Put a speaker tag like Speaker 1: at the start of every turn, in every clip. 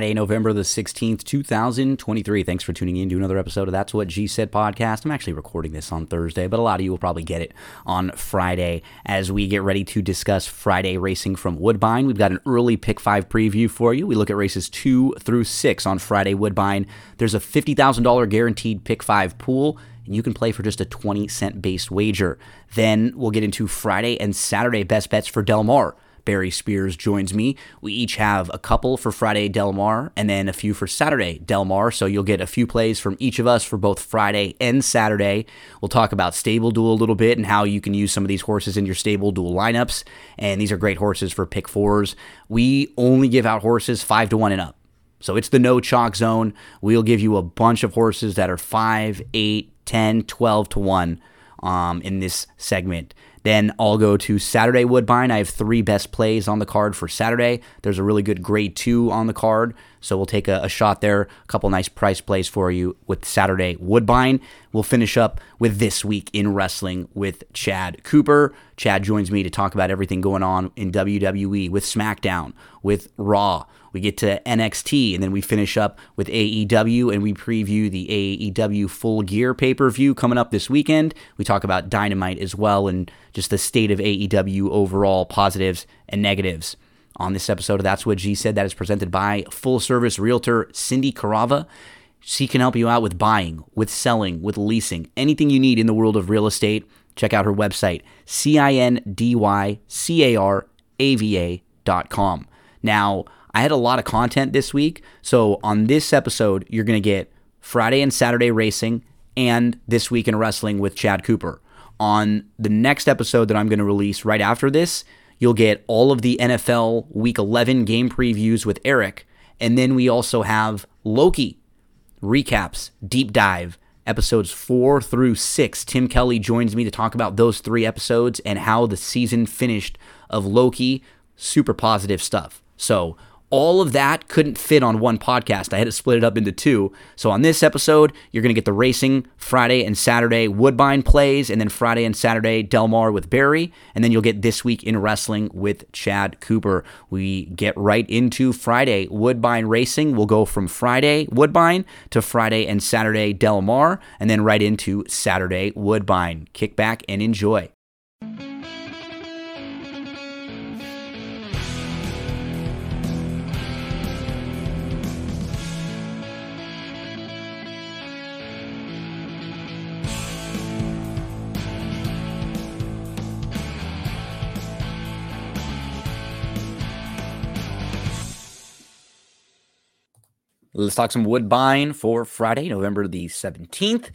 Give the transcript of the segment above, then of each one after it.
Speaker 1: Friday, November the 16th, 2023. Thanks for tuning in to another episode of That's What G Said podcast. I'm actually recording this on Thursday, but a lot of you will probably get it on Friday as we get ready to discuss Friday racing from Woodbine. We've got an early pick five preview for you. We look at races two through six on Friday, Woodbine. There's a $50,000 guaranteed pick five pool and you can play for just a 20 cent base wager. Then we'll get into Friday and Saturday best bets for Del Mar. Barry Spears joins me. We each have a couple for Friday Del Mar and then a few for Saturday Del Mar. So you'll get a few plays from each of us for both Friday and Saturday. We'll talk about StableDuel a little bit and how you can use some of these horses in your StableDuel lineups. And these are great horses for pick fours. We only give out horses five to one and up. So it's the no chalk zone. We'll give you a bunch of horses that are 5, 8, 10, 12 to 1 um, in this segment. Then I'll go to Saturday Woodbine. I have three best plays on the card for Saturday. There's a really good grade two on the card. So we'll take a, a, shot there. A couple nice price plays for you with Saturday Woodbine. We'll finish up with this week in wrestling with Chad Cooper. Chad joins me to talk about everything going on in WWE with SmackDown, with Raw. We get to NXT and then we finish up with AEW and we preview the AEW Full Gear pay per view coming up this weekend. We talk about Dynamite as well and just the state of AEW overall, positives and negatives on this episode of That's What G Said. That is presented by full service realtor Cindy Carava. She can help you out with buying, with selling, with leasing, anything you need in the world of real estate. Check out her website, C I N D Y C A R A V A.com. Now, I had a lot of content this week. So on this episode, you're going to get Friday and Saturday racing and This Week in Wrestling with Chad Cooper. On the next episode that I'm going to release right after this, You'll get all of the NFL Week 11 game previews with Eric. And then we also have Loki recaps, deep dive, episodes four through six. Tim Kelly joins me to talk about those three episodes and how the season finished of Loki. Super positive stuff. So, all of that couldn't fit on one podcast. I had to split it up into two. So on this episode, you're going to get the racing Friday and Saturday Woodbine plays, and then Friday and Saturday Del Mar with Barry, and then you'll get this week in wrestling with Chad Cooper. We get right into Friday Woodbine racing. We'll go from Friday Woodbine to Friday and Saturday Del Mar, and then right into Saturday Woodbine. Kick back and enjoy. Let's talk some Woodbine for Friday, November the 17th.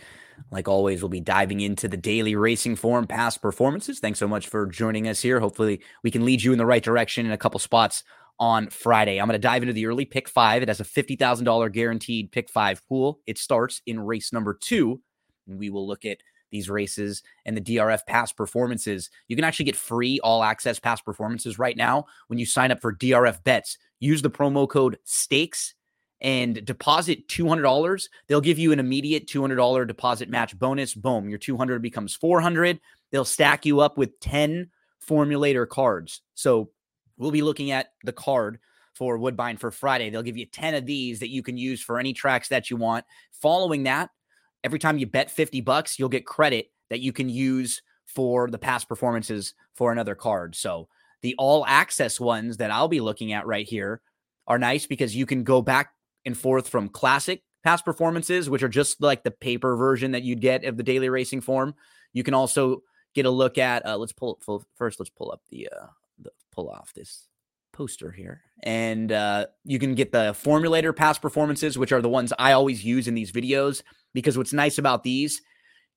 Speaker 1: Like always, we'll be diving into the daily racing form past performances. Thanks so much for joining us here. Hopefully, we can lead you in the right direction in a couple spots on Friday. I'm going to dive into the early pick five. It has a $50,000 guaranteed pick five pool. It starts in race number two. We will look at these races and the DRF past performances. You can actually get free all access past performances right now when you sign up for DRF bets. Use the promo code STAKES and deposit $200, they'll give you an immediate $200 deposit match bonus. Boom, your 200 becomes 400. They'll stack you up with 10 formulator cards. So we'll be looking at the card for Woodbine for Friday. They'll give you 10 of these that you can use for any tracks that you want. Following that, every time you bet 50 bucks, you'll get credit that you can use for the past performances for another card. So the all access ones that I'll be looking at right here are nice because you can go back and forth from classic past performances, which are just like the paper version that you'd get of the daily racing form. You can also get a look at. Uh, let's pull, pull first. Let's pull up the uh, the pull off this poster here, and uh, you can get the formulator past performances, which are the ones I always use in these videos. Because what's nice about these,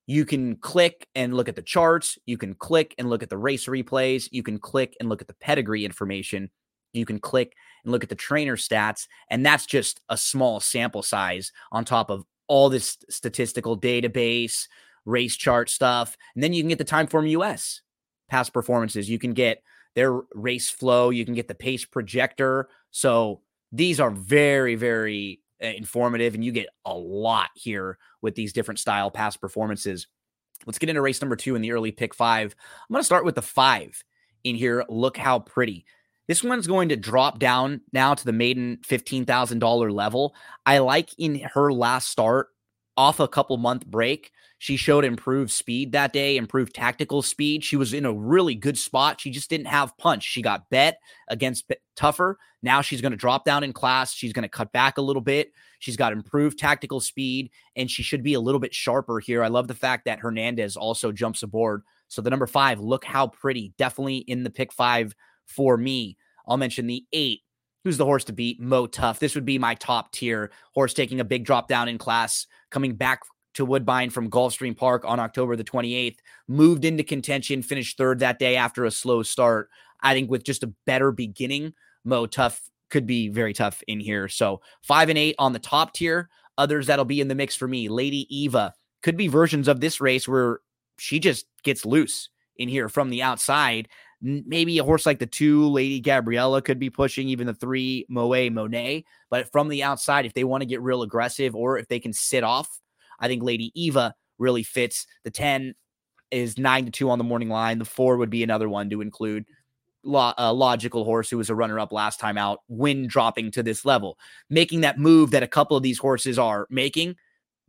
Speaker 1: you can click and look at the charts. You can click and look at the race replays. You can click and look at the pedigree information. You can click and look at the trainer stats. And that's just a small sample size on top of all this statistical database, race chart stuff. And then you can get the Timeform US past performances. You can get their race flow, you can get the pace projector. So these are very, very uh, informative, and you get a lot here with these different style past performances. Let's get into race number two in the early pick five. I'm going to start with the five in here. Look how pretty. This one's going to drop down now to the maiden $15,000 level. I like in her last start off a couple month break. She showed improved speed that day, improved tactical speed. She was in a really good spot. She just didn't have punch. She got bet against tougher. Now she's going to drop down in class. She's going to cut back a little bit. She's got improved tactical speed, and she should be a little bit sharper here. I love the fact that Hernandez also jumps aboard. So the number five, look how pretty. Definitely in the pick five for me. I'll mention the eight. Who's the horse to beat? Mo Tough. This would be my top tier horse taking a big drop down in class, coming back to Woodbine from Gulfstream Park on October the 28th, moved into contention, finished third that day after a slow start. I think with just a better beginning, Mo Tough could be very tough in here. So five and eight on the top tier. Others that'll be in the mix for me. Lady Eva could be versions of this race where she just gets loose in here from the outside. Maybe a horse like the two, Lady Gabriella, could be pushing even the three, Moe Monet. But from the outside, if they want to get real aggressive or if they can sit off, I think Lady Eva really fits. The 10 is nine to two on the morning line. The four would be another one to include. Lo- a logical horse who was a runner up last time out when dropping to this level, making that move that a couple of these horses are making,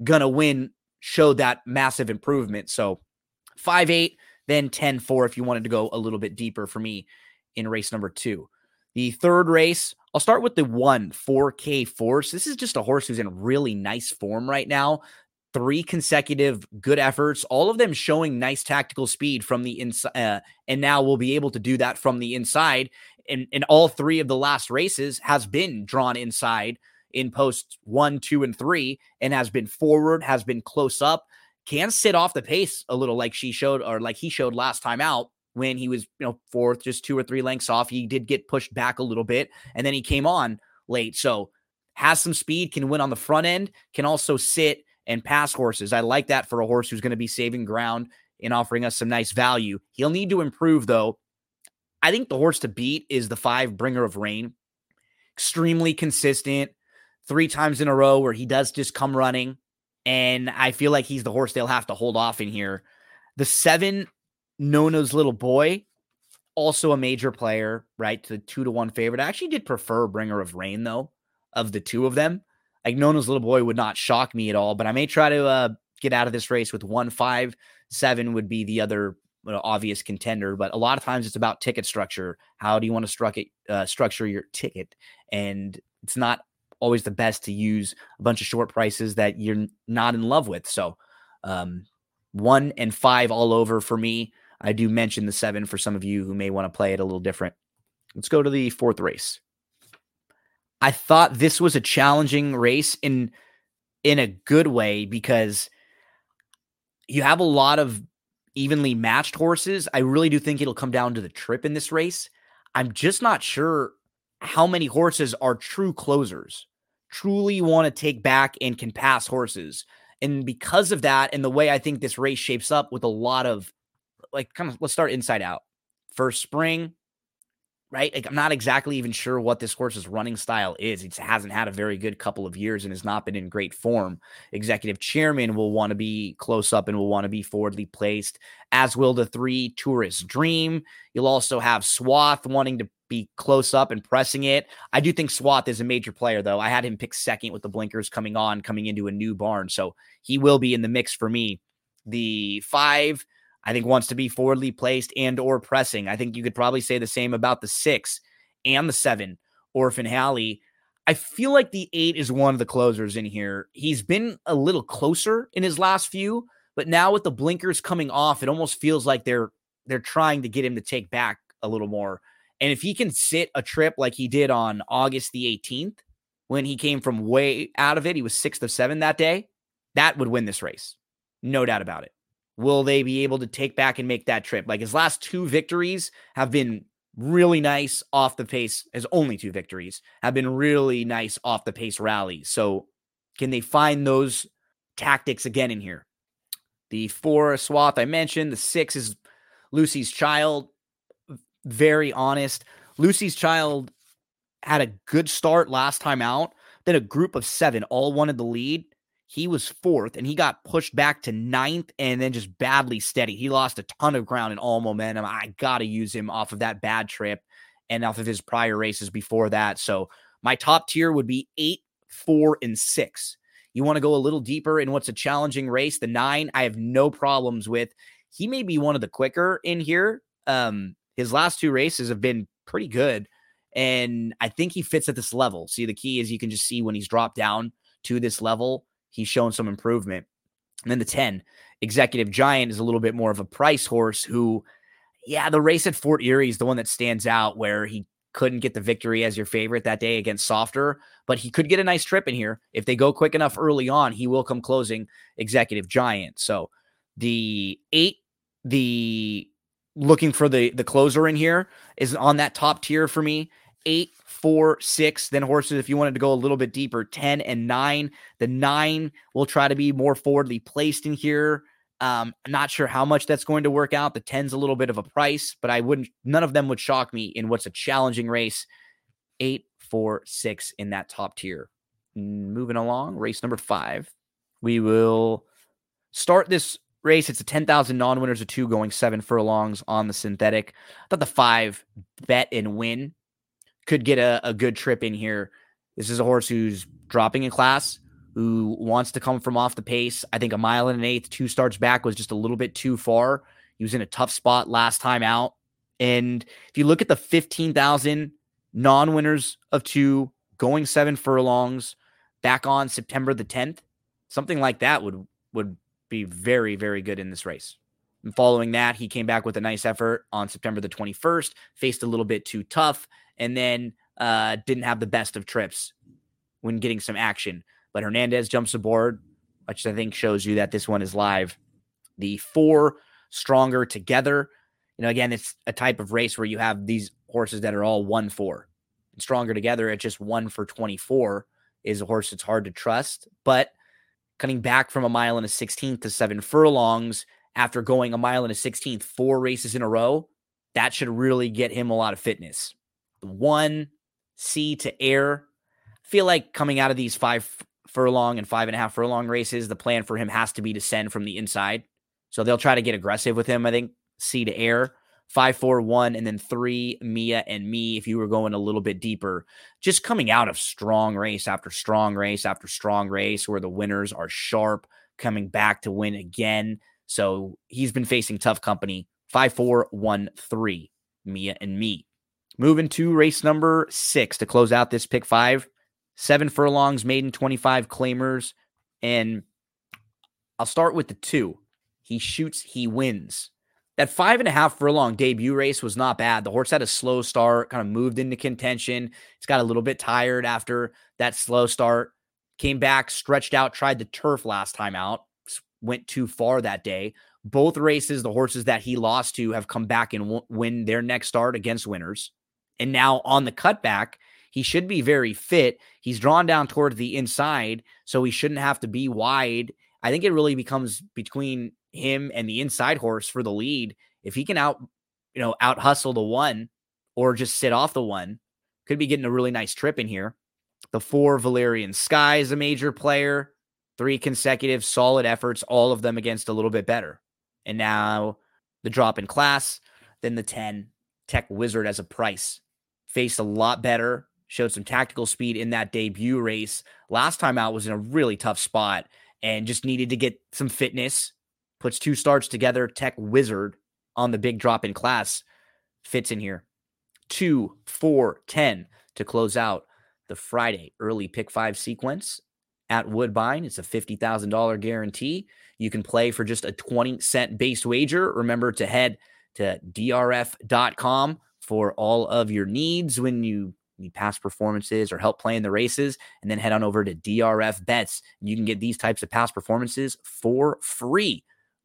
Speaker 1: gonna win, show that massive improvement. So, five eight, then 10 4 if you wanted to go a little bit deeper for me in race number two. The third race, I'll start with the one 4K Force. This is just a horse who's in really nice form right now three consecutive good efforts, all of them showing nice tactical speed from the inside. Uh, and now we'll be able to do that from the inside. And, and all three of the last races has been drawn inside in post one, two, and three, and has been forward, has been close up, can sit off the pace a little like she showed or like he showed last time out when he was, you know, fourth, just two or three lengths off. He did get pushed back a little bit, and then he came on late. So has some speed, can win on the front end, can also sit and pass horses. I like that for a horse who's going to be saving ground and offering us some nice value. He'll need to improve, though. I think the horse to beat is the five bringer of rain. Extremely consistent, three times in a row where he does just come running. And I feel like he's the horse they'll have to hold off in here. The seven, Nona's little boy, also a major player, right? To the two to one favorite. I actually did prefer Bringer of Rain, though, of the two of them. Like Nona's little boy would not shock me at all, but I may try to uh, get out of this race with one five seven would be the other you know, obvious contender. But a lot of times it's about ticket structure. How do you want to struck uh, structure your ticket? And it's not always the best to use a bunch of short prices that you're not in love with. So um, one and five all over for me. I do mention the seven for some of you who may want to play it a little different. Let's go to the fourth race. I thought this was a challenging race in in a good way because you have a lot of evenly matched horses. I really do think it'll come down to the trip in this race. I'm just not sure how many horses are true closers, truly want to take back and can pass horses. And because of that, and the way I think this race shapes up with a lot of like, kind of, let's start inside out. First spring, right? Like I'm not exactly even sure what this horse's running style is. He hasn't had a very good couple of years and has not been in great form. Executive chairman will want to be close up and will want to be forwardly placed, as will the three tourist dream. You'll also have Swath wanting to be close up and pressing it. I do think Swath is a major player, though. I had him pick second with the blinkers coming on, coming into a new barn. So he will be in the mix for me. The five I think wants to be forwardly placed and or pressing. I think you could probably say the same about the six and the seven, Orphan Halley. I feel like the eight is one of the closers in here. He's been a little closer in his last few, but now with the blinkers coming off, it almost feels like they're they're trying to get him to take back a little more. And if he can sit a trip like he did on August the 18th, when he came from way out of it, he was sixth of seven that day, that would win this race. No doubt about it will they be able to take back and make that trip? Like his last two victories have been really nice off the pace. His only two victories have been really nice off the pace rallies. So can they find those tactics again in here? The four swath I mentioned, the six is Lucy's child. Very honest. Lucy's child had a good start last time out. Then a group of seven all wanted the lead. He was fourth and he got pushed back to ninth and then just badly steady. He lost a ton of ground and all momentum. I got to use him off of that bad trip. and off of his prior races before that. So my top tier would be eight, four, and six. You want to go a little deeper in what's a challenging race. The nine, I have no problems with. He may be one of the quicker in here. Um, his last two races have been pretty good. And I think he fits at this level. See, the key is you can just see when he's dropped down to this level, he's shown some improvement. And then the 10, Executive Giant is a little bit more of a price horse who, yeah, the race at Fort Erie is the one that stands out where he couldn't get the victory as your favorite that day against Softer, but he could get a nice trip in here. If they go quick enough early on, he will come closing Executive Giant. So the eight, the looking for the the closer in here is on that top tier for me. Eight, four, six. Then horses, if you wanted to go a little bit deeper, 10 and nine. The nine will try to be more forwardly placed in here. Um, not sure how much that's going to work out. The 10's a little bit of a price, but I wouldn't, none of them would shock me in what's a challenging race. Eight, four, six in that top tier. Moving along, race number five. We will start this race. It's a 10,000 non winners of two going seven furlongs on the synthetic. I thought the five bet and win could get a, a good trip in here. This is a horse who's dropping in class who wants to come from off the pace. I think a mile and an eighth, two starts back was just a little bit too far. He was in a tough spot last time out. And if you look at the 15,000 non winners of two going seven furlongs back on September the 10th, something like that would, would be very, very good in this race. And following that, he came back with a nice effort on September the 21st, faced a little bit too tough, and then uh, didn't have the best of trips when getting some action. But Hernandez jumps aboard, which I think shows you that this one is live. The four stronger together. You know, again, it's a type of race where you have these horses that are all one four. And stronger together at just one for 24 is a horse that's hard to trust. But cutting back from a mile and a 16th to seven furlongs after going a mile and a 16th, four races in a row, that should really get him a lot of fitness. One C to air. I feel like coming out of these five furlong and five and a half furlong races, the plan for him has to be to send from the inside. So they'll try to get aggressive with him. I think C to air, five, four, one, and then three, Mia and me. If you were going a little bit deeper, just coming out of strong race after strong race after strong race, where the winners are sharp, coming back to win again. So he's been facing tough company. Five, four, one, three, Mia and me. Moving to race number six to close out this pick five seven furlongs, maiden 25 claimers. And I'll start with the two. He shoots, he wins. That five and a half furlong debut race was not bad. The horse had a slow start, kind of moved into contention. It's got a little bit tired after that slow start. Came back, stretched out, tried the turf last time out, went too far that day. Both races, the horses that he lost to have come back and w- win their next start against winners. And now on the cutback, he should be very fit. He's drawn down toward the inside, so he shouldn't have to be wide. I think it really becomes between him and the inside horse for the lead. If he can out, you know, out hustle the one or just sit off the one, could be getting a really nice trip in here. The four Valerian Sky is a major player, three consecutive solid efforts, all of them against a little bit better. And now the drop in class, then the 10 Tech Wizard as a price. Faced a lot better showed some tactical speed in that debut race. Last time out was in a really tough spot and just needed to get some fitness. Puts two starts together. Tech Wizard on the big drop in class fits in here. Two, four, ten to close out the Friday early pick five sequence at Woodbine. It's a $50,000 guarantee. You can play for just a 20 cent base wager. Remember to head to drf.com for all of your needs when you need past performances or help playing the races, and then head on over to DRF Bets. You can get these types of past performances for free.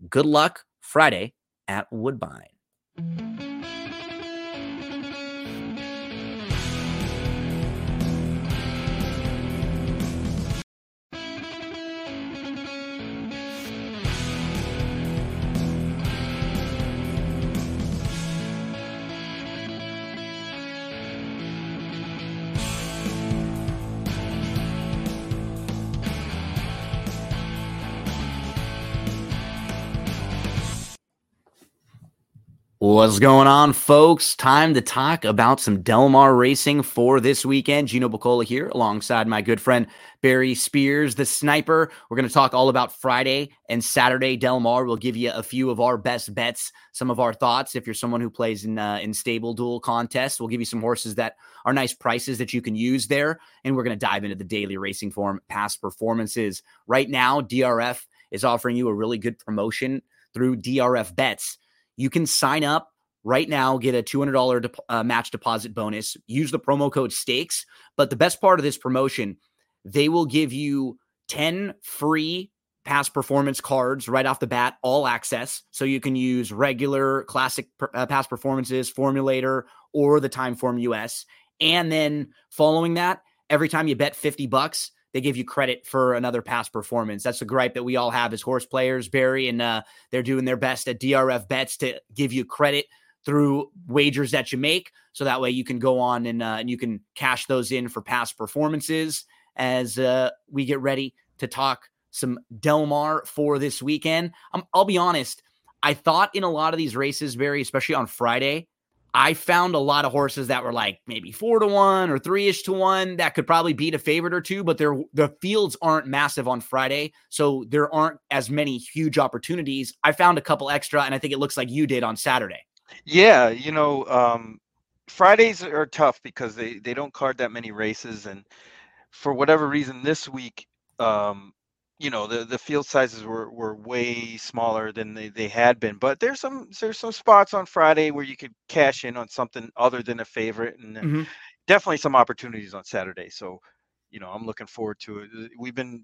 Speaker 1: Good luck Friday at Woodbine. What's going on, folks? Time to talk about some Del Mar racing for this weekend. Gino Bacola here, alongside my good friend Barry Spears, the sniper. We're going to talk all about Friday and Saturday Del Mar. We'll give you a few of our best bets, some of our thoughts. If you're someone who plays in uh, in StableDuel contests, we'll give you some horses that are nice prices that you can use there. And we're going to dive into the daily racing form past performances. Right now, DRF is offering you a really good promotion through DRF bets you can sign up right now, get a $200 de- uh, match deposit bonus, use the promo code stakes. But the best part of this promotion, they will give you 10 free past performance cards right off the bat, all access. So you can use regular classic uh, past performances, formulator, or the Timeform US. And then following that, every time you bet 50 bucks, they give you credit for another past performance. That's the gripe that we all have as horse players, Barry, and uh, they're doing their best at DRF bets to give you credit through wagers that you make, so that way you can go on and uh, and you can cash those in for past performances as uh, we get ready to talk some Del Mar for this weekend. Um, I'll be honest, I thought in a lot of these races, Barry, especially on Friday, I found a lot of horses that were like maybe four to one or three ish to one that could probably beat a favorite or two, but their the fields aren't massive on Friday, so there aren't as many huge opportunities. I found a couple extra, and I think it looks like you did on Saturday.
Speaker 2: Yeah, you know, um, Fridays are tough because they they don't card that many races, and for whatever reason, this week um, you know the the field sizes were were way smaller than they, they had been but there's some there's some spots on friday where you could cash in on something other than a favorite and mm-hmm. definitely some opportunities on saturday so you know i'm looking forward to it we've been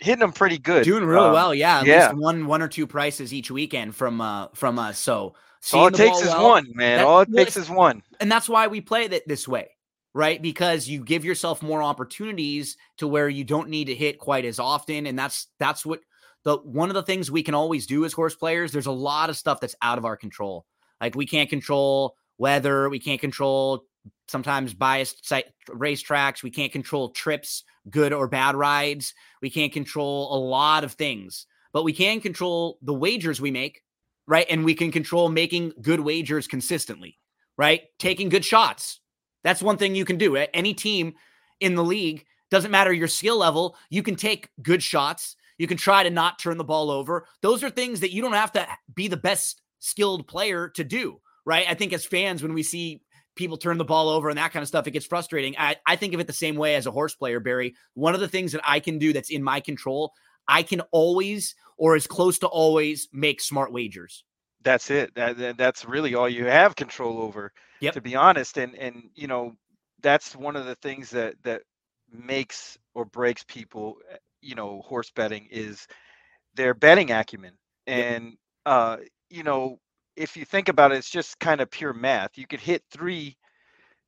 Speaker 2: hitting them pretty good
Speaker 1: doing really um, well yeah at yeah. least one one or two prices each weekend from uh from us so
Speaker 2: all it takes is well, one man that, all it takes is one
Speaker 1: and that's why we play it this way right? Because you give yourself more opportunities to where you don't need to hit quite as often. And that's that's what the one of the things we can always do as horse players. There's a lot of stuff that's out of our control. Like we can't control weather, we can't control sometimes biased site racetracks, we can't control trips, good or bad rides, we can't control a lot of things, but we can control the wagers we make, right? And we can control making good wagers consistently, right? Taking good shots, that's one thing you can do. Any team in the league, doesn't matter your skill level, you can take good shots. You can try to not turn the ball over. Those are things that you don't have to be the best skilled player to do, right? I think as fans, when we see people turn the ball over and that kind of stuff, it gets frustrating. I, I think of it the same way as a horse player, Barry. One of the things that I can do that's in my control, I can always or as close to always make smart wagers.
Speaker 2: That's it. That, that's really all you have control over yep. to be honest. And and you know, that's one of the things that that makes or breaks people, eh, you know, horse betting is their betting acumen. And yep. uh, you know, if you think about it, it's just kind of pure math. You could hit three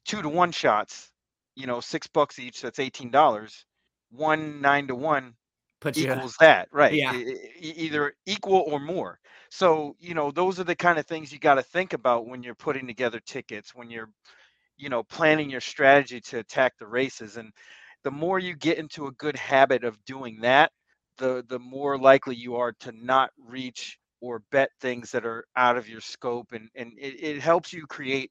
Speaker 2: two to one shots, you know, six bucks each, that's eighteen dollars. One nine to one Puts equals you, that, right? Yeah. either equal or more. So, you know, those are the kind of things you got to think about when you're putting together tickets, when you're, you know, planning your strategy to attack the races. And the more you get into a good habit of doing that, the the more likely you are to not reach or bet things that are out of your scope. And and it, it helps you create,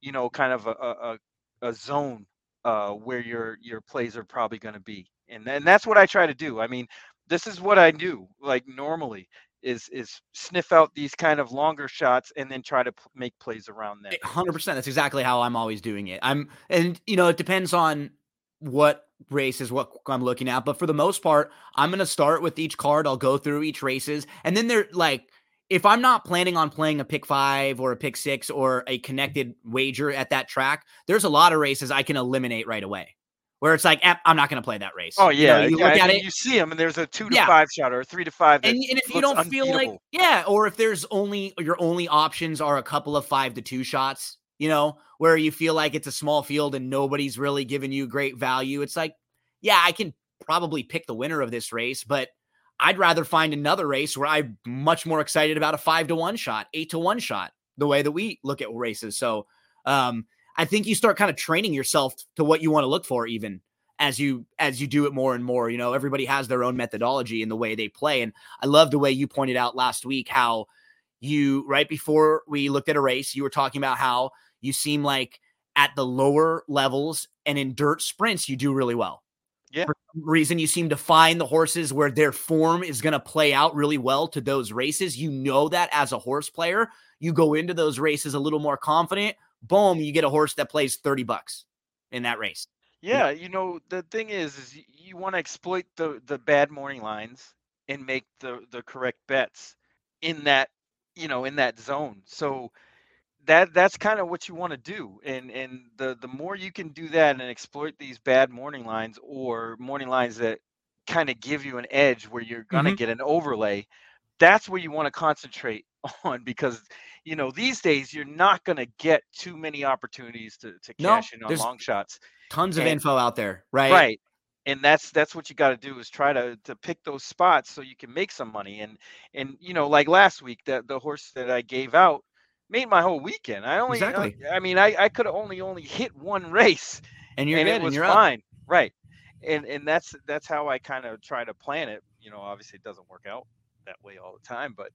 Speaker 2: you know, kind of a a, a zone uh, where your your plays are probably going to be and and that's what I try to do. I mean, this is what I do like normally is is sniff out these kind of longer shots and then try to p- make plays around them.
Speaker 1: 100%. That's exactly how I'm always doing it. I'm and you know, it depends on what race is what I'm looking at, but for the most part, I'm going to start with each card. I'll go through each races and then they're like if I'm not planning on playing a pick 5 or a pick 6 or a connected wager at that track, there's a lot of races I can eliminate right away where it's like I'm not going to play that race.
Speaker 2: Oh yeah, you, know, you yeah, look at it, you see them, and there's a two to yeah. five shot or a three to five.
Speaker 1: And, and, if you don't unbeatable. feel like yeah, or if there's only your only options are a couple of five to two shots, you know, where you feel like it's a small field and nobody's really giving you great value. It's like, yeah, I can probably pick the winner of this race, but I'd rather find another race where I'm much more excited about a five to one shot, eight to one shot, the way that we look at races. So, um, I think you start kind of training yourself to what you want to look for even as you as you do it more and more. You know, everybody has their own methodology in the way they play. And I love the way you pointed out last week how you right before we looked at a race, you were talking about how you seem like at the lower levels and in dirt sprints, you do really well.
Speaker 2: Yeah.
Speaker 1: For some reason, you seem to find the horses where their form is going to play out really well to those races. You know that as a horse player, you go into those races a little more confident. Boom, you get a horse that plays 30 bucks in that race.
Speaker 2: Yeah, you know, the thing is is you want to exploit the the bad morning lines and make the the correct bets in that, you know, in that zone. So that that's kind of what you want to do and and the the more you can do that and exploit these bad morning lines or morning lines that kind of give you an edge where you're going to mm-hmm. get an overlay that's where you want to concentrate on because you know these days you're not going to get too many opportunities to, to cash no, in on long shots
Speaker 1: tons of info out there right
Speaker 2: right and that's that's what you got to do is try to to pick those spots so you can make some money and and you know like last week that the horse that i gave out made my whole weekend. I only, uh, exactly. I, I mean, I, I could have only only hit one race,
Speaker 1: and you're and good,
Speaker 2: it was
Speaker 1: and
Speaker 2: fine, up. right? And and that's that's how I kind of try to plan it. You know, obviously it doesn't work out that way all the time, but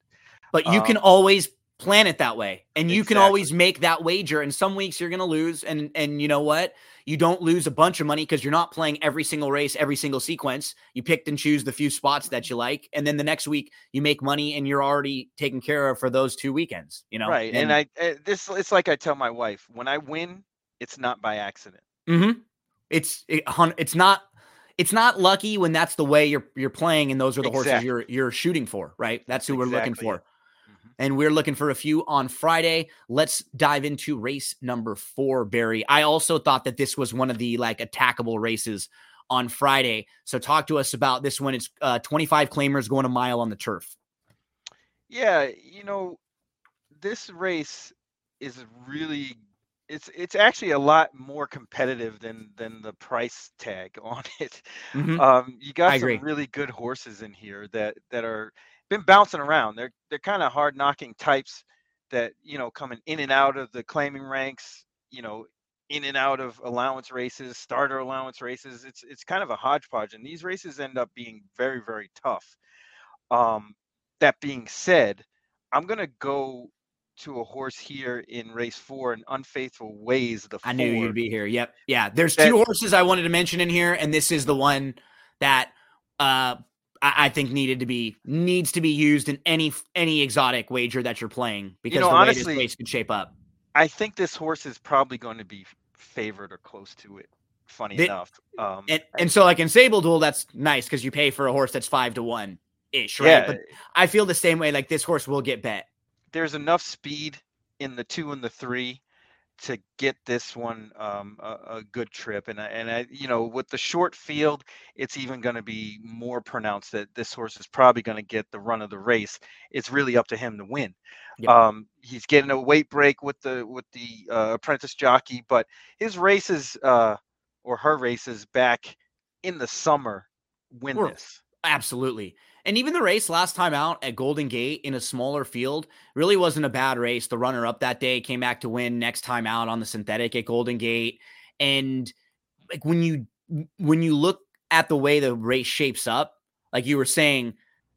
Speaker 1: but you um, can always plan it that way and you exactly. can always make that wager and some weeks you're going to lose and and you know what you don't lose a bunch of money because you're not playing every single race every single sequence you picked and choose the few spots that you like and then the next week you make money and you're already taken care of for those two weekends you know
Speaker 2: right and, and i uh, this it's like i tell my wife when i win it's not by accident
Speaker 1: mm-hmm. it's it, it's not it's not lucky when that's the way you're you're playing and those are the exactly. horses you're you're shooting for right that's who exactly. we're looking for and we're looking for a few on Friday. Let's dive into race number four, Barry. I also thought that this was one of the like attackable races on Friday. So talk to us about this one. It's uh, 25 claimers going a mile on the turf.
Speaker 2: Yeah, you know, this race is really it's it's actually a lot more competitive than than the price tag on it. Mm-hmm. Um, you got some really good horses in here that that are been bouncing around. They're they're kind of hard knocking types that you know coming in and out of the claiming ranks. You know, in and out of allowance races, starter allowance races. It's it's kind of a hodgepodge, and these races end up being very very tough. Um, that being said, I'm gonna go to a horse here in race four, and unfaithful ways. The
Speaker 1: I knew you'd be here. Yep, yeah. There's that, two horses I wanted to mention in here, and this is the one that uh I think needed to be needs to be used in any any exotic wager that you're playing because you know, the way honestly, this race could shape up.
Speaker 2: I think this horse is probably going to be favored or close to it. Funny enough, um,
Speaker 1: and, and so like in StableDuel, that's nice because you pay for a horse that's five to one ish, right? Yeah. But I feel the same way. Like this horse will get bet.
Speaker 2: There's enough speed in the two and the three to get this one um, a, a, good trip. And I, and I, you know, with the short field, it's even going to be more pronounced that this horse is probably going to get the run of the race. It's really up to him to win. Um, he's getting a weight break with the with the uh, apprentice jockey, but his races uh, or her races back in the summer win this.
Speaker 1: Absolutely. And even the race last time out at Golden Gate in a smaller field really wasn't a bad race. The runner up that day came back to win next time out on the synthetic at Golden Gate. And like when you when you look at the way the race shapes up, like you were saying,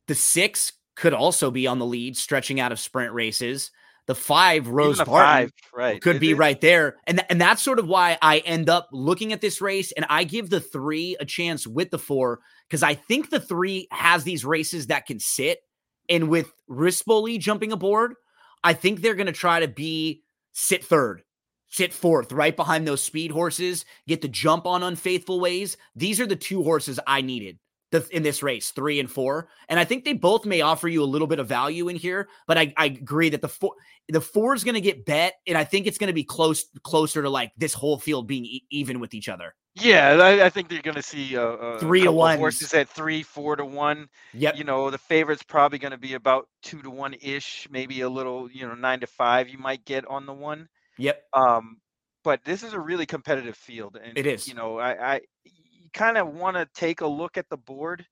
Speaker 1: the six could also be on the lead, stretching out of sprint races. The five Rose the five, right. could be right there, and th- and that's sort of why I end up looking at this race, and I give the three a chance with the four because I think the three has these races that can sit. And with Rispoli jumping aboard, I think they're going to try to be sit third, sit fourth, right behind those speed horses, get the jump on unfaithful ways. These are the two horses I needed in this race, three and four. And I think they both may offer you a little bit of value in here, but I, I agree that the four the four is going to get bet, and I think it's going to be close closer to like this whole field being e- even with each other.
Speaker 2: Yeah, I, I think they're going to see uh, uh,
Speaker 1: three to one
Speaker 2: horses at three, four to one.
Speaker 1: Yep.
Speaker 2: You know, the favorite's probably going to be about two to one ish, maybe a little, you know, nine to five. You might get on the one.
Speaker 1: Yep.
Speaker 2: Um, but this is a really competitive field, and
Speaker 1: it is.
Speaker 2: You know, I, I kind of want to take a look at the board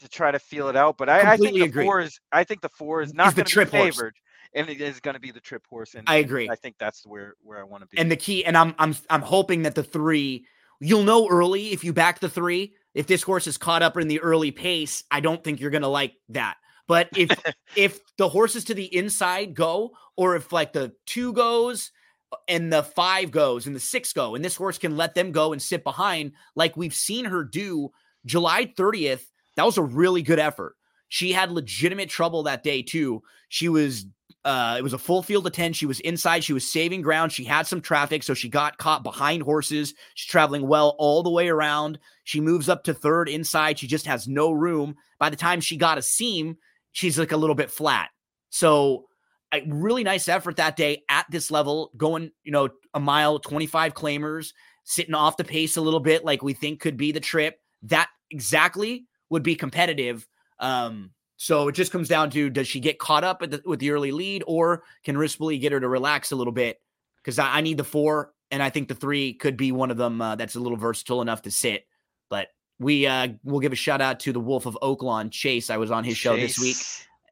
Speaker 2: to try to feel it out. But I, I think the agree. four is I think the four is not going to be favored. Horse. And it is going to be the trip horse, and
Speaker 1: I agree.
Speaker 2: I think that's where where I want to be.
Speaker 1: And the key, and I'm I'm I'm hoping that the three, you'll know early if you back the three. If this horse is caught up in the early pace, I don't think you're going to like that. But if if the horses to the inside go, or if like the two goes uh, and the five goes and the six go, and this horse can let them go and sit behind, like we've seen her do July 30th, that was a really good effort. She had legitimate trouble that day too. She was uh, it was a full field of 10. She was inside. She was saving ground. She had some traffic, so she got caught behind horses. She's traveling well all the way around. She moves up to third inside. She just has no room. By the time she got a seam, she's like a little bit flat. So, a really nice effort that day at this level, going, you know, a mile, 25 claimers, sitting off the pace a little bit, like we think could be the trip. That exactly would be competitive. Um, so it just comes down to does she get caught up the, with the early lead or can Rispoli get her to relax a little bit? Because I, I, need the four, and I think the three could be one of them uh, that's a little versatile enough to sit. But we uh, will give a shout out to the Wolf of Oaklawn, Chase. I was on his Chase. show this week,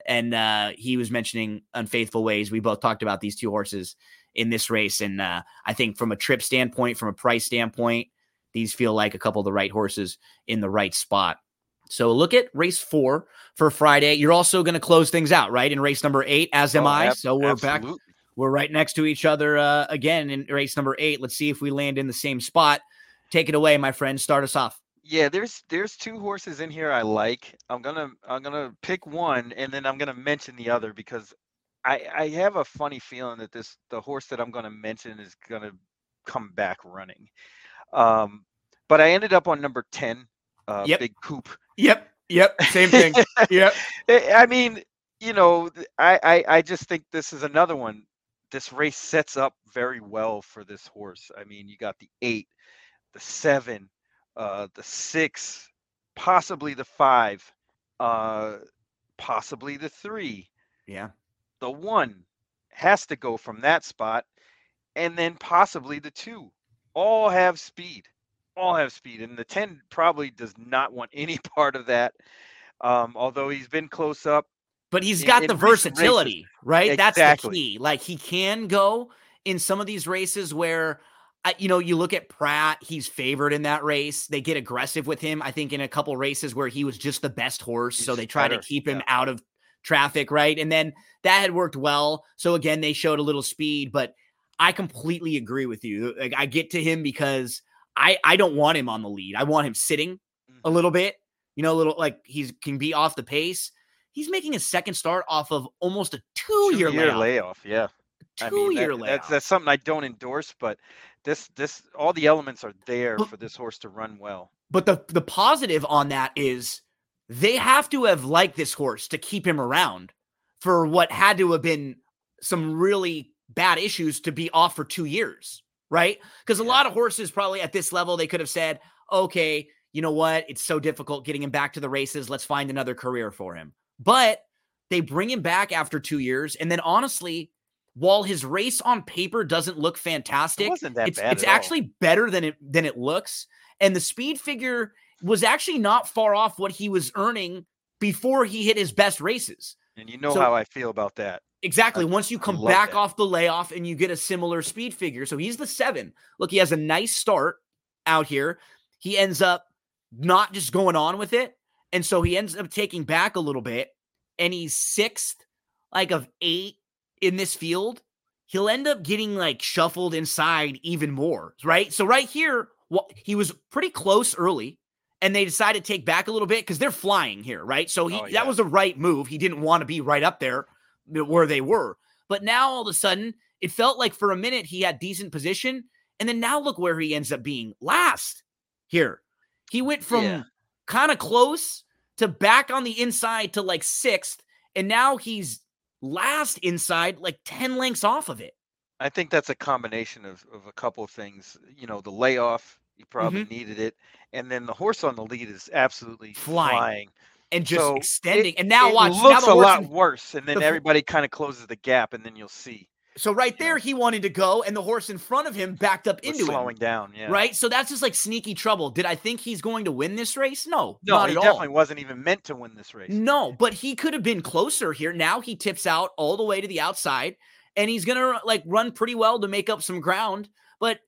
Speaker 1: and uh, he was mentioning Unfaithful Ways. We both talked about these two horses in this race, and uh, I think from a trip standpoint, from a price standpoint, these feel like a couple of the right horses in the right spot. So look at race four for Friday. You're also going to close things out, right? In race number eight, as am oh, I. Ab- so we're absolutely. back. We're right next to each other uh, again in race number eight. Let's see if we land in the same spot. Take it away, my friend. Start us off.
Speaker 2: Yeah, there's there's two horses in here I like. I'm gonna I'm gonna pick one and then I'm gonna mention the other because I I have a funny feeling that this the horse that I'm gonna mention is gonna come back running. Um, but I ended up on number ten, uh, yep. Big Coop.
Speaker 1: Yep. Yep. Same thing. yep.
Speaker 2: I mean, you know, I, I I just think this is another one. This race sets up very well for this horse. I mean, you got the eight, the seven, uh, the six, possibly the five, uh, possibly the three.
Speaker 1: Yeah.
Speaker 2: The one has to go from that spot, and then possibly the two. All have speed all have speed, and the 10 probably does not want any part of that. Um, although he's been close up.
Speaker 1: But he's got in the versatility, races. right? Exactly. That's the key. Like he can go in some of these races where you know, you look at Pratt, he's favored in that race. They get aggressive with him. I think in a couple races where he was just the best horse. He's so they try better. to keep him yeah. out of traffic, right? And then that had worked well. So again, they showed a little speed, but I completely agree with you. Like I get to him because I I don't want him on the lead. I want him sitting mm-hmm. a little bit. You know, a little like he's can be off the pace. He's making a second start off of almost a two, two year, year layoff.
Speaker 2: layoff. Yeah,
Speaker 1: two I mean, year that, layoff.
Speaker 2: That's that's something I don't endorse, but this this all the elements are there but, for this horse to run well.
Speaker 1: But the the positive on that is they have to have liked this horse to keep him around for what had to have been some really bad issues to be off for two years right? Because a lot of horses probably at this level, they could have said, okay, you know what? It's so difficult getting him back to the races. Let's find another career for him. But they bring him back after two years. And then honestly, while his race on paper doesn't look fantastic,
Speaker 2: it it's,
Speaker 1: it's actually
Speaker 2: all.
Speaker 1: better than it than it looks. And the speed figure was actually not far off what he was earning before he hit his best races.
Speaker 2: And you know so, how I feel about that.
Speaker 1: Exactly. Once you come back that. off the layoff and you get a similar speed figure. So he's the seven. Look, he has a nice start out here. He ends up not just going on with it. And so he ends up taking back a little bit. And he's sixth, like of eight in this field. He'll end up getting like shuffled inside even more. Right. So right here, he was pretty close early and they decided to take back a little bit because they're flying here, right? So he oh, yeah. that was the right move. He didn't want to be right up there where they were. But now all of a sudden, it felt like for a minute he had decent position. And then now look where he ends up being last here. He went from yeah. kind of close to back on the inside to like sixth. And now he's last inside, like 10 lengths off of it.
Speaker 2: I think that's a combination of, of a couple of things. You know, the layoff, you probably mm-hmm. needed it. And then the horse on the lead is absolutely flying. flying
Speaker 1: and just so extending. It, and now watch,
Speaker 2: looks
Speaker 1: now
Speaker 2: a lot worse, and then the, everybody kind of closes the gap, and then you'll see.
Speaker 1: So right there, he wanted to go, and the horse in front of him backed up into
Speaker 2: slowing
Speaker 1: him.
Speaker 2: down. Yeah.
Speaker 1: Right. So that's just like sneaky trouble. Did I think he's going to win this race? No.
Speaker 2: No,
Speaker 1: he
Speaker 2: definitely
Speaker 1: all.
Speaker 2: wasn't even meant to win this race.
Speaker 1: No, but he could have been closer here. Now he tips out all the way to the outside, and he's gonna like run pretty well to make up some ground. But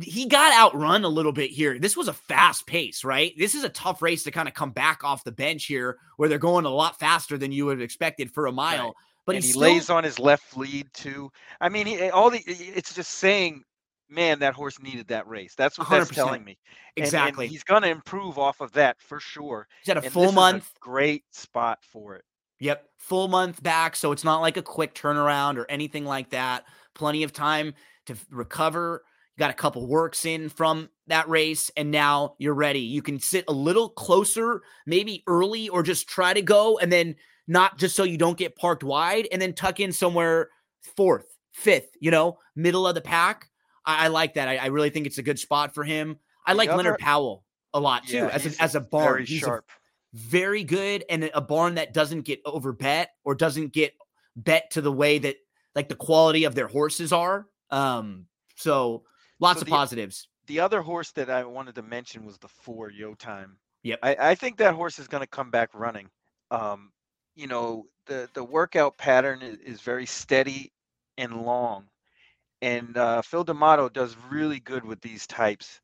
Speaker 1: he got outrun a little bit here. This was a fast pace, right? This is a tough race to kind of come back off the bench here, where they're going a lot faster than you would have expected for a mile. Right.
Speaker 2: But he still... lays on his left lead too. I mean, he, all the it's just saying, man, that horse needed that race. That's what 100%. that's telling me.
Speaker 1: Exactly.
Speaker 2: And, he's going to improve off of that for sure.
Speaker 1: He's had a and full month.
Speaker 2: A great spot for it.
Speaker 1: Yep, full month back, so it's not like a quick turnaround or anything like that. Plenty of time to recover. You got a couple works in from that race, and now you're ready. You can sit a little closer, maybe early, or just try to go, and then not just so you don't get parked wide, and then tuck in somewhere fourth, fifth, you know, middle of the pack. I, I like that. I, I, really think it's a good spot for him. I like Leonard Powell a lot too yeah, as a, as a barn. He's sharp. Very good and a barn that doesn't get over bet or doesn't get bet to the way that like the quality of their horses are. Um, so lots so of the, positives.
Speaker 2: The other horse that I wanted to mention was the four Yo Time.
Speaker 1: Yep.
Speaker 2: I, I think that horse is going to come back running. Um, you know, the the workout pattern is, is very steady and long. And uh, Phil D'Amato does really good with these types.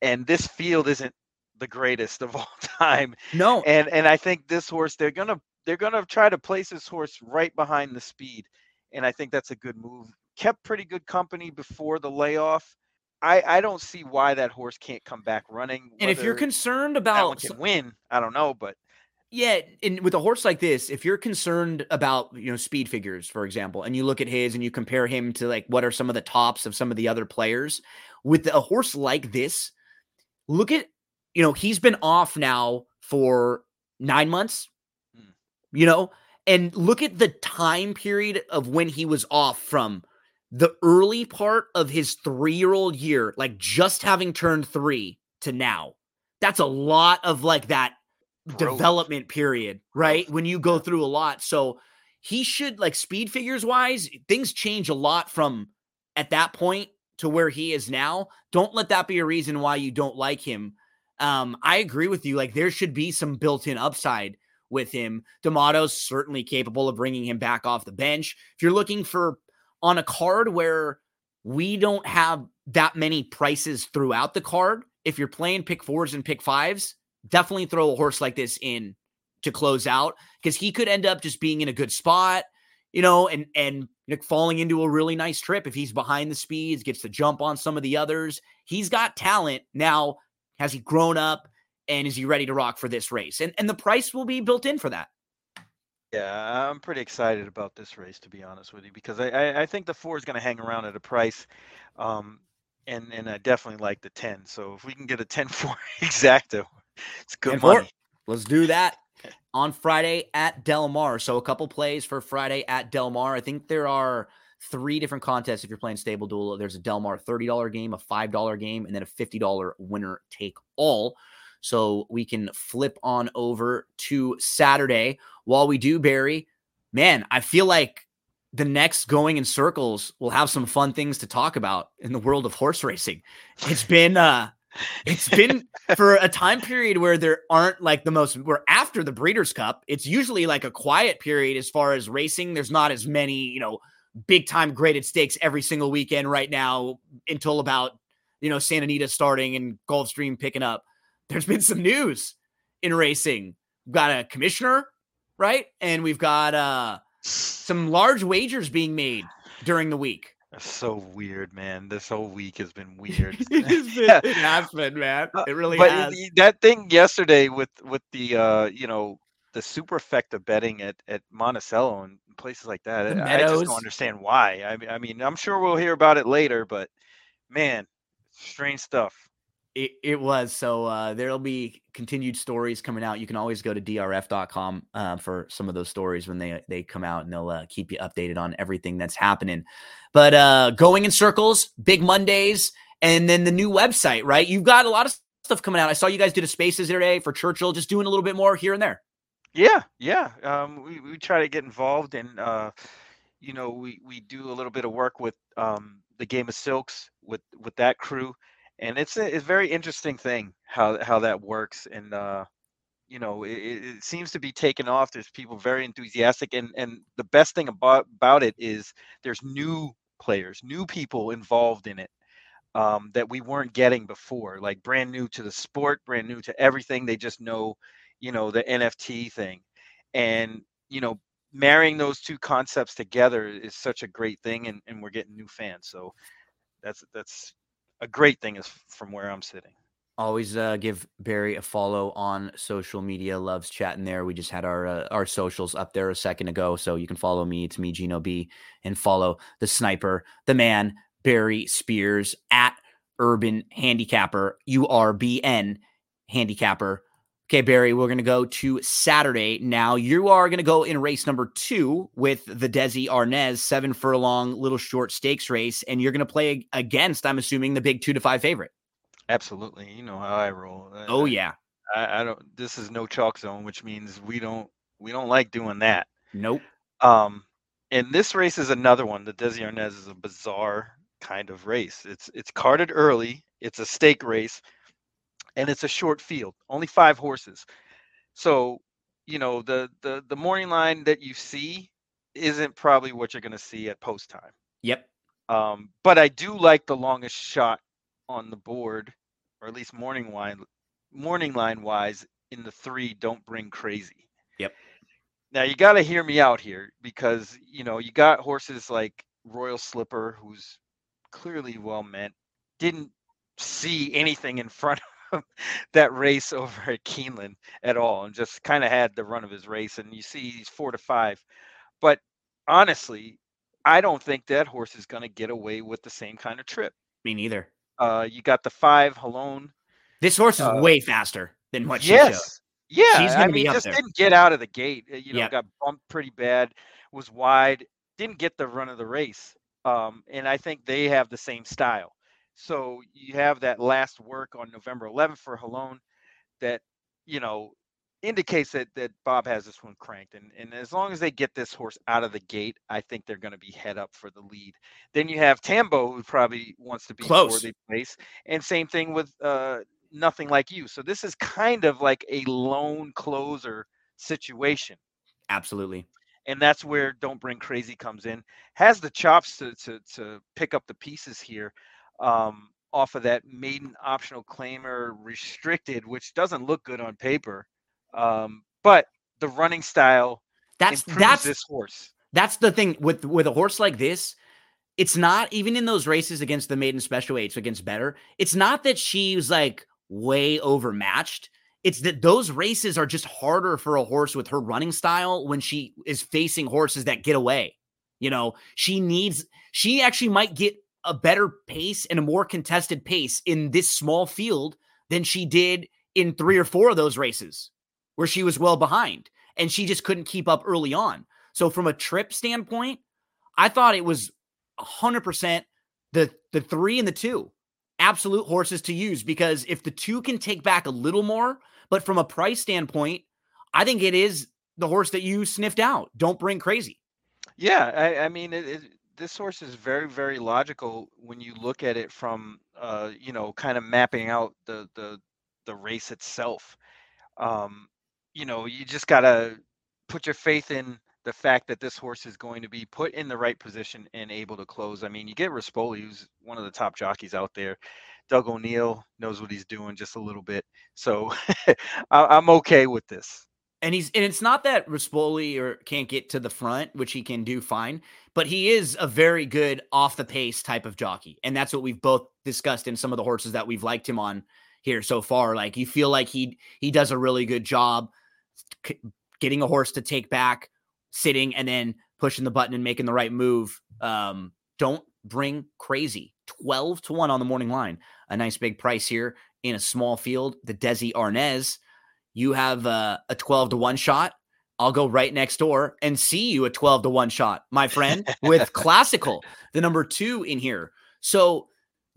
Speaker 2: And this field isn't the greatest of all time.
Speaker 1: No.
Speaker 2: And and I think this horse they're going to they're going to try to place this horse right behind the speed. And I think that's a good move. Kept pretty good company before the layoff. I, I don't see why that horse can't come back running.
Speaker 1: And if you're concerned about
Speaker 2: can win, I don't know, but
Speaker 1: yeah, and with a horse like this, if you're concerned about you know speed figures, for example, and you look at his and you compare him to like what are some of the tops of some of the other players, with a horse like this, look at you know, he's been off now for nine months, mm. you know, and look at the time period of when he was off from the early part of his three year old year, like just having turned three to now. That's a lot of like that Growth. development period, right? Growth. When you go through a lot. So he should, like, speed figures wise, things change a lot from at that point to where he is now. Don't let that be a reason why you don't like him um, I agree with you. Like there should be some built-in upside with him. D'Amato's certainly capable of bringing him back off the bench. If you're looking for on a card where we don't have that many prices throughout the card, if you're playing pick fours and pick fives, definitely throw a horse like this in to close out because he could end up just being in a good spot, you know, and and falling into a really nice trip if he's behind the speeds, gets to jump on some of the others. He's got talent. Now, has he grown up? And is he ready to rock for this race? And and the price will be built in for that.
Speaker 2: Yeah, I'm pretty excited about this race to be honest with you because I I, I think the four is going to hang around at a price, um, and and I definitely like the ten. So if we can get a 10-4 exacta, it's good money.
Speaker 1: Let's do that on Friday at Del Mar. So a couple plays for Friday at Del Mar. I think there are three different contests if you're playing StableDuel. There's a Del Mar $30 game, a $5 game, and then a $50 winner take all. So we can flip on over to Saturday. While we do, Barry, man, I feel like the next going in circles will have some fun things to talk about in the world of horse racing. It's been uh it's been for a time period where there aren't like the most we're after the breeders cup it's usually like a quiet period as far as racing there's not as many you know big time graded stakes every single weekend right now until about you know Santa Anita starting and Gulfstream picking up. There's been some news in racing. We've got a commissioner, right? And we've got uh some large wagers being made during the week.
Speaker 2: That's so weird, man. This whole week has been weird.
Speaker 1: it's been, it has been, man. Uh, it really but has.
Speaker 2: That thing yesterday with with the uh, you know, the superfecta betting at at Monticello and places like that. I just don't understand why. I, I mean, I'm sure we'll hear about it later, but man, strange stuff.
Speaker 1: It, it was so uh, there'll be continued stories coming out. You can always go to drf.com uh, for some of those stories when they they come out, and they'll uh, keep you updated on everything that's happening. But uh, going in circles, big Mondays, and then the new website. Right, you've got a lot of stuff coming out. I saw you guys did a Spaces today for Churchill, just doing a little bit more here and there.
Speaker 2: Yeah, yeah. Um, we we try to get involved, and uh, you know, we we do a little bit of work with um, the Game of Silks with with that crew, and it's a, it's a very interesting thing how how that works, and uh, you know, it, it seems to be taken off. There's people very enthusiastic, and and the best thing about about it is there's new players, new people involved in it. um, that we weren't getting before, like brand new to the sport, brand new to everything. They just know, you know, the NFT thing. And, you know, marrying those two concepts together is such a great thing and, and we're getting new fans. So that's that's a great thing is from where I'm sitting.
Speaker 1: Always uh, give Barry a follow on social media. Loves chatting there. We just had our uh, our socials up there a second ago, so you can follow me. It's me, Gino B, and follow the sniper, the man, Barry Spears at Urban Handicapper, URBN Handicapper. Okay, Barry, we're going to go to Saturday. Now, you are going to go in race number two with the Desi Arnaz seven furlong little short stakes race, and you're going to play against, I'm assuming, the big two to five favorite.
Speaker 2: Absolutely. You know how I roll.
Speaker 1: Oh, yeah.
Speaker 2: I, I don't, this is no chalk zone, which means we don't, we don't like doing that.
Speaker 1: Nope.
Speaker 2: Um, and this race is another one. The Desi Arnaz is a bizarre kind of race. It's it's carded early. It's a stake race, and it's a short field. Only five horses. So you know the the the morning line that you see isn't probably what you're going to see at post time.
Speaker 1: Yep.
Speaker 2: Um, but I do like the longest shot on the board, or at least morning line morning line wise in the three. Don't bring crazy.
Speaker 1: Yep.
Speaker 2: Now you got to hear me out here because you know you got horses like Royal Slipper, who's clearly well meant, didn't see anything in front of that race over at Keeneland at all, and just kind of had the run of his race. And you see he's four to five, but honestly, I don't think that horse is going to get away with the same kind of trip.
Speaker 1: Me neither.
Speaker 2: Uh, you got the five Halone.
Speaker 1: This horse is uh, way faster than what yes. she showed.
Speaker 2: Yeah, She's going I mean, just there. didn't get out of the gate. Uh, you know, yep. got bumped pretty bad, was wide, didn't get the run of the race. Um, and I think they have the same style. So you have that last work on November 11th for Halone that, you know, indicates that that Bob has this one cranked. And and as long as they get this horse out of the gate, I think they're going to be head up for the lead. Then you have Tambo, who probably wants to be
Speaker 1: close
Speaker 2: the place, and same thing with uh, nothing like you. So this is kind of like a lone closer situation.
Speaker 1: Absolutely
Speaker 2: and that's where don't bring crazy comes in has the chops to to, to pick up the pieces here um, off of that maiden optional claimer restricted which doesn't look good on paper um, but the running style
Speaker 1: that's that's
Speaker 2: this horse
Speaker 1: that's the thing with with a horse like this it's not even in those races against the maiden special weights against better it's not that she's like way overmatched it's that those races are just harder for a horse with her running style when she is facing horses that get away. You know, she needs, she actually might get a better pace and a more contested pace in this small field than she did in three or four of those races where she was well behind and she just couldn't keep up early on. So, from a trip standpoint, I thought it was 100% the, the three and the two absolute horses to use because if the two can take back a little more, but from a price standpoint, I think it is the horse that you sniffed out. Don't bring crazy.
Speaker 2: Yeah, I, I mean, it, it, this horse is very, very logical when you look at it from, uh, you know, kind of mapping out the the the race itself. Um, you know, you just gotta put your faith in the fact that this horse is going to be put in the right position and able to close. I mean, you get Rispoli, who's one of the top jockeys out there. Doug O'Neill knows what he's doing just a little bit, so I'm okay with this.
Speaker 1: And he's and it's not that Rispoli or can't get to the front, which he can do fine, but he is a very good off the pace type of jockey, and that's what we've both discussed in some of the horses that we've liked him on here so far. Like you feel like he he does a really good job getting a horse to take back sitting and then pushing the button and making the right move. Um, don't bring crazy. 12 to 1 on the morning line. A nice big price here in a small field. The Desi Arnaz. You have a 12 to 1 shot. I'll go right next door and see you a 12 to 1 shot, my friend, with classical, the number two in here. So,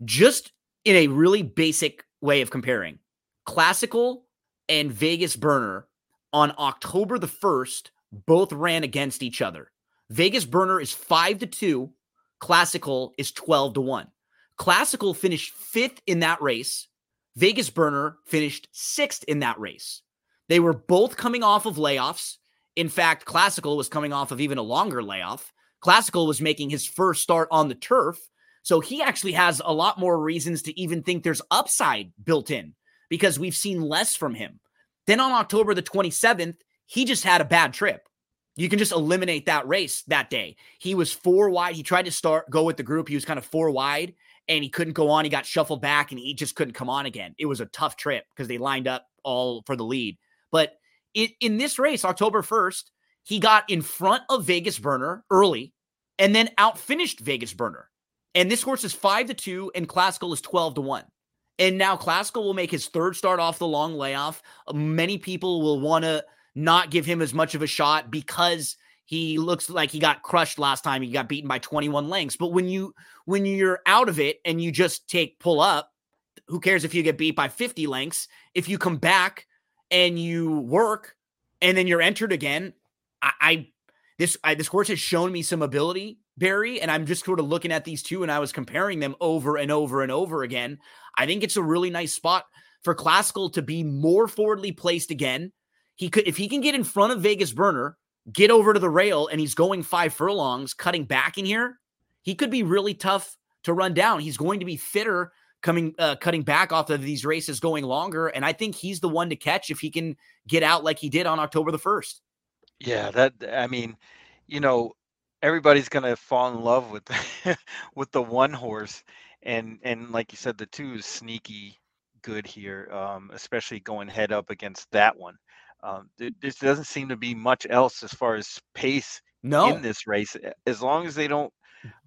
Speaker 1: just in a really basic way of comparing, classical and Vegas burner on October the 1st both ran against each other. Vegas Burner is 5 to 2, Classical is 12 to 1. Classical finished 5th in that race. Vegas Burner finished 6th in that race. They were both coming off of layoffs. In fact, Classical was coming off of even a longer layoff. Classical was making his first start on the turf. So he actually has a lot more reasons to even think there's upside built in because we've seen less from him. Then on October the 27th, he just had a bad trip. You can just eliminate that race that day. He was four wide. He tried to start go with the group. He was kind of four wide and he couldn't go on. He got shuffled back and he just couldn't come on again. It was a tough trip because they lined up all for the lead. But it, in this race, October 1st, he got in front of Vegas Burner early and then outfinished Vegas Burner. And this horse is five to two, and Classical is 12 to one. And now Classical will make his third start off the long layoff. Uh, many people will want to not give him as much of a shot because he looks like he got crushed last time. He got beaten by 21 lengths. But when you when you're out of it and you just take pull up, who cares if you get beat by 50 lengths? If you come back and you work and then you're entered again, I, I this I, this horse has shown me some ability, Barry, and I'm just sort of looking at these two and I was comparing them over and over and over again. I think it's a really nice spot for Classical to be more forwardly placed again. He could if he can get in front of Vegas Burner get over to the rail and he's going five furlongs, cutting back in here, he could be really tough to run down. He's going to be fitter coming uh, cutting back off of these races going longer and I think he's the one to catch if he can get out like he did on October the 1st.
Speaker 2: Yeah, that I mean, you know, everybody's going to fall in love with with the one horse and and like you said the two is sneaky good here um, especially going head up against that one um, there, there doesn't seem to be much else as far as pace
Speaker 1: no.
Speaker 2: in this race. As long as they don't,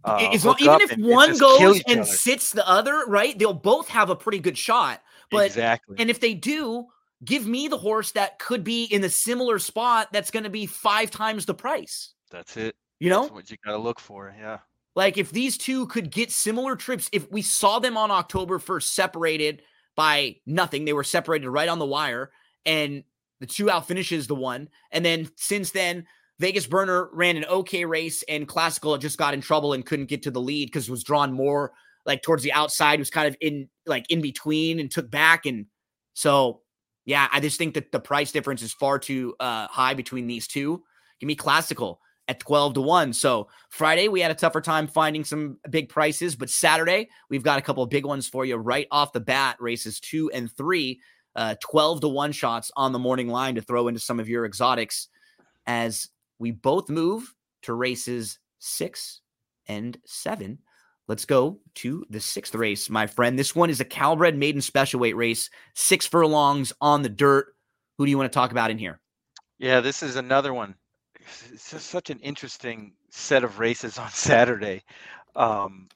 Speaker 1: uh, long, even if and, one and goes and other. sits the other, right? They'll both have a pretty good shot. But
Speaker 2: exactly,
Speaker 1: and if they do, give me the horse that could be in a similar spot that's going to be five times the price.
Speaker 2: That's it.
Speaker 1: You know
Speaker 2: that's what you got to look for. Yeah.
Speaker 1: Like if these two could get similar trips, if we saw them on October 1st separated by nothing, they were separated right on the wire, and the two out finishes the one. And then since then, Vegas Burner ran an okay race and Classical just got in trouble and couldn't get to the lead because it was drawn more like towards the outside, was kind of in like in between and took back. And so, yeah, I just think that the price difference is far too uh, high between these two. Give me Classical at 12 to 1. So Friday, we had a tougher time finding some big prices, but Saturday, we've got a couple of big ones for you right off the bat, races two and three uh, 12 to 1 shots on the morning line to throw into some of your exotics as we both move to races six and seven. Let's go to the sixth race, my friend. This one is a Calbred maiden special weight race, six furlongs on the dirt. Who do you want to talk about in here?
Speaker 2: Yeah, this is another one. It's just such an interesting set of races on Saturday. Um,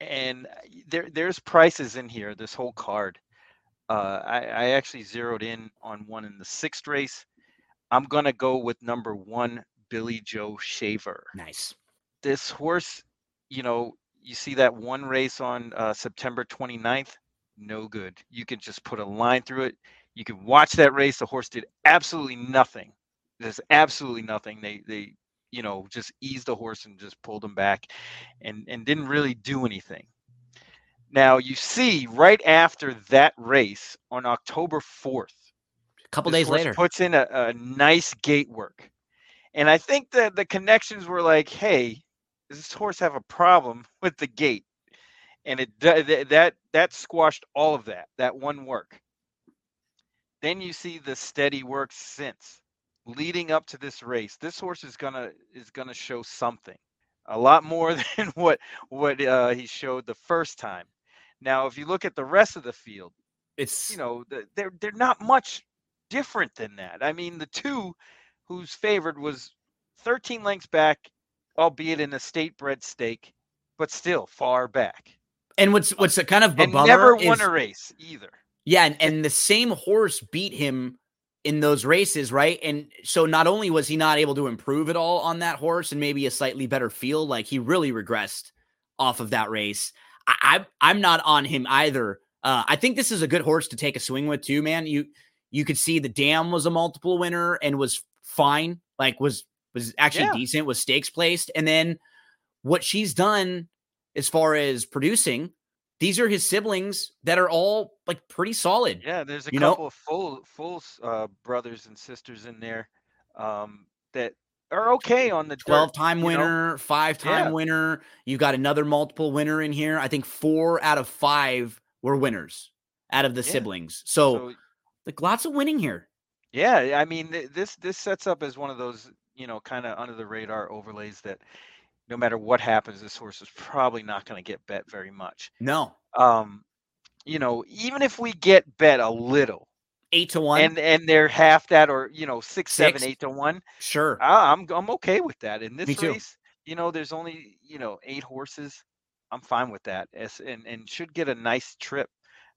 Speaker 2: and there, there's prices in here, this whole card. Uh, I, I actually zeroed in on one in the sixth race. I'm gonna go with number one, Billy Joe Shaver.
Speaker 1: Nice.
Speaker 2: This horse, you know, you see that one race on uh, September 29th, no good. You can just put a line through it. You can watch that race. The horse did absolutely nothing. There's absolutely nothing. They they you know just eased the horse and just pulled him back, and and didn't really do anything. Now you see right after that race on October 4th,
Speaker 1: a couple days later,
Speaker 2: puts in a, a nice gate work. And I think that the connections were like, hey, does this horse have a problem with the gate? And it that that squashed all of that, that one work. Then you see the steady work since leading up to this race. This horse is gonna is gonna show something, a lot more than what what uh, he showed the first time. Now, if you look at the rest of the field,
Speaker 1: it's
Speaker 2: you know they're they're not much different than that. I mean, the two who's favored was 13 lengths back, albeit in a state bred stake, but still far back.
Speaker 1: And what's what's a kind of a
Speaker 2: and never won a race either.
Speaker 1: Yeah, and, and the same horse beat him in those races, right? And so not only was he not able to improve at all on that horse and maybe a slightly better feel, like he really regressed off of that race. I, I'm not on him either. Uh, I think this is a good horse to take a swing with too, man. You you could see the dam was a multiple winner and was fine, like was was actually yeah. decent, was stakes placed, and then what she's done as far as producing, these are his siblings that are all like pretty solid.
Speaker 2: Yeah, there's a couple know? of full full uh, brothers and sisters in there um, that are okay on the
Speaker 1: 12 time winner, know? five time yeah. winner. You got another multiple winner in here. I think four out of five were winners out of the yeah. siblings. So, so, like lots of winning here.
Speaker 2: Yeah, I mean this this sets up as one of those you know kind of under the radar overlays that no matter what happens, this horse is probably not going to get bet very much.
Speaker 1: No.
Speaker 2: Um, you know, even if we get bet a little,
Speaker 1: eight to one,
Speaker 2: and and they're half that, or you know, six, six? seven, eight to one.
Speaker 1: Sure,
Speaker 2: I, I'm I'm okay with that. In this race, you know, there's only you know eight horses. I'm fine with that, As, and and should get a nice trip.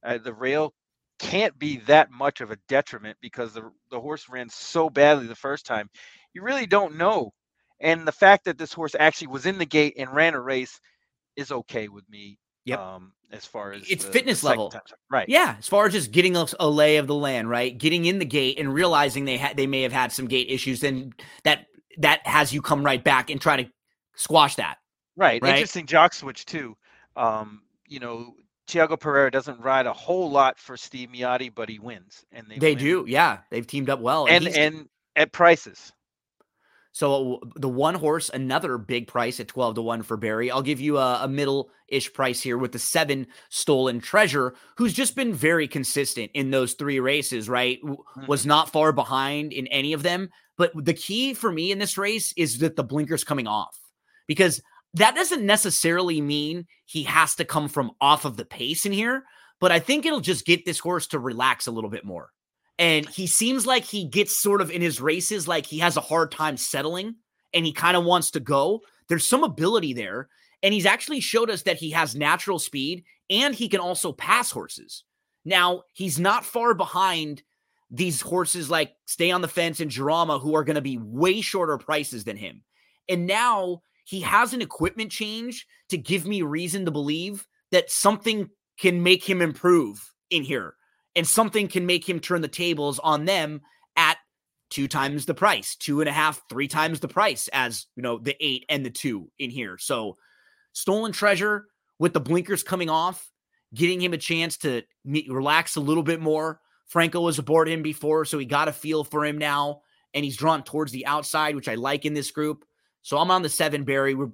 Speaker 2: Uh, the rail can't be that much of a detriment because the the horse ran so badly the first time. You really don't know, and the fact that this horse actually was in the gate and ran a race is okay with me.
Speaker 1: Yep.
Speaker 2: Um, as far as
Speaker 1: it's the, fitness the level, time.
Speaker 2: right?
Speaker 1: Yeah, as far as just getting a, a, lay of the land, right? Getting in the gate and realizing they had they may have had some gate issues, then that that has you come right back and try to squash that.
Speaker 2: Right. right? Interesting jock switch too. Um, you know, Tiago Pereira doesn't ride a whole lot for Steve Miyadi, but he wins, and they
Speaker 1: they win. do. Yeah, they've teamed up well,
Speaker 2: and and, and at prices.
Speaker 1: So the one horse, another big price at 12 to 1 for Barry. I'll give you a, a middle ish price here with the seven stolen treasure, who's just been very consistent in those three races, right? Mm-hmm. Was not far behind in any of them. But the key for me in this race is that the blinker's coming off because that doesn't necessarily mean he has to come from off of the pace in here. But I think it'll just get this horse to relax a little bit more. And he seems like he gets sort of in his races, like he has a hard time settling and he kind of wants to go. There's some ability there. And he's actually showed us that he has natural speed and he can also pass horses. Now, he's not far behind these horses like Stay on the Fence and Jarama, who are going to be way shorter prices than him. And now he has an equipment change to give me reason to believe that something can make him improve in here and something can make him turn the tables on them at two times the price, two and a half, three times the price as you know the eight and the two in here. So stolen treasure with the blinkers coming off, getting him a chance to meet, relax a little bit more. Franco was aboard him before, so he got a feel for him now, and he's drawn towards the outside, which I like in this group. So I'm on the seven, Barry. We're,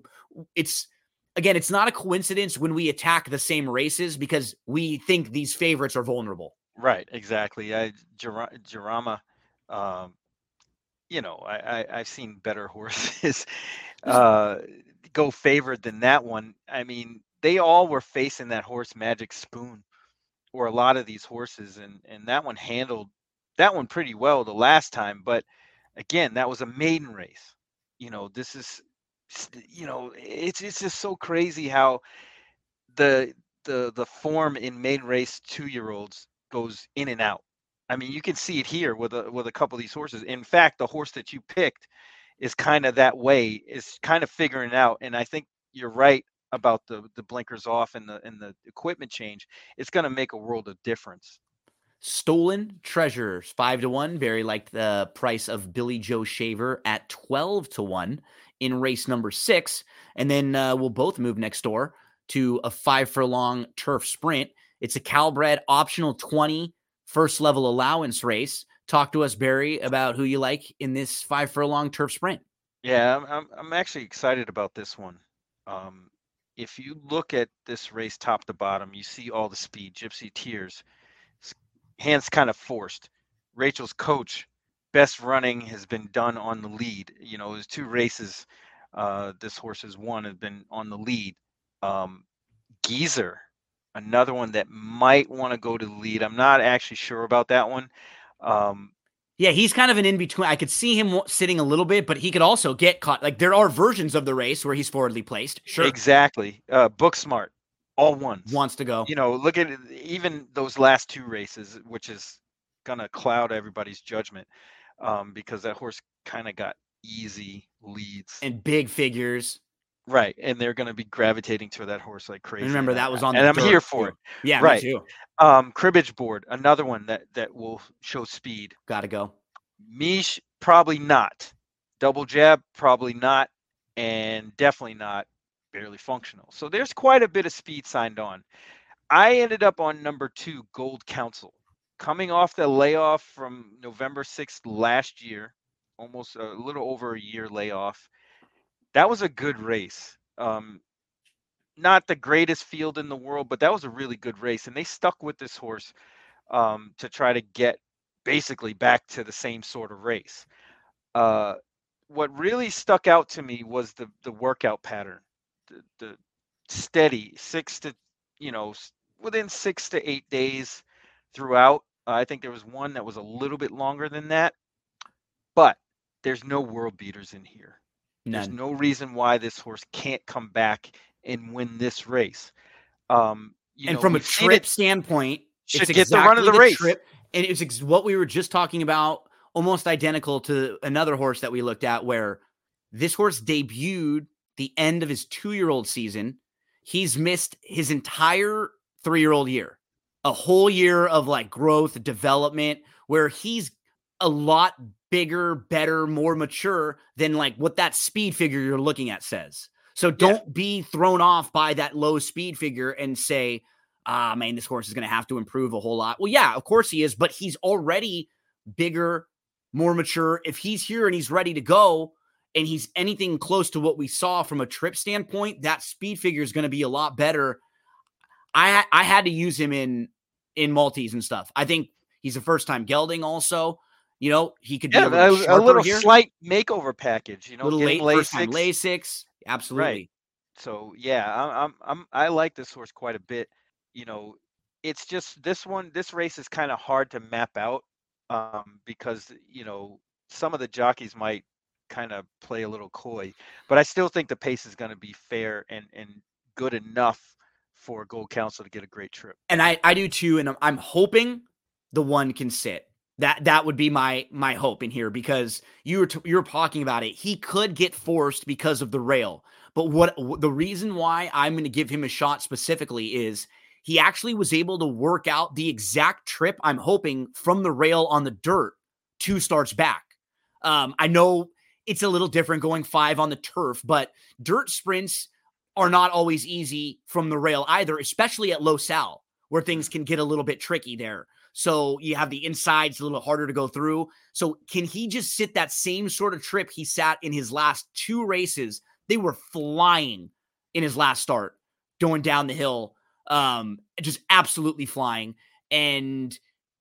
Speaker 1: it's again, it's not a coincidence when we attack the same races because we think these favorites are vulnerable.
Speaker 2: Right, exactly. I Jarama, um, you know, I, I have seen better horses uh, go favored than that one. I mean, they all were facing that horse Magic Spoon, or a lot of these horses, and and that one handled that one pretty well the last time. But again, that was a maiden race. You know, this is, you know, it's it's just so crazy how the the the form in main race two year olds goes in and out. I mean, you can see it here with a with a couple of these horses. In fact, the horse that you picked is kind of that way, is kind of figuring out. And I think you're right about the the blinkers off and the and the equipment change. It's going to make a world of difference.
Speaker 1: Stolen treasures five to one. Very like the price of Billy Joe Shaver at twelve to one in race number six, and then uh, we'll both move next door to a five furlong turf sprint it's a Calbred optional 20 first level allowance race. Talk to us, Barry, about who you like in this five furlong turf sprint.
Speaker 2: Yeah, I'm, I'm actually excited about this one. Um, if you look at this race top to bottom, you see all the speed. Gypsy Tears, hands kind of forced. Rachel's coach, best running has been done on the lead. You know, there's two races uh, this horse has won has been on the lead. Um, Geezer another one that might want to go to the lead. I'm not actually sure about that one. Um,
Speaker 1: yeah, he's kind of an in between. I could see him sitting a little bit, but he could also get caught. Like there are versions of the race where he's forwardly placed. Sure,
Speaker 2: exactly. Uh, book smart, all ones
Speaker 1: wants to go.
Speaker 2: You know, look at even those last two races, which is gonna cloud everybody's judgment um, because that horse kind of got easy leads
Speaker 1: and big figures.
Speaker 2: Right, and they're going to be gravitating to that horse like crazy.
Speaker 1: remember that was on,
Speaker 2: and I'm here for
Speaker 1: too.
Speaker 2: it.
Speaker 1: Yeah,
Speaker 2: right.
Speaker 1: Me too.
Speaker 2: Um, cribbage board, another one that that will show speed.
Speaker 1: Got to go.
Speaker 2: Mish, probably not. Double jab, probably not, and definitely not barely functional. So there's quite a bit of speed signed on. I ended up on number two, Gold Council, coming off the layoff from November 6th last year. almost a little over a year layoff. That was a good race. Um, not the greatest field in the world, but that was a really good race, and they stuck with this horse um, to try to get basically back to the same sort of race. Uh, what really stuck out to me was the the workout pattern, the, the steady six to you know within six to eight days throughout. Uh, I think there was one that was a little bit longer than that, but there's no world beaters in here. None. There's no reason why this horse can't come back and win this race. Um,
Speaker 1: and know, from a trip it, standpoint,
Speaker 2: should it's get exactly the run of the, the race. Trip,
Speaker 1: and it's ex- what we were just talking about, almost identical to another horse that we looked at, where this horse debuted the end of his two-year-old season. He's missed his entire three-year-old year, a whole year of like growth, development, where he's a lot bigger, better, more mature than like what that speed figure you're looking at says. So don't yeah. be thrown off by that low speed figure and say, ah, man, this horse is going to have to improve a whole lot. Well, yeah, of course he is, but he's already bigger, more mature. If he's here and he's ready to go, and he's anything close to what we saw from a trip standpoint, that speed figure is going to be a lot better. I I had to use him in in multis and stuff. I think he's a first time gelding also. You know, he could yeah, be a little,
Speaker 2: a, a little slight makeover package. You know,
Speaker 1: little late first time Lasix. Absolutely. Right.
Speaker 2: So yeah, I'm, I'm I like this horse quite a bit. You know, it's just this one. This race is kind of hard to map out um, because you know some of the jockeys might kind of play a little coy, but I still think the pace is going to be fair and and good enough for Gold Council to get a great trip.
Speaker 1: And I I do too, and I'm, hoping the one can sit. That that would be my my hope in here because you were t- you were talking about it. He could get forced because of the rail, but what the reason why I'm going to give him a shot specifically is he actually was able to work out the exact trip I'm hoping from the rail on the dirt two starts back. Um, I know it's a little different going five on the turf, but dirt sprints are not always easy from the rail either, especially at Los Al where things can get a little bit tricky there. So you have the insides a little harder to go through. So can he just sit that same sort of trip he sat in his last two races? They were flying in his last start, going down the hill, um, just absolutely flying. And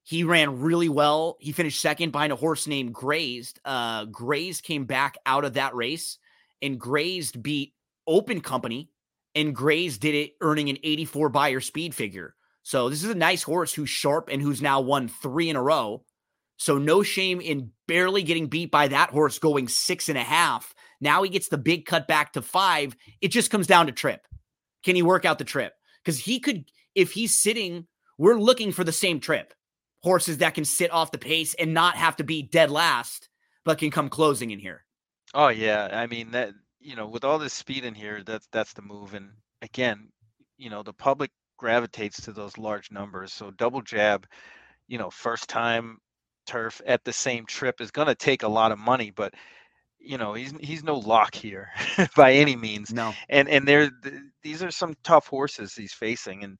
Speaker 1: he ran really well. He finished second behind a horse named Grazed. Uh, Grazed came back out of that race, and Grazed beat Open Company, and Grazed did it, earning an 84 Beyer speed figure. So this is a nice horse who's sharp and who's now won three in a row. So no shame in barely getting beat by that horse going six and a half. Now he gets the big cut back to five. It just comes down to trip. Can he work out the trip? Because he could, if he's sitting, we're looking for the same trip. Horses that can sit off the pace and not have to be dead last, but can come closing in here.
Speaker 2: Oh yeah. I mean that you know, with all this speed in here, that's that's the move. And again, you know, the public gravitates to those large numbers. So double jab, you know, first time turf at the same trip is going to take a lot of money, but you know he's he's no lock here by any means.
Speaker 1: No,
Speaker 2: and and there these are some tough horses he's facing, and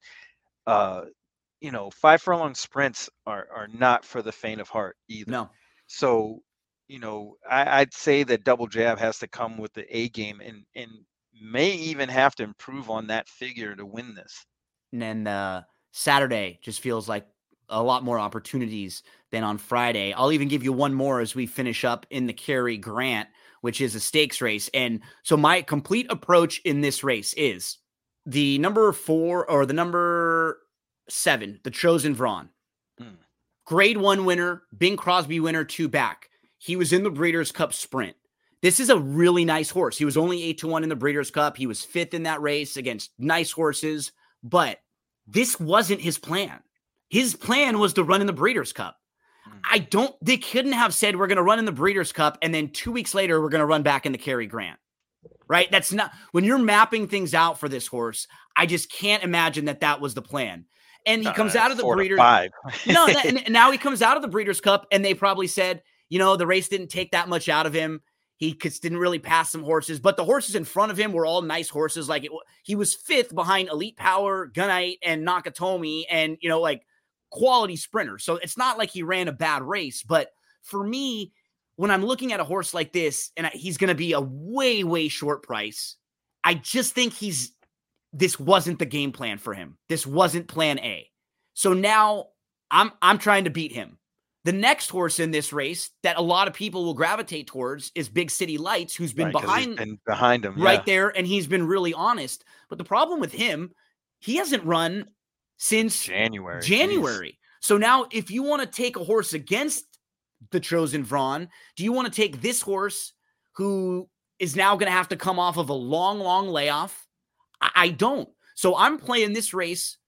Speaker 2: uh, you know five furlong sprints are are not for the faint of heart either.
Speaker 1: No,
Speaker 2: so you know I, I'd say that double jab has to come with the A game and and may even have to improve on that figure to win this
Speaker 1: and then uh, Saturday just feels like a lot more opportunities than on Friday. I'll even give you one more as we finish up in the Cary Grant, which is a stakes race. And so my complete approach in this race is the number four or the number seven, the chosen Vron. Mm. Grade one winner, Bing Crosby winner, two back. He was in the Breeders' Cup sprint. This is a really nice horse. He was only eight to one in the Breeders' Cup. He was fifth in that race against nice horses. But this wasn't his plan. His plan was to run in the Breeders' Cup. Mm. I don't, they couldn't have said, we're going to run in the Breeders' Cup and then two weeks later, we're going to run back in the Cary Grant. Right? That's not, when you're mapping things out for this horse, I just can't imagine that that was the plan. And he comes uh, out of the Breeders'
Speaker 2: Five.
Speaker 1: no, and now he comes out of the Breeders' Cup and they probably said, you know, the race didn't take that much out of him. He just didn't really pass some horses, but the horses in front of him were all nice horses. Like it, he was fifth behind Elite Power, Gunite, and Nakatomi, and you know, like quality sprinter. So it's not like he ran a bad race. But for me, when I'm looking at a horse like this and he's going to be a way, way short price, I just think he's this wasn't the game plan for him. This wasn't plan A. So now I'm I'm trying to beat him. The next horse in this race that a lot of people will gravitate towards is Big City Lights, who's been right, behind
Speaker 2: been behind him
Speaker 1: right yeah. there, and he's been really honest. But the problem with him, he hasn't run since
Speaker 2: January.
Speaker 1: January. Jeez. So now, if you want to take a horse against the chosen Vron, do you want to take this horse who is now going to have to come off of a long, long layoff? I, I don't. So I'm playing this race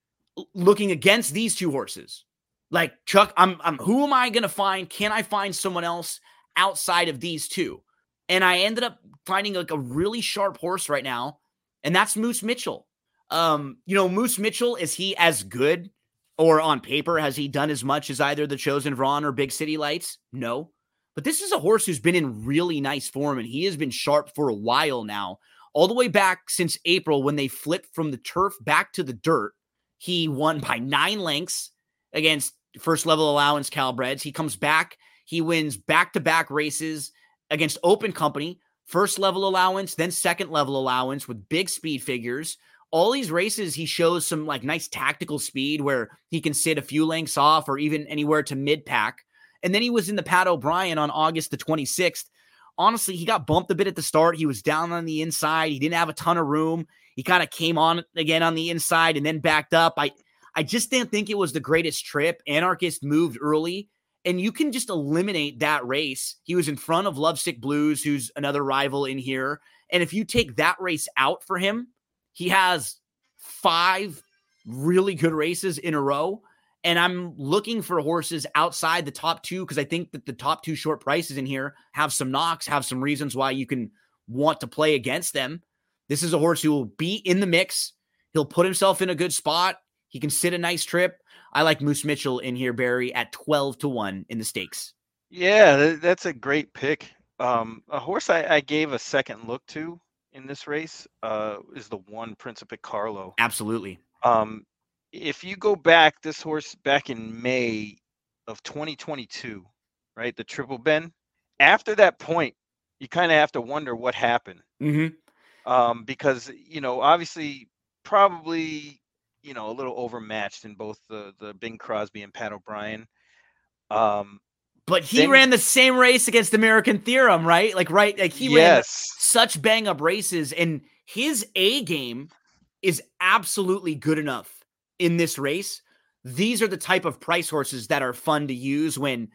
Speaker 1: looking against these two horses. Like Chuck, I'm I'm who am I gonna find? Can I find someone else outside of these two? And I ended up finding like a really sharp horse right now, and that's Moose Mitchell. Um, you know, Moose Mitchell, is he as good or on paper has he done as much as either the chosen Vron or Big City Lights? No. But this is a horse who's been in really nice form and he has been sharp for a while now, all the way back since April when they flipped from the turf back to the dirt. He won by nine lengths against first level allowance Calbreds. He comes back, he wins back to back races against Open Company, first level allowance, then second level allowance with big speed figures. All these races, he shows some like nice tactical speed where he can sit a few lengths off or even anywhere to mid pack. And then he was in the Pat O'Brien on August the 26th. Honestly, he got bumped a bit at the start. He was down on the inside. He didn't have a ton of room. He kind of came on again on the inside and then backed up. I I just didn't think it was the greatest trip. Anarchist moved early, and you can just eliminate that race. He was in front of Lovesick Blues, who's another rival in here. And if you take that race out for him, he has five really good races in a row. And I'm looking for horses outside the top two because I think that the top two short prices in here have some knocks, have some reasons why you can want to play against them. This is a horse who will be in the mix. He'll put himself in a good spot. He can sit a nice trip. I like Moose Mitchell in here, Barry, at 12 to 1 in the stakes.
Speaker 2: Yeah, that's a great pick. Um, a horse I, I, gave a second look to in this race uh, is the one Principe Carlo.
Speaker 1: Absolutely.
Speaker 2: Um, if you go back, this horse back in May of 2022, right, the Triple Bend, after that point, you kind of have to wonder what happened.
Speaker 1: Mm-hmm.
Speaker 2: Um, because, you know, obviously, probably you know a little overmatched in both the the Bing Crosby and Pat O'Brien. Um,
Speaker 1: but he then, ran the same race against American Theorem, right? Like right, like he yes. ran such bang up races, and his A game is absolutely good enough in this race. These are the type of price horses that are fun to use when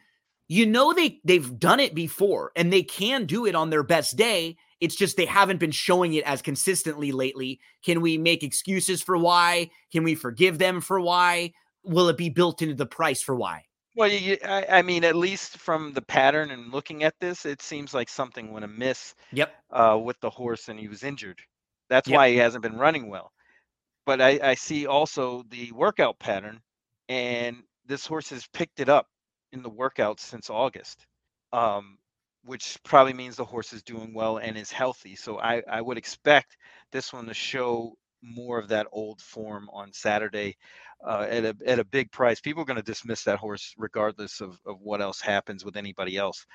Speaker 1: you know they they've done it before and they can do it on their best day it's just they haven't been showing it as consistently lately. Can we make excuses for why? Can we forgive them for why? Will it be built into the price for why?
Speaker 2: Well, you, I, I, mean, at least from the pattern and looking at this, it seems like something went amiss.
Speaker 1: Yep.
Speaker 2: Uh, with the horse, and he was injured. That's yep. why he hasn't been running well. But I, I see also the workout pattern, and this horse has picked it up in the workouts since August. Um, which probably means the horse is doing well and is healthy. So I, I would expect this one to show more of that old form on Saturday uh, at a at a big price. People are going to dismiss that horse regardless of, of what else happens with anybody else.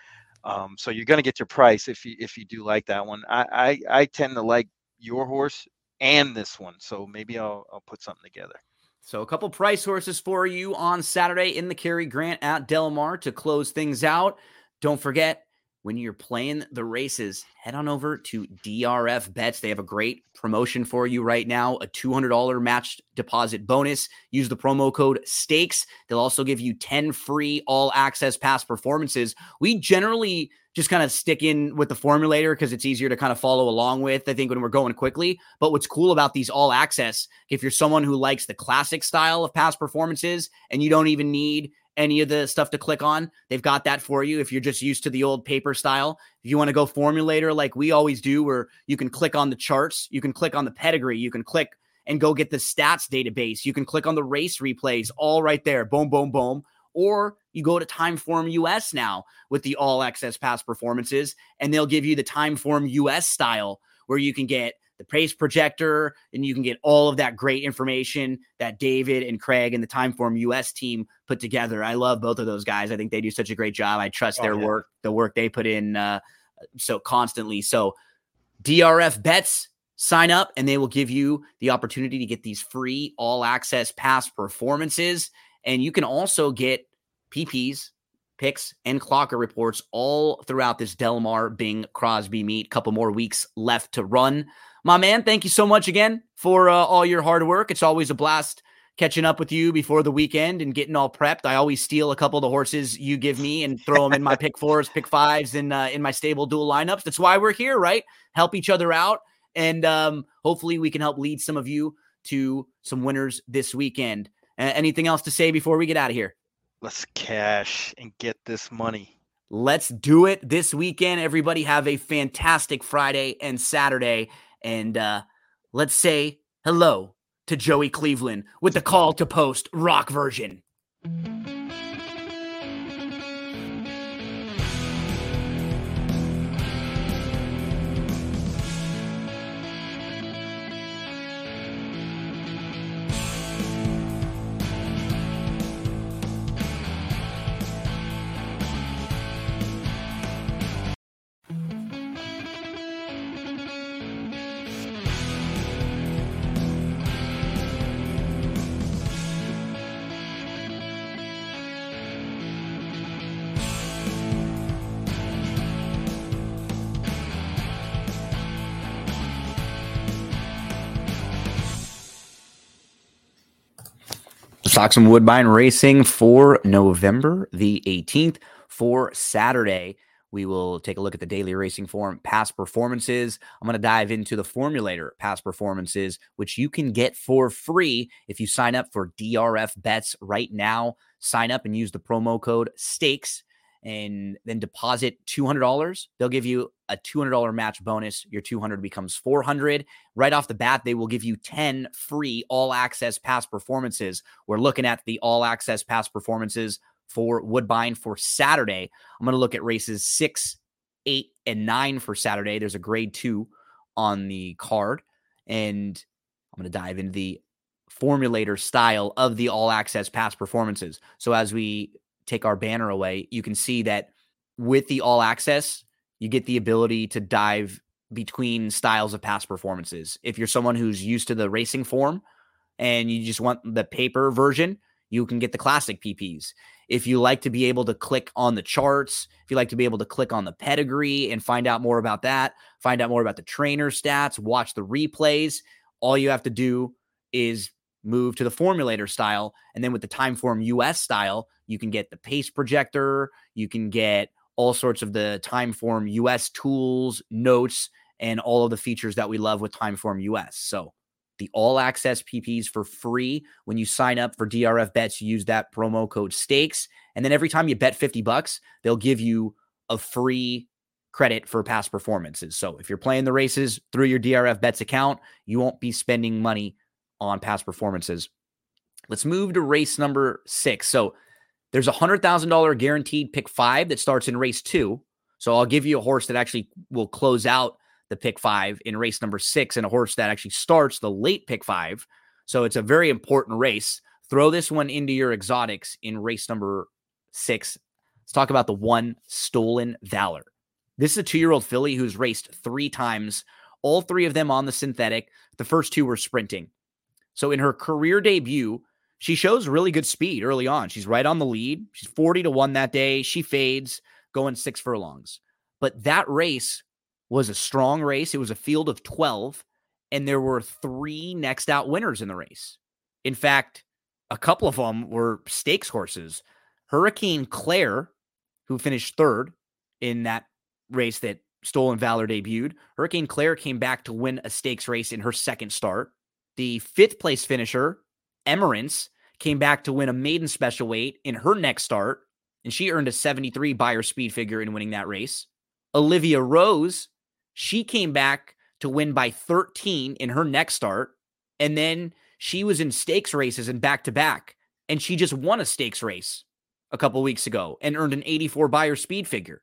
Speaker 2: Um, so you're going to get your price if you if you do like that one. I, I I tend to like your horse and this one, so maybe I'll I'll put something together.
Speaker 1: So a couple price horses for you on Saturday in the Cary Grant at Del Mar to close things out. Don't forget when you're playing the races, head on over to DRF Bets. They have a great promotion for you right now a $200 matched deposit bonus. Use the promo code STAKES. They'll also give you 10 free all access pass performances. We generally just kind of stick in with the formulator because it's easier to kind of follow along with, I think, when we're going quickly. But what's cool about these all access, if you're someone who likes the classic style of past performances and you don't even need any of the stuff to click on, they've got that for you. If you're just used to the old paper style, if you want to go formulator like we always do, where you can click on the charts, you can click on the pedigree, you can click and go get the stats database, you can click on the race replays, all right there. Boom, boom, boom. Or you go to Timeform US now with the all access pass performances, and they'll give you the Timeform US style where you can get the pace projector, and you can get all of that great information that David and Craig and the Timeform US team put together. I love both of those guys. I think they do such a great job. I trust oh, their yeah. work, the work they put in uh, so constantly. So DRF bets sign up and they will give you the opportunity to get these free all access past performances and you can also get PPs picks and clocker reports all throughout this Del Mar Bing Crosby meet. Couple more weeks left to run. My man, thank you so much again for uh, all your hard work. It's always a blast catching up with you before the weekend and getting all prepped. I always steal a couple of the horses you give me and throw them in my pick fours, pick fives, and uh, in my StableDuel lineups. That's why we're here, right? Help each other out, and um, hopefully we can help lead some of you to some winners this weekend. Uh, anything else to say before we get out of here?
Speaker 2: Let's cash and get this money.
Speaker 1: Let's do it this weekend. Everybody have a fantastic Friday and Saturday. And uh, let's say hello to Joey Cleveland with the call to post rock version. Some Woodbine racing for November the 18th. For Saturday, we will take a look at the daily racing form past performances. I'm going to dive into the formulator past performances, which you can get for free if you sign up for DRF bets right now. Sign up and use the promo code STAKES and then deposit $200. They'll give you a $200 match bonus. Your 200 becomes 400. Right off the bat, they will give you 10 free all access past performances. We're looking at the all access past performances for Woodbine for Saturday. I'm going to look at races 6, 8 and 9 for Saturday. There's a grade 2 on the card and I'm going to dive into the formulator style of the all access past performances. So as we take our banner away, you can see that with the all access, you get the ability to dive between styles of past performances. If you're someone who's used to the racing form and you just want the paper version, you can get the classic PPs. If you like to be able to click on the charts, if you like to be able to click on the pedigree and find out more about that, find out more about the trainer stats, watch the replays, all you have to do is move to the formulator style. And then with the Timeform US style, you can get the pace projector, you can get all sorts of the Timeform US tools, notes, and all of the features that we love with Timeform US. So the all access PPs for free when you sign up for DRF bets, use that promo code stakes. And then every time you bet 50 bucks, they'll give you a free credit for past performances. So if you're playing the races through your DRF bets account, you won't be spending money on past performances. Let's move to race number six. So there's a hundred thousand dollar guaranteed pick five that starts in race two. So I'll give you a horse that actually will close out the pick five in race number six, and a horse that actually starts the late pick five. So it's a very important race. Throw this one into your exotics in race number six. Let's talk about the one stolen valor. This is a two year old filly who's raced three times, all three of them on the synthetic. The first two were sprinting. So in her career debut, she shows really good speed early on. She's right on the lead. She's 40 to 1 that day. She fades going six furlongs. But that race was a strong race. It was a field of 12, and there were three next out winners in the race. In fact, a couple of them were stakes horses. Hurricane Claire, who finished third in that race that Stolen Valor debuted, Hurricane Claire came back to win a stakes race in her second start. The fifth place finisher, Emerence, came back to win a maiden special weight in her next start, and she earned a 73 Beyer speed figure in winning that race. Olivia Rose, she came back to win by 13 in her next start, and then she was in stakes races and back to back, and she just won a stakes race a couple weeks ago and earned an 84 Beyer speed figure.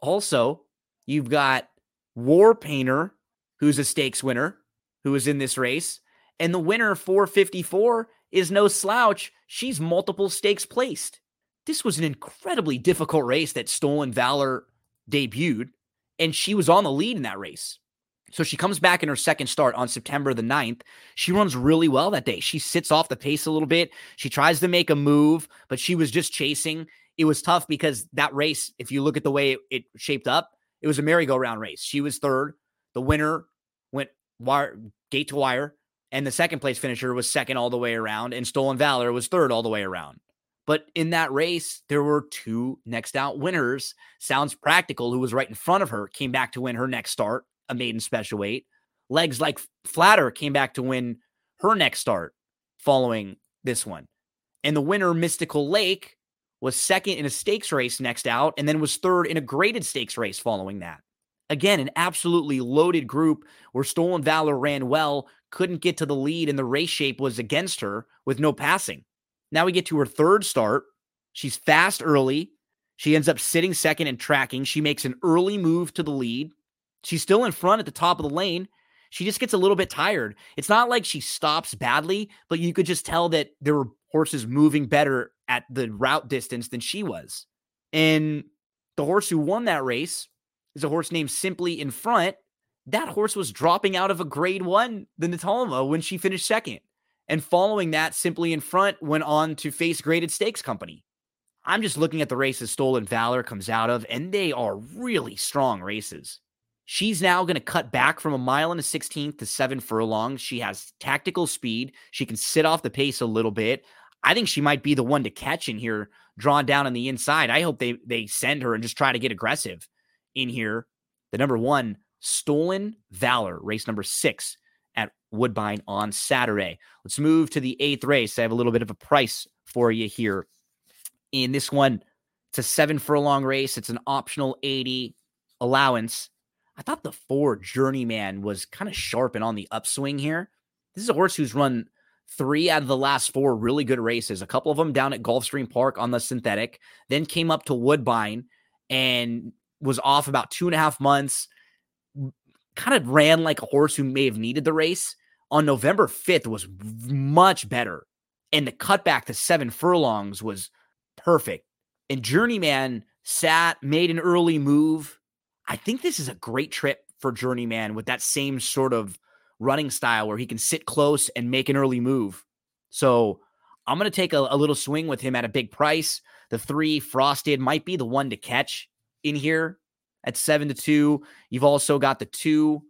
Speaker 1: Also, you've got War Painter who's a stakes winner, who is in this race. And the winner, 454, is no slouch. She's multiple stakes placed. This was an incredibly difficult race that Stolen Valor debuted, and she was on the lead in that race. So she comes back in her second start on September the 9th. She runs really well that day. She sits off the pace a little bit. She tries to make a move, but she was just chasing. It was tough because that race, if you look at the way it, shaped up, it was a merry-go-round race. She was third. The winner wire, gate to wire, and the second place finisher was second all the way around, and Stolen Valor was third all the way around. But in that race, there were two next out winners. Sounds Practical, who was right in front of her, came back to win her next start, a maiden special weight. Legs like Flatter came back to win her next start following this one. And the winner, Mystical Lake, was second in a stakes race next out, and then was third in a graded stakes race following that. Again, an absolutely loaded group where Stolen Valor ran well, couldn't get to the lead, and the race shape was against her with no passing. Now we get to her third start. She's fast early. She ends up sitting second and tracking. She makes an early move to the lead. She's still in front at the top of the lane. She just gets a little bit tired. It's not like she stops badly, but you could just tell that there were horses moving better at the route distance than she was. And the horse who won that race is a horse named Simply in Front. That horse was dropping out of a grade one, the Natalma, when she finished second. And following that, simply in front, went on to face Graded Stakes Company. I'm just looking at the races Stolen Valor comes out of, and they are really strong races. She's now going to cut back from a mile and a 16th to seven furlongs. She has tactical speed. She can sit off the pace a little bit. I think she might be the one to catch in here, drawn down on the inside. I hope they they send her and just try to get aggressive in here. The number one, Stolen Valor, race number six at Woodbine on Saturday. Let's move to the eighth race. I have a little bit of a price for you here. In this one, it's a seven furlong race. It's an optional 80 allowance. I thought the four Journeyman was kind of sharp and on the upswing here. This is a horse who's run three out of the last four really good races, a couple of them down at Gulfstream Park on the synthetic, then came up to Woodbine and was off about two and a half months, kind of ran like a horse who may have needed the race. On November 5th was much better. And the cutback to seven furlongs was perfect. And Journeyman sat, made an early move. I think this is a great trip for Journeyman with that same sort of running style where he can sit close and make an early move. So I'm going to take a, a, little swing with him at a big price. The three frosted might be the one to catch in here at seven to two. You've also got the two,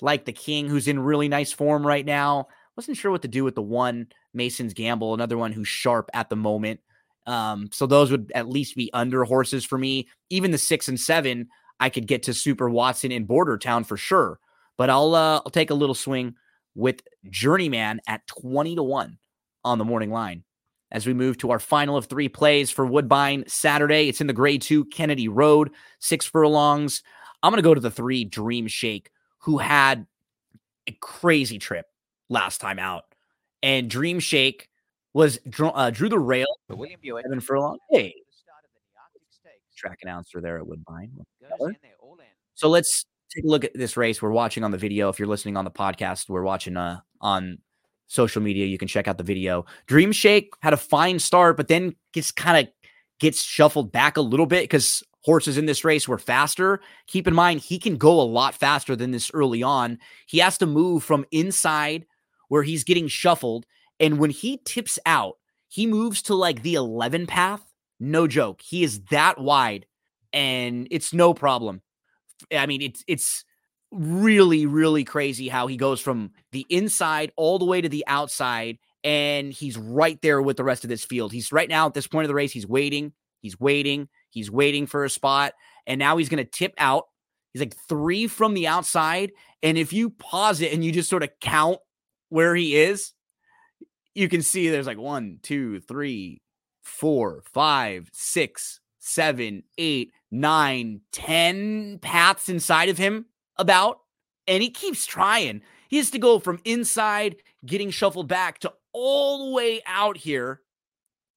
Speaker 1: like the King, who's in really nice form right now. Wasn't sure what to do with the one Mason's Gamble, another one who's sharp at the moment. Um, so those would at least be under horses for me. Even the six and seven, I could get to Super Watson in Border Town for sure. But I'll uh, I'll take a little swing with Journeyman at twenty to one on the morning line as we move to our final of three plays for Woodbine Saturday. It's in the grade two Kennedy Road, six furlongs. I'm going to go to the three Dream Shake, who had a crazy trip last time out. And Dream Shake was uh, drew the rail. But William Buick. Evan Furlong. Hey. Track announcer there at Woodbine. So let's take a look at this race. We're watching on the video. If you're listening on the podcast, we're watching uh, on social media. You can check out the video. Dream Shake had a fine start, but then gets kind of gets shuffled back a little bit because horses in this race were faster. Keep in mind, he can go a lot faster than this early on. He has to move from inside where he's getting shuffled. And when he tips out, he moves to like the 11 path. No joke. He is that wide and it's no problem. I mean, it's, it's, really, really crazy how he goes from the inside all the way to the outside, and he's right there with the rest of this field. He's right now at this point of the race, he's waiting, he's waiting, he's waiting for a spot, and now he's going to tip out. He's like three from the outside. And if you pause it and you just sort of count where he is, you can see there's like one, two, three, four, five, six, seven, eight, nine, ten paths inside of him about, and he keeps trying. He has to go from inside, getting shuffled back to all the way out here.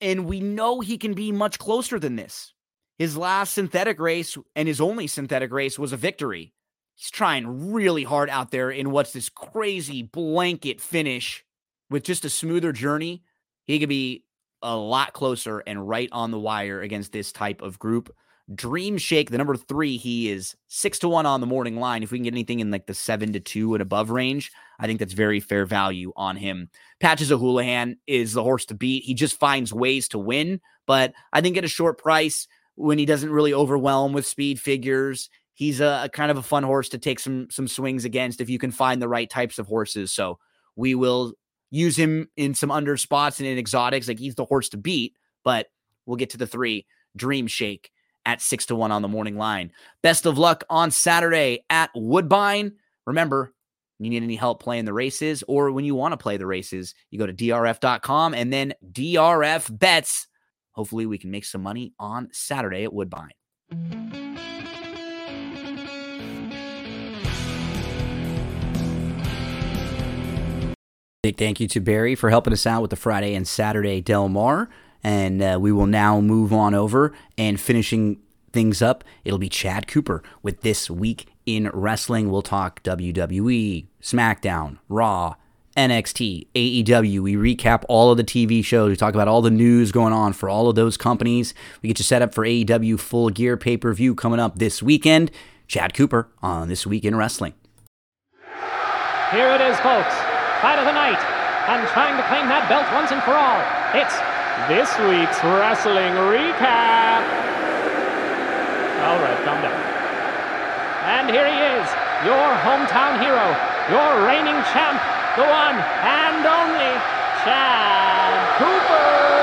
Speaker 1: And we know he can be much closer than this. His last synthetic race and his only synthetic race was a victory.
Speaker 3: he's trying really hard out there in what's this crazy blanket finish with just a smoother journey. He could be a lot closer and right on the wire against this type of group. Dream Shake, the number three, he is six to one on the morning line. If we can get anything in like the seven to two and above range, I think that's very fair value on him. Patches of O'Houlihan is the horse to beat. He just finds ways to win, but I think at a short price when he doesn't really overwhelm with speed figures, he's a, a kind of a fun horse to take some some swings against if you can find the right types of horses. So we will use him in some under spots and in exotics. Like he's the horse to beat, but we'll get to the three. Dream Shake at six to one on the morning line. Best of luck on Saturday at Woodbine. Remember, you need any help playing the races or when you want to play the races, you go to drf.com and then DRF bets. Hopefully, we can make some money on Saturday at Woodbine.
Speaker 1: Big thank you to Barry for helping us out with the Friday and Saturday Del Mar. And uh, we will now move on over and finishing things up. It'll be Chad Cooper with This Week in Wrestling. We'll talk WWE, SmackDown, Raw, NXT, AEW. We recap all of the TV shows. We talk about all the news going on for all of those companies. We get you set up for AEW Full Gear pay per view coming up this weekend. Chad Cooper on This Week in Wrestling.
Speaker 4: Here it is, folks. Fight of the night. And trying to claim that belt once and for all. It's this week's wrestling recap. All right, calm down. And here he is, your hometown hero, your reigning champ, the one and only Chad Cooper.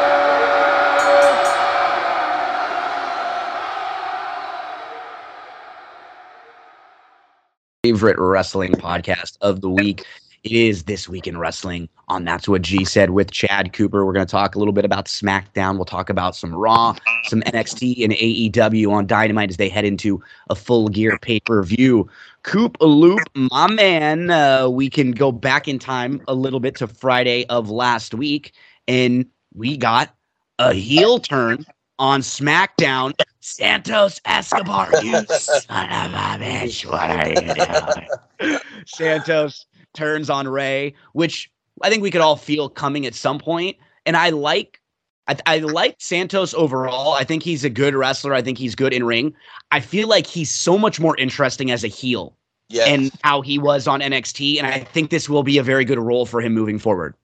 Speaker 1: Favorite wrestling podcast of the week. It is This Week in Wrestling on That's What G Said with Chad Cooper. We're going to talk a little bit about SmackDown. We'll talk about some Raw, some NXT, and AEW on Dynamite as they head into a full gear pay per view. Coop Loop, my man, uh, we can go back in time a little bit to Friday of last week, and we got a heel turn on SmackDown. Santos Escobar, you son of a bitch, what are you doing? Santos turns on Rey, which I think we could all feel coming at some point. And I like I, I, like Santos overall. I think he's a good wrestler. I think he's good in ring. I feel like he's so much more interesting as a heel yes. and how he was on NXT. And I think this will be a very good role for him moving forward.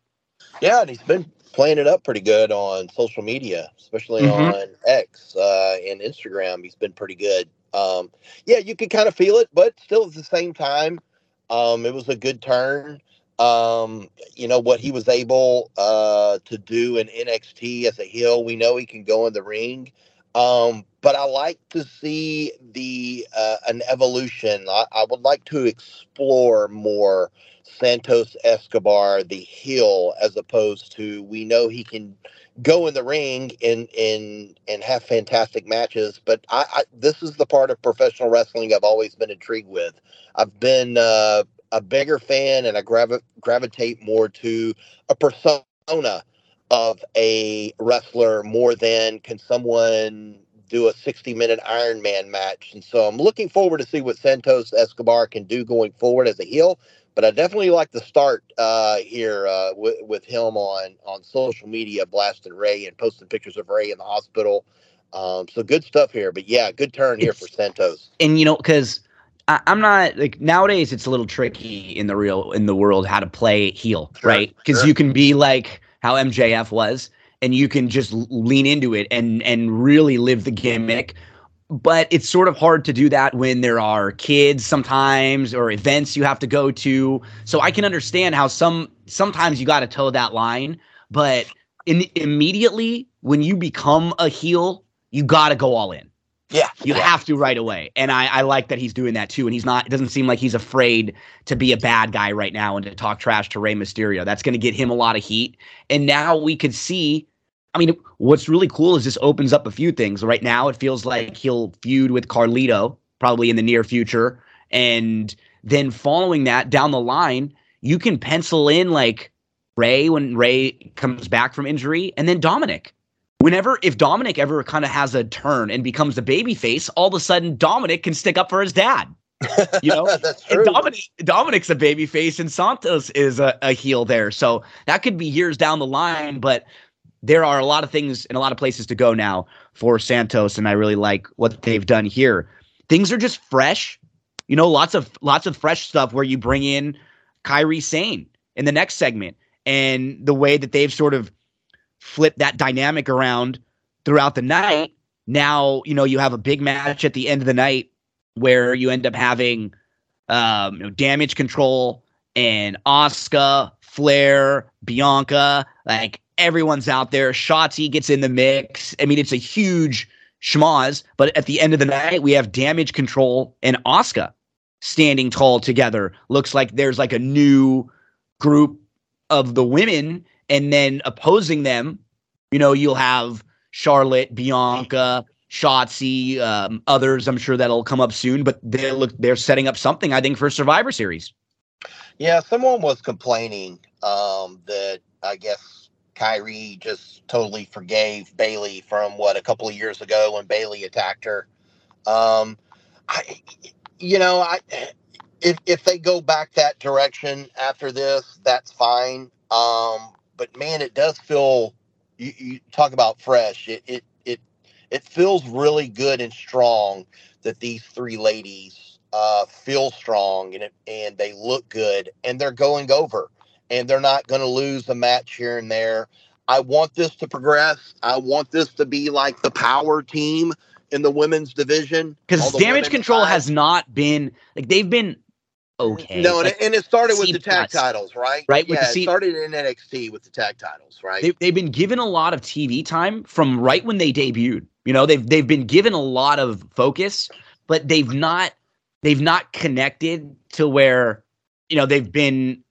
Speaker 5: Yeah, and he's been playing it up pretty good on social media, especially mm-hmm. on X uh, and Instagram. He's been pretty good. Um, yeah, you can kind of feel it, but still at the same time, um, it was a good turn. Um, you know what he was able uh, to do in NXT as a heel. We know he can go in the ring, um, but I like to see the uh, an evolution. I, I would like to explore more Santos Escobar, the heel, as opposed to we know he can go in the ring and and and have fantastic matches. But I, I this is the part of professional wrestling I've always been intrigued with. I've been uh, a bigger fan, and I gravi- gravitate more to a persona of a wrestler more than can someone do a 60 minute Iron Man match. And so I'm looking forward to see what Santos Escobar can do going forward as a heel. But I definitely like to start uh, here uh, with, with him on, on social media, blasting Rey and posting pictures of Rey in the hospital. Um, so good stuff here. But yeah, good turn here it's, for Santos.
Speaker 1: And, you know, because I, am not like nowadays it's a little tricky in the real in the world how to play heel, sure, right? Because sure. you can be like how MJF was, and you can just lean into it and and really live the gimmick. But it's sort of hard to do that when there are kids sometimes or events you have to go to. So I can understand how some sometimes you got to toe that line, but in, immediately when you become a heel, you got to go all in.
Speaker 5: Yeah.
Speaker 1: You
Speaker 5: yeah.
Speaker 1: have to right away. And I, I like that he's doing that too. And he's not, it doesn't seem like he's afraid to be a bad guy right now and to talk trash to Rey Mysterio. That's going to get him a lot of heat. And now we could see, I mean, what's really cool is this opens up a few things. Right now, it feels like he'll feud with Carlito probably in the near future. And then following that down the line, you can pencil in like Rey when Rey comes back from injury and then Dominik whenever if Dominik ever kind of has a turn and becomes a baby face, all of a sudden Dominik can stick up for his dad. You know,
Speaker 5: that's true.
Speaker 1: Dominik, Dominik's a baby face and Santos is a, a heel there. So that could be years down the line, but there are a lot of things and a lot of places to go now for Santos. And I really like what they've done here. Things are just fresh. You know, lots of lots of fresh stuff where you bring in Kairi Sane in the next segment and the way that they've sort of flipped that dynamic around throughout the night. Now, you know, you have a big match at the end of the night where you end up having um, you know, damage control and Asuka, Flair, Bianca, like everyone's out there. Shotzi gets in the mix. I mean, it's a huge schmoz, but at the end of the night, we have damage control and Asuka standing tall together. Looks like there's like a new group of the women, and then opposing them, you know, you'll have Charlotte, Bianca, Shotzi, um, others. I'm sure that'll come up soon, but they look they're setting up something. I think for Survivor Series.
Speaker 5: Yeah, someone was complaining um, that I guess Kairi just totally forgave Bayley from what a couple of years ago when Bayley attacked her. Um, I, you know, I if if they go back that direction after this, that's fine. Um, but man, it does feel. You, you talk about fresh. It, it it it feels really good and strong that these three ladies uh, feel strong and it, and they look good and they're going over and they're not going to lose a match here and there. I want this to progress. I want this to be like the power team in the women's division
Speaker 1: because damage control has not been like they've been okay.
Speaker 5: No,
Speaker 1: like,
Speaker 5: and it started with the tag titles, right?
Speaker 1: Right.
Speaker 5: Yeah, it started in NXT with the tag titles, right?
Speaker 1: They, they've been given a lot of TV time from right when they debuted. You know, they've they've been given a lot of focus, but they've not they've not connected to where you know they've been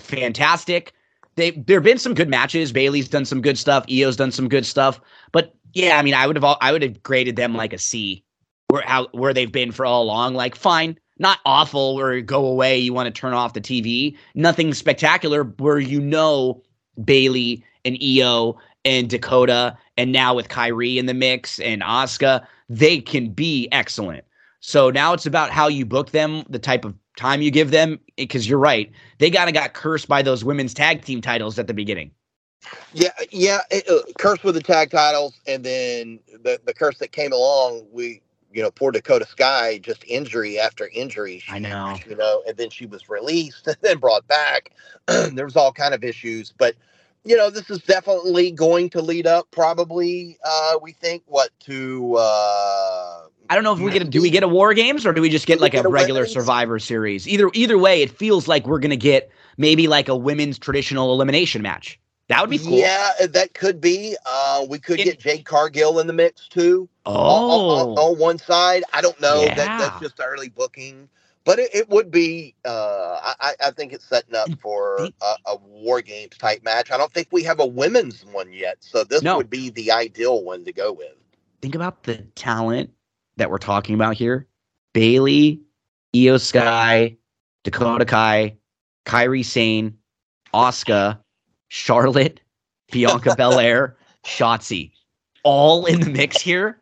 Speaker 1: fantastic. They there've been some good matches. Bayley's done some good stuff. Io's done some good stuff. But yeah, I mean, I would have all, I would have graded them like a C, where how where they've been for all along. Like fine, not awful where go away, you want to turn off the TV. Nothing spectacular where you know Bayley and Io and Dakota and now with Kairi in the mix and Asuka, they can be excellent. So now it's about how you book them, the type of time you give them, because you're right. They kind of got cursed by those women's tag team titles at the beginning.
Speaker 5: Yeah, yeah, it, uh, cursed with the tag titles, and then the the curse that came along. We you know, poor Dakota Kai, just injury after injury.
Speaker 1: She, I know.
Speaker 5: You know, and then she was released and then brought back. there was all kind of issues, but you know, this is definitely going to lead up. Probably, uh, we think what to. Uh,
Speaker 1: I don't know if we get. A, do we get a War Games or do we just get like get a, a regular women's? Survivor Series? Either either way, it feels like we're gonna get maybe like a women's traditional elimination match. That would be cool.
Speaker 5: Yeah, that could be. Uh, we could it, get Jade Cargill in the mix too.
Speaker 1: Oh,
Speaker 5: on, on, on one side. I don't know. Yeah. That, that's just early booking, but it, it would be. Uh, I, I think it's setting up for a, a, war games type match. I don't think we have a women's one yet, so this no. would be the ideal one to go with.
Speaker 1: Think about the talent that we're talking about here: Bayley, Io Sky, Dakota Kai, Kairi Sane, Asuka Charlotte, Bianca Belair, Shotzi, all in the mix here.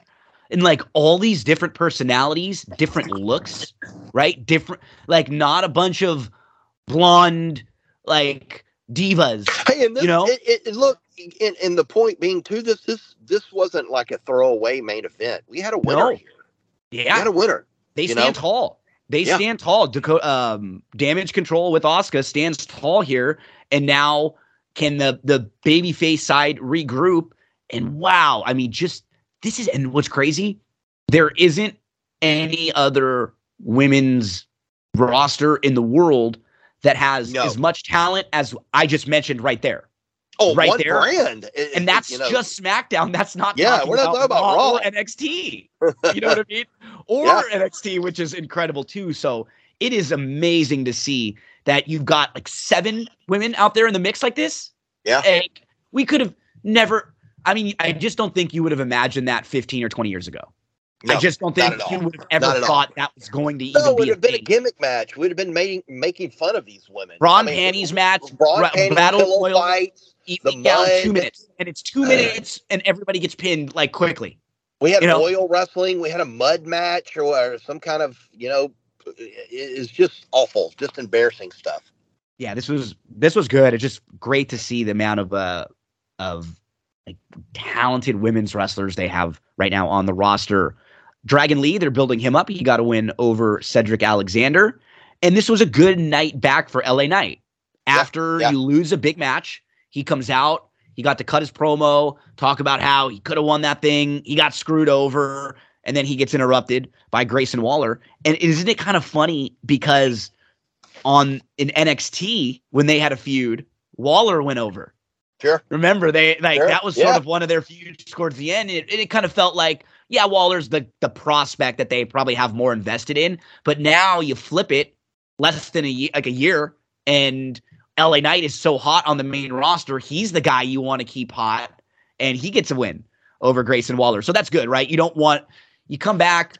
Speaker 1: And like all these different personalities, different looks, right? Different, like not a bunch of blonde, like divas.
Speaker 5: Hey, and this, you know, it, it, look, and, and, the point being too, this this this wasn't like a throwaway main event. We had a winner no. here.
Speaker 1: Yeah,
Speaker 5: we had a winner.
Speaker 1: They stand know? tall. They yeah. stand tall. Dakota, um, damage control with Asuka stands tall here, and now can the the babyface side regroup? And wow, I mean, just this is and what's crazy, there isn't any other women's roster in the world that has no. as much talent as I just mentioned right there.
Speaker 5: Oh,
Speaker 1: right
Speaker 5: one
Speaker 1: there.
Speaker 5: brand,
Speaker 1: and that's you know, just SmackDown. That's not
Speaker 5: yeah. We're not talking about Raw,
Speaker 1: or NXT. You know what I mean? Or yeah. NXT, which is incredible too. So it is amazing to see that you've got like seven women out there in the mix like this.
Speaker 5: Yeah.
Speaker 1: Like, we could have never, I mean, I just don't think you would have imagined that 15 or 20 years ago. No, I just don't think you would have ever thought all. that was going to
Speaker 5: no,
Speaker 1: even
Speaker 5: it would
Speaker 1: be
Speaker 5: have been a gimmick match. We'd have been making making fun of these women.
Speaker 1: Braun I mean, panties match,
Speaker 5: brawn ra- panties, battle oil fights,
Speaker 1: the down two minutes, and it's two minutes, and everybody gets pinned like quickly.
Speaker 5: We had you know? oil wrestling. We had a mud match or, some kind of you know is just awful, just embarrassing stuff.
Speaker 1: Yeah, this was this was good. It's just great to see the amount of uh of like talented women's wrestlers they have right now on the roster. Dragon Lee, they're building him up. He got a win over Cedric Alexander. And this was a good night back for LA Knight. After yeah, yeah. you lose a big match, he comes out. He got to cut his promo, talk about how he could have won that thing. He got screwed over, and then he gets interrupted by Grayson Waller. And isn't it kind of funny because on in NXT when they had a feud, Waller went over.
Speaker 5: Sure.
Speaker 1: Remember they like sure. that was sort yeah. of one of their feuds towards the end. It, it kind of felt like yeah, Waller's the the prospect that they probably have more invested in, but now you flip it less than a year, like a year, and LA Knight is so hot on the main roster. He's the guy you want to keep hot, and he gets a win over Grayson Waller. So that's good, right? You don't want you come back.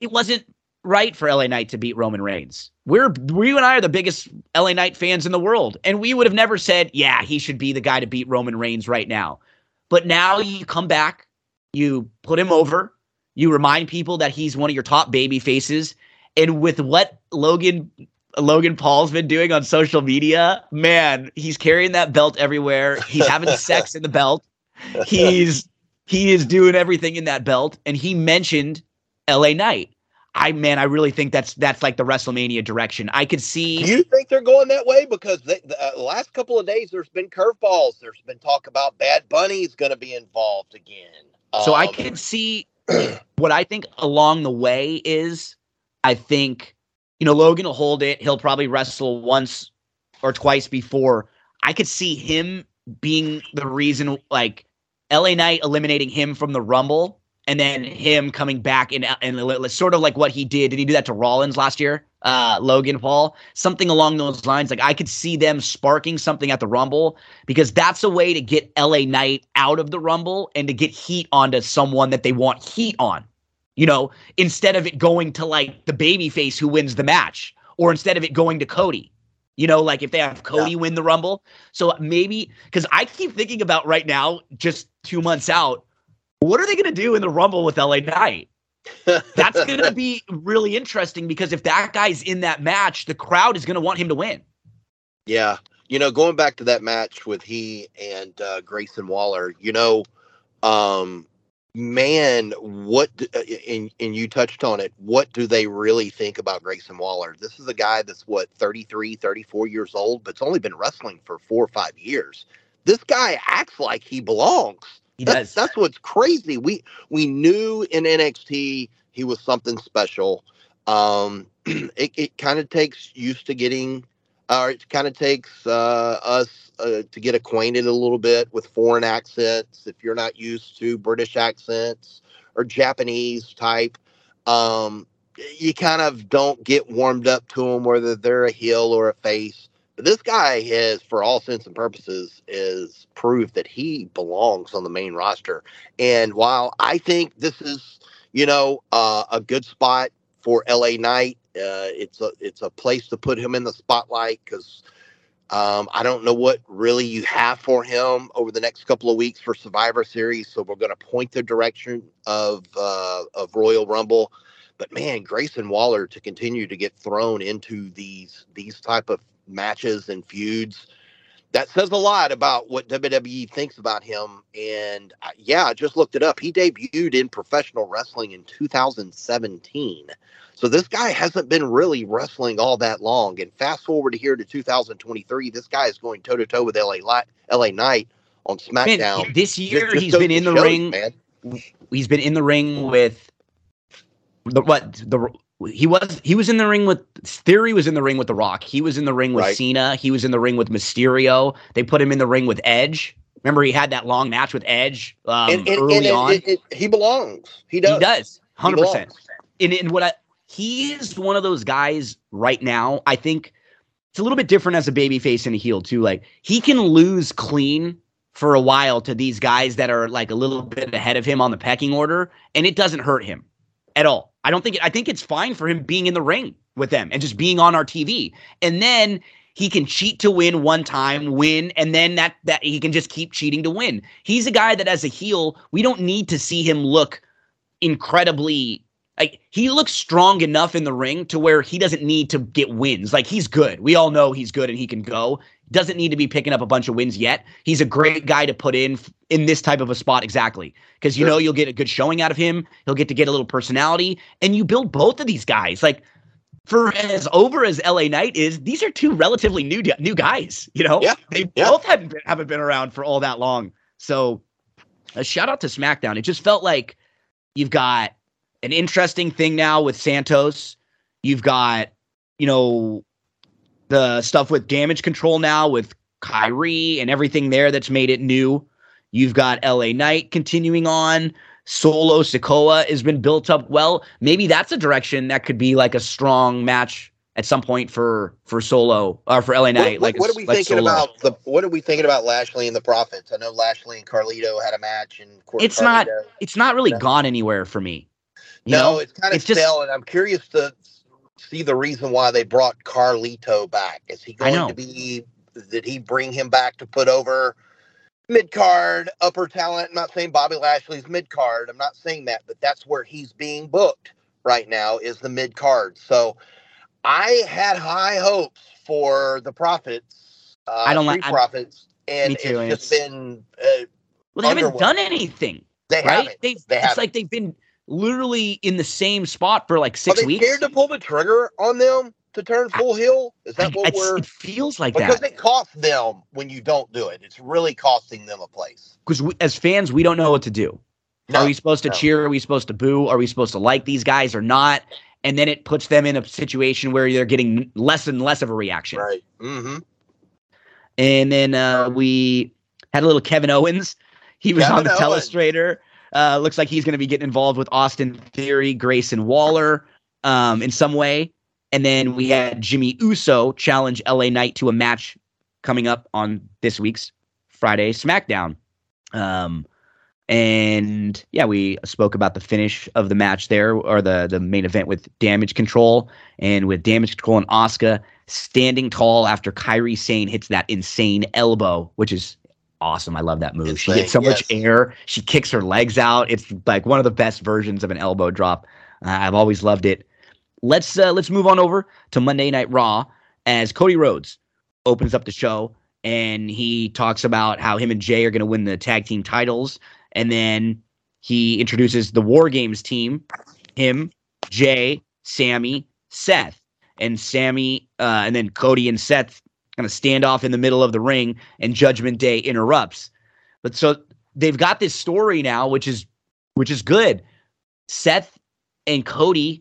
Speaker 1: It wasn't right for LA Knight to beat Roman Reigns. We're we and I are the biggest LA Knight fans in the world, and we would have never said, "Yeah, he should be the guy to beat Roman Reigns right now." But now you come back, you put him over, you remind people that he's one of your top baby faces, and with what Logan Logan Paul's been doing on social media, man, he's carrying that belt everywhere. He's having sex in the belt. He's he is doing everything in that belt, and he mentioned LA Knight. I man, I really think that's that's like the WrestleMania direction. I could see.
Speaker 5: Do you think they're going that way? Because they, the uh, last couple of days, there's been curveballs. There's been talk about Bad Bunny's going to be involved again.
Speaker 1: So um, I can see what I think along the way is. I think you know Logan will hold it. He'll probably wrestle once or twice before. I could see him being the reason, like LA Knight eliminating him from the Rumble and then him coming back and and sort of like what he did. Did he do that to Rollins last year? Uh, Logan Paul, something along those lines. Like I could see them sparking something at the Rumble because that's a way to get LA Knight out of the Rumble and to get heat onto someone that they want heat on. You know, instead of it going to like the babyface who wins the match, or instead of it going to Cody. You know, like if they have Cody yeah. win the Rumble. So maybe because I keep thinking about right now, just two months out, what are they going to do in the Rumble with LA Knight? That's going to be really interesting because if that guy's in that match, the crowd is going to want him to win.
Speaker 5: Yeah. You know, going back to that match with he and uh, Grayson Waller, you know, um, man, what, uh, and, and you touched on it, what do they really think about Grayson Waller? This is a guy that's what, 33, 34 years old, but's only been wrestling for four or five years. This guy acts like he belongs.
Speaker 1: He that's,
Speaker 5: does. That's what's crazy. We we knew in NXT he was something special. Um, it it kind of takes used to getting, or it kind of takes uh, us uh, to get acquainted a little bit with foreign accents. If you're not used to British accents or Japanese type, um, you kind of don't get warmed up to them, whether they're a heel or a face. This guy has, for all sense and purposes, is proved that he belongs on the main roster. And while I think this is, you know, uh, a good spot for LA Knight, uh, it's a it's a place to put him in the spotlight because um, I don't know what really you have for him over the next couple of weeks for Survivor Series. So we're going to point the direction of uh, of Royal Rumble. But man, Grayson Waller to continue to get thrown into these these type of matches and feuds. That says a lot about what WWE thinks about him. And uh, yeah, I just looked it up. He debuted in professional wrestling in 2017. So this guy hasn't been really wrestling all that long. And fast forward to here to 2023, this guy is going toe to toe with LA LA Knight on SmackDown.
Speaker 1: Man, this year just, just he's been in the shows, ring. Man. He's been in the ring with the what the he was he was in the ring with Theory was in the ring with The Rock. He was in the ring with right. Cena. He was in the ring with Mysterio. They put him in the ring with Edge. Remember, he had that long match with Edge um, and, and, early and on. It,
Speaker 5: he belongs. He does.
Speaker 1: He does. Hundred percent. And, and what I, he is one of those guys right now. I think it's a little bit different as a babyface and a heel too. Like he can lose clean for a while to these guys that are like a little bit ahead of him on the pecking order, and it doesn't hurt him at all. I don't think I think it's fine for him being in the ring with them and just being on our TV. And then he can cheat to win one time, win, and then that that he can just keep cheating to win. He's a guy that as a heel, we don't need to see him look incredibly like he looks strong enough in the ring to where he doesn't need to get wins. Like he's good. We all know he's good and he can go. Doesn't need to be picking up a bunch of wins yet. He's a great guy to put in in this type of a spot exactly because you sure. know you'll get a good showing out of him. He'll get to get a little personality, and you build both of these guys. Like for as over as LA Knight is, these are two relatively new new guys. You know,
Speaker 5: yeah,
Speaker 1: they
Speaker 5: yeah.
Speaker 1: both haven't been, haven't been around for all that long. So a shout out to SmackDown. It just felt like you've got an interesting thing now with Santos. You've got, you know, the stuff with damage control now with Kairi and everything there that's made it new. You've got LA Knight continuing on. Solo Sikoa has been built up well. Maybe that's a direction that could be like a strong match at some point for for Solo or for LA Knight.
Speaker 5: What,
Speaker 1: like
Speaker 5: what, are we
Speaker 1: like
Speaker 5: thinking
Speaker 1: Solo.
Speaker 5: about the? What are we thinking about Lashley and the Profits? I know Lashley and Carlito had a match, and
Speaker 1: it's
Speaker 5: Carlito,
Speaker 1: not it's not really
Speaker 5: know?
Speaker 1: gone anywhere for me. You
Speaker 5: no,
Speaker 1: know?
Speaker 5: it's kind of
Speaker 1: it's just-
Speaker 5: stale, and I'm curious to see the reason why they brought Carlito back. Is he going to be? Did he bring him back to put over mid card, upper talent? I'm not saying Bobby Lashley's mid card. I'm not saying that, but that's where he's being booked right now is the mid card. So I had high hopes for the Profits. Uh,
Speaker 1: I don't like-
Speaker 5: Profits, and it's just
Speaker 1: it's-
Speaker 5: been. Uh,
Speaker 1: Well, they haven't done anything,
Speaker 5: they
Speaker 1: right?
Speaker 5: haven't.
Speaker 1: They've
Speaker 5: They
Speaker 1: it's
Speaker 5: haven't.
Speaker 1: like they've been literally in the same spot for like
Speaker 5: Are
Speaker 1: six
Speaker 5: they
Speaker 1: weeks.
Speaker 5: scared to pull the trigger on them to turn full heel? Is that
Speaker 1: I-
Speaker 5: what we're?
Speaker 1: it feels like
Speaker 5: Because
Speaker 1: that because
Speaker 5: it costs them when you don't do it. It's really costing them a place.
Speaker 1: because as fans, we don't know what to do.
Speaker 5: No,
Speaker 1: Are we supposed to
Speaker 5: no.
Speaker 1: cheer? Are we supposed to boo? Are we supposed to like these guys or not? And then it puts them in a situation where they're getting less and less of a reaction.
Speaker 5: right. Mm-hmm.
Speaker 1: And then uh, we had a little Kevin Owens. He was on the
Speaker 5: Owens.
Speaker 1: telestrator. Uh, looks like he's going to be getting involved with Austin Theory, Grayson Waller um, in some way. And then we had Jimmy Uso challenge LA Knight to a match coming up on this week's Friday SmackDown. Um, and yeah, we spoke about the finish of the match there, or the the main event with Damage Control, and with Damage Control and Asuka standing tall after Kairi Sane hits that insane elbow, which is awesome. I love that move. she gets so much air. She kicks her legs out. It's like one of the best versions of an elbow drop. Uh, I've always loved it. Let's uh, let's move on over to Monday Night Raw as Cody Rhodes opens up the show and he talks about how him and Jey are going to win the tag team titles, and then he introduces the War Games team: him, Jey, Sammy, Seth, and Sammy, uh, and then Cody and Seth kind of stand off in the middle of the ring, and Judgment Day interrupts. But so they've got this story now, which is which is good. Seth and Cody,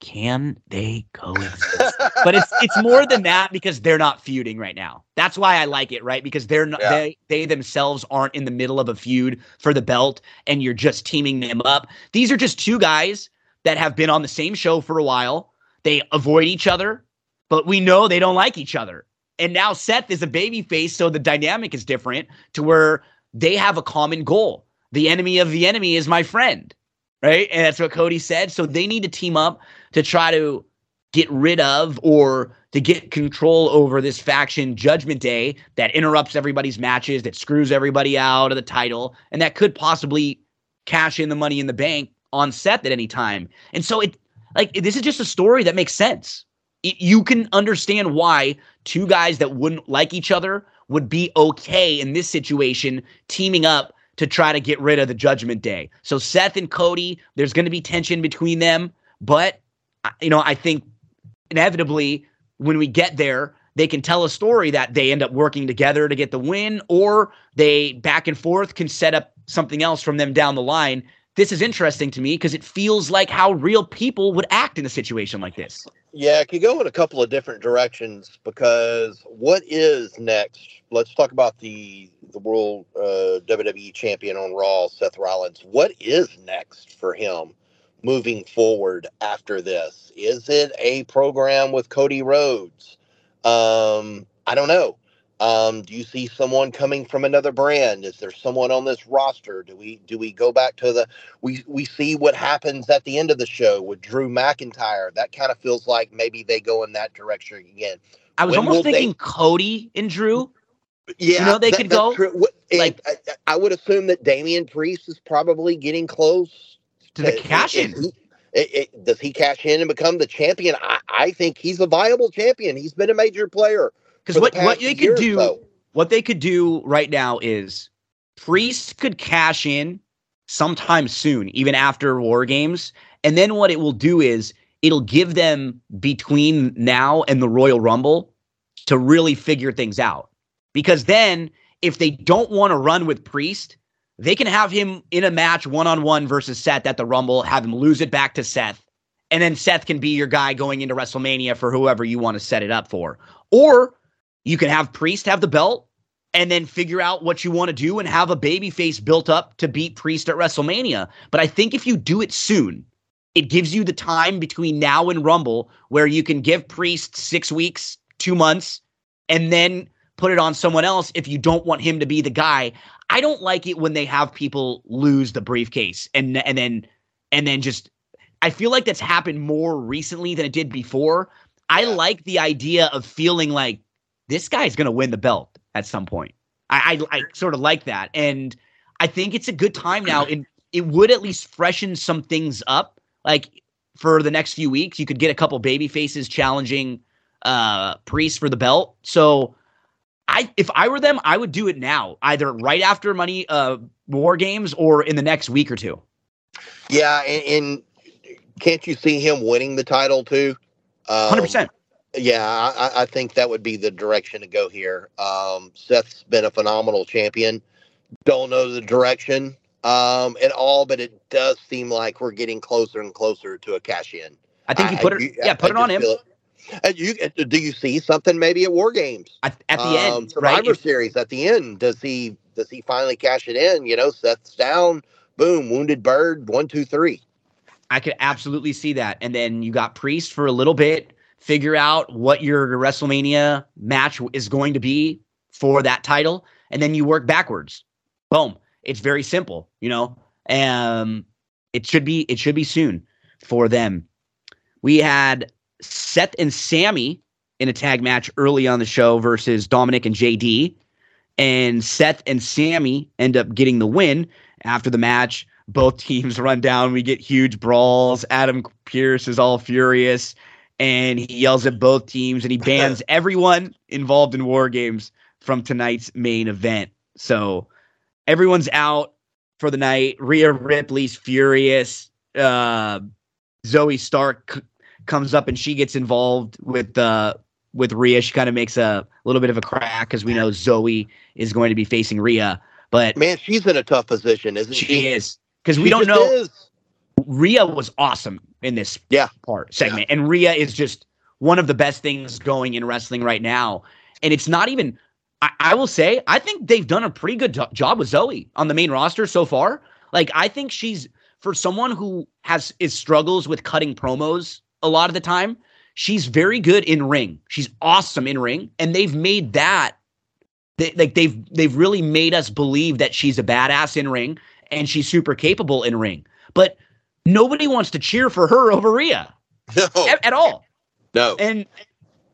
Speaker 1: can they coexist? but it's it's more than that because they're not feuding right now. That's why I like it, right? Because they're not
Speaker 5: Yeah.
Speaker 1: they they themselves aren't in the middle of a feud for the belt, and you're just teaming them up. These are just two guys that have been on the same show for a while. They avoid each other, but we know they don't like each other. And now Seth is a baby face, so the dynamic is different to where they have a common goal. The enemy of the enemy is my friend, right? And that's what Cody said. So they need to team up to try to get rid of or to get control over this faction Judgment Day that interrupts everybody's matches, that screws everybody out of the title, and that could possibly cash in the money in the bank on Seth at any time. And so it like this is just a story that makes sense. It, you can understand why two guys that wouldn't like each other would be okay in this situation teaming up to try to get rid of the Judgment Day. So Seth and Cody, there's going to be tension between them, but you know, I think inevitably when we get there, they can tell a story that they end up working together to get the win, or they back and forth can set up something else from them down the line. This is interesting to me because it feels like how real people would act in a situation like this.
Speaker 5: Yeah, it could go in a couple of different directions because what is next? Let's talk about the the world uh, WWE champion on Raw, Seth Rollins. What is next for him moving forward after this? Is it a program with Cody Rhodes? Um, I don't know. Um, do you see someone coming from another brand? Is there someone on this roster? Do we do we go back to the we we see what happens at the end of the show with Drew McIntyre? That kind of feels like maybe they go in that direction again.
Speaker 1: I was
Speaker 5: When
Speaker 1: almost
Speaker 5: they-
Speaker 1: thinking Cody and Drew.
Speaker 5: Yeah, you
Speaker 1: know they
Speaker 5: that-
Speaker 1: could go?
Speaker 5: true.
Speaker 1: Like-
Speaker 5: I, I would assume that Damian Priest is probably getting close
Speaker 1: To the cash in.
Speaker 5: he- It, it, does he cash in and become the champion? I, I think he's a viable champion. He's been a major player.
Speaker 1: Because what, the what they could do, so. what they could do right now is Priest could cash in sometime soon, even after War Games, and then what it will do is it'll give them between now and the Royal Rumble to really figure things out. Because then, if they don't want to run with Priest, they can have him in a match one on one versus Seth at the Rumble, have him lose it back to Seth, and then Seth can be your guy going into WrestleMania for whoever you want to set it up for. Or you can have Priest have the belt and then figure out what you want to do and have a baby face built up to beat Priest at WrestleMania. But I think if you do it soon, it gives you the time between now and Rumble where you can give Priest six weeks, two months, and then put it on someone else if you don't want him to be the guy. I don't like it when they have people lose the briefcase and and then and then just I feel like that's happened more recently than it did before. I like the idea of feeling like this guy's going to win the belt at some point. I, I, I sort of like that, and I think it's a good time now. And it would at least freshen some things up. Like for the next few weeks, you could get a couple baby faces challenging uh Priest for the belt. So I if I were them, I would do it now, either right after money uh war games or in the next week or two.
Speaker 5: Yeah, and, and can't you see him winning the title too?
Speaker 1: Hundred um, percent.
Speaker 5: Yeah, I, I, think that would be the direction to go here. Um, Seth's been a phenomenal champion. Don't know the direction um, at all, but it does seem like we're getting closer and closer to a cash in.
Speaker 1: I think you put it. yeah, put it on him.
Speaker 5: You, do you see something maybe at War Games
Speaker 1: at, at the um, end,
Speaker 5: Survivor right? Series at the end? Does he does he finally cash it in? You know, Seth's down, boom, wounded bird, one, two, three.
Speaker 1: I could absolutely see that, and then you got Priest for a little bit figure out what your WrestleMania match is going to be for that title, and then you work backwards. Boom. It's very simple, you know. Um, it should be it should be soon for them. We had Seth and Sammy in a tag match early on the show versus Dominik and JD. And Seth and Sammy end up getting the win after the match. Both teams run down. We get huge brawls. Adam Pearce is all furious and he yells at both teams and he bans everyone involved in war games from tonight's main event. So everyone's out for the night. Rhea Ripley's furious. Uh, Zoey Stark c- comes up and she gets involved with uh, with Rhea. She kind of makes a little bit of a crack because we know Zoey is going to be facing Rhea. But
Speaker 5: man, she's in a tough position, isn't she?
Speaker 1: She is because we don't know. Is. Rhea was awesome in this
Speaker 5: yeah.
Speaker 1: part segment. Yeah. And Rhea is just one of the best things going in wrestling right now. And it's not even, I, I will say, I think they've done a pretty good job with Zoey on the main roster so far. Like, I think she's, for someone who has is struggles with cutting promos a lot of the time, she's very good in ring. She's awesome in ring. And they've made that they, like they've they've really made us believe that she's a badass in ring and she's super capable in ring. But nobody wants to cheer for her over Rhea no. at, at all.
Speaker 5: No.
Speaker 1: And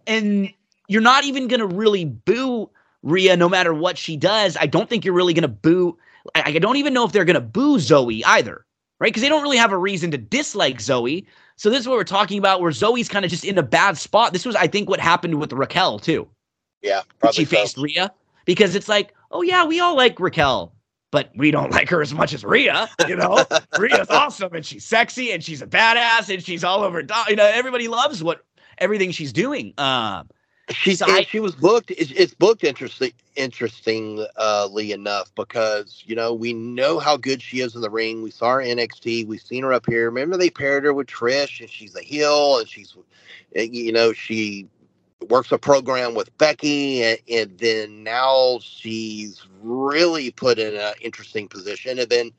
Speaker 1: and you're not even going to really boo Rhea no matter what she does. I don't think you're really going to boo. I, I, don't even know if they're going to boo Zoey either, right? Because they don't really have a reason to dislike Zoey. So this is what we're talking about, where Zoey's kind of just in a bad spot. This was, I think, what happened with Raquel too.
Speaker 5: Yeah,
Speaker 1: probably she so. faced Rhea because it's like, oh yeah, we all like Raquel but we don't like her as much as Rhea. You know, Rhea's awesome and she's sexy and she's a badass and she's all over. You know, everybody loves what everything she's doing. Um,
Speaker 5: she so I, she was booked. It's, it's booked interesting, interestingly enough because you know we know how good she is in the ring. We saw her NXT. We've seen her up here. Remember they paired her with Trish, and she's a heel, and she's, eh, you know, she works a program with Becky, and, and then now she's really put in an interesting position. And then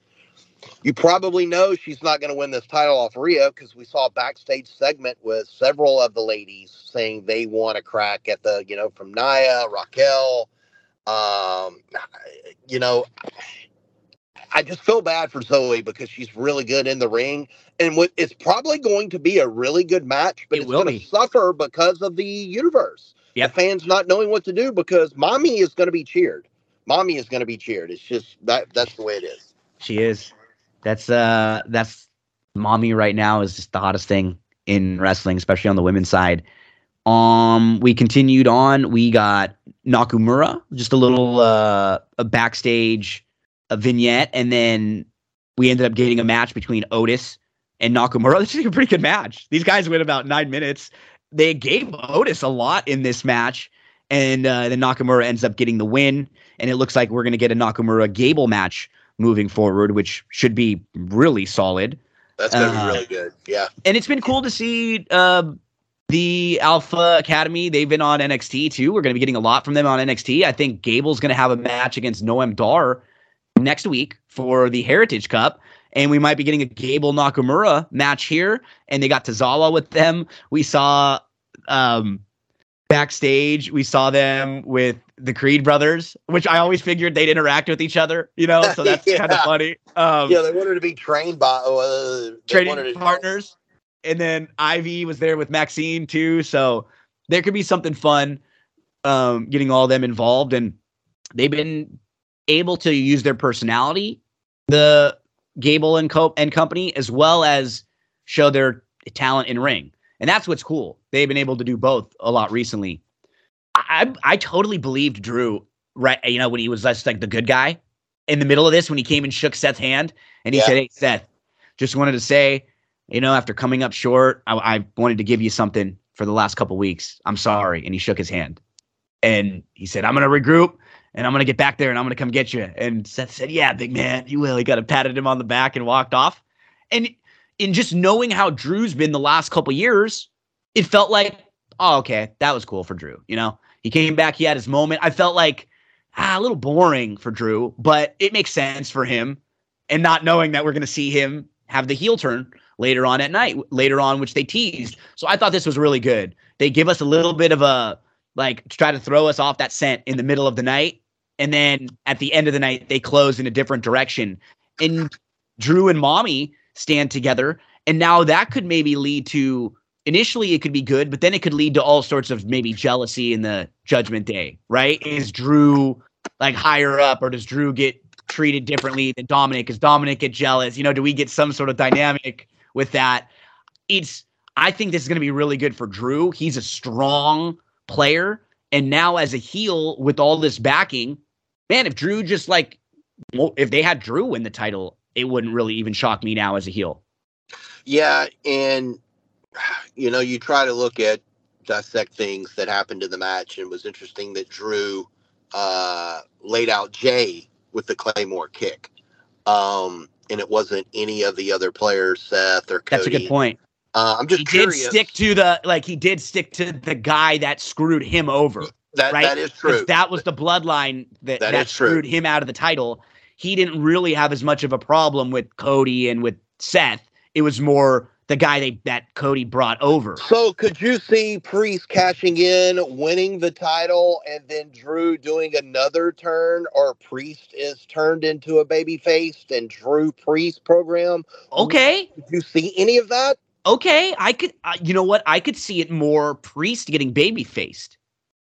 Speaker 5: you probably know she's not going to win this title off Rio because we saw a backstage segment with several of the ladies saying they want a crack at the, you know, from Nia, Raquel. Um, you know, I just feel bad for Zoey because she's really good in the ring, and what it's probably going to be a really good match, but it it's going to suffer because of the universe. Yep. The fans not knowing what to do because mommy is going to be cheered. Mommy is going to be cheered. It's just that that's the way it is.
Speaker 1: She is. That's uh that's mommy right now is just the hottest thing in wrestling, especially on the women's side. Um, we continued on. We got Nakamura, just a little uh, a backstage a vignette, and then we ended up getting a match between Otis and Nakamura. This is a pretty good match. These guys went about nine minutes. They gave Otis a lot in this match, and uh, then Nakamura ends up getting the win. And it looks like we're going to get a Nakamura Gable match moving forward, which should be really solid.
Speaker 5: That's going to uh, be really good. Yeah.
Speaker 1: And it's been cool to see uh, the Alpha Academy. They've been on NXT too. We're going to be getting a lot from them on NXT. I think Gable's going to have a match against Noam Dar next week for the Heritage Cup. And we might be getting a Gable Nakamura match here. And they got Tozawa with them. We saw um, backstage, we saw them with the Creed brothers, which I always figured they'd interact with each other, you know, so that's yeah. kind of funny.
Speaker 5: Um, yeah, they wanted to be trained by uh,
Speaker 1: training partners. And then Ivy was there with Maxine too. So there could be something fun um, getting all them involved. And they've been able to use their personality, the Gable and, Co- and company, as well as show their talent in ring. And that's what's cool. They've been able to do both a lot recently. I I totally believed Drew right you know when he was just like the good guy in the middle of this when he came and shook Seth's hand and he yeah. said, "Hey Seth, just wanted to say, you know, after coming up short, I, I wanted to give you something for the last couple weeks. I'm sorry." And he shook his hand, and he said, "I'm gonna regroup." And I'm gonna get back there and I'm gonna come get you. And Seth said, "Yeah, big man, you will." He got patted him on the back and walked off. And in just knowing how Drew's been the last couple years, it felt like, oh, okay, that was cool for Drew. You know, he came back, he had his moment. I felt like ah, a little boring for Drew, but it makes sense for him. And not knowing that we're to see him have the heel turn later on at night, later on, which they teased. So I thought this was really good. They give us a little bit of a like to try to throw us off that scent in the middle of the night. And then at the end of the night, they close in a different direction. And Drew and Mommy stand together. And now that could maybe lead to initially it could be good, but then it could lead to all sorts of maybe jealousy in the judgment day, right? Is Drew like higher up or does Drew get treated differently than Dominik? Does Dominik get jealous? You know, do we get some sort of dynamic with that? It's I think this is going to be really good for Drew. He's a strong player. And now as a heel with all this backing, man, if Drew just like well, if they had Drew win the title, it wouldn't really even shock me now as a heel.
Speaker 5: Yeah, and you know, you try to look at dissect things that happened in the match, and it was interesting that Drew uh, laid out Jey with the Claymore kick, um, and it wasn't any of the other players, Seth or Cody.
Speaker 1: That's a good point.
Speaker 5: Uh, I'm just
Speaker 1: he
Speaker 5: curious.
Speaker 1: did stick to the like he did stick to the guy that screwed him over.
Speaker 5: That
Speaker 1: right?
Speaker 5: that is true.
Speaker 1: That was the bloodline that that, that screwed true. him out of the title. He didn't really have as much of a problem with Cody and with Seth. It was more the guy they that Cody brought over.
Speaker 5: So could you see Priest cashing in, winning the title, and then Drew doing another turn, or Priest is turned into a baby faced and Drew Priest program?
Speaker 1: Okay.
Speaker 5: Did you see any of that?
Speaker 1: Okay, I could. Uh, you know what? I could see it more Priest getting baby faced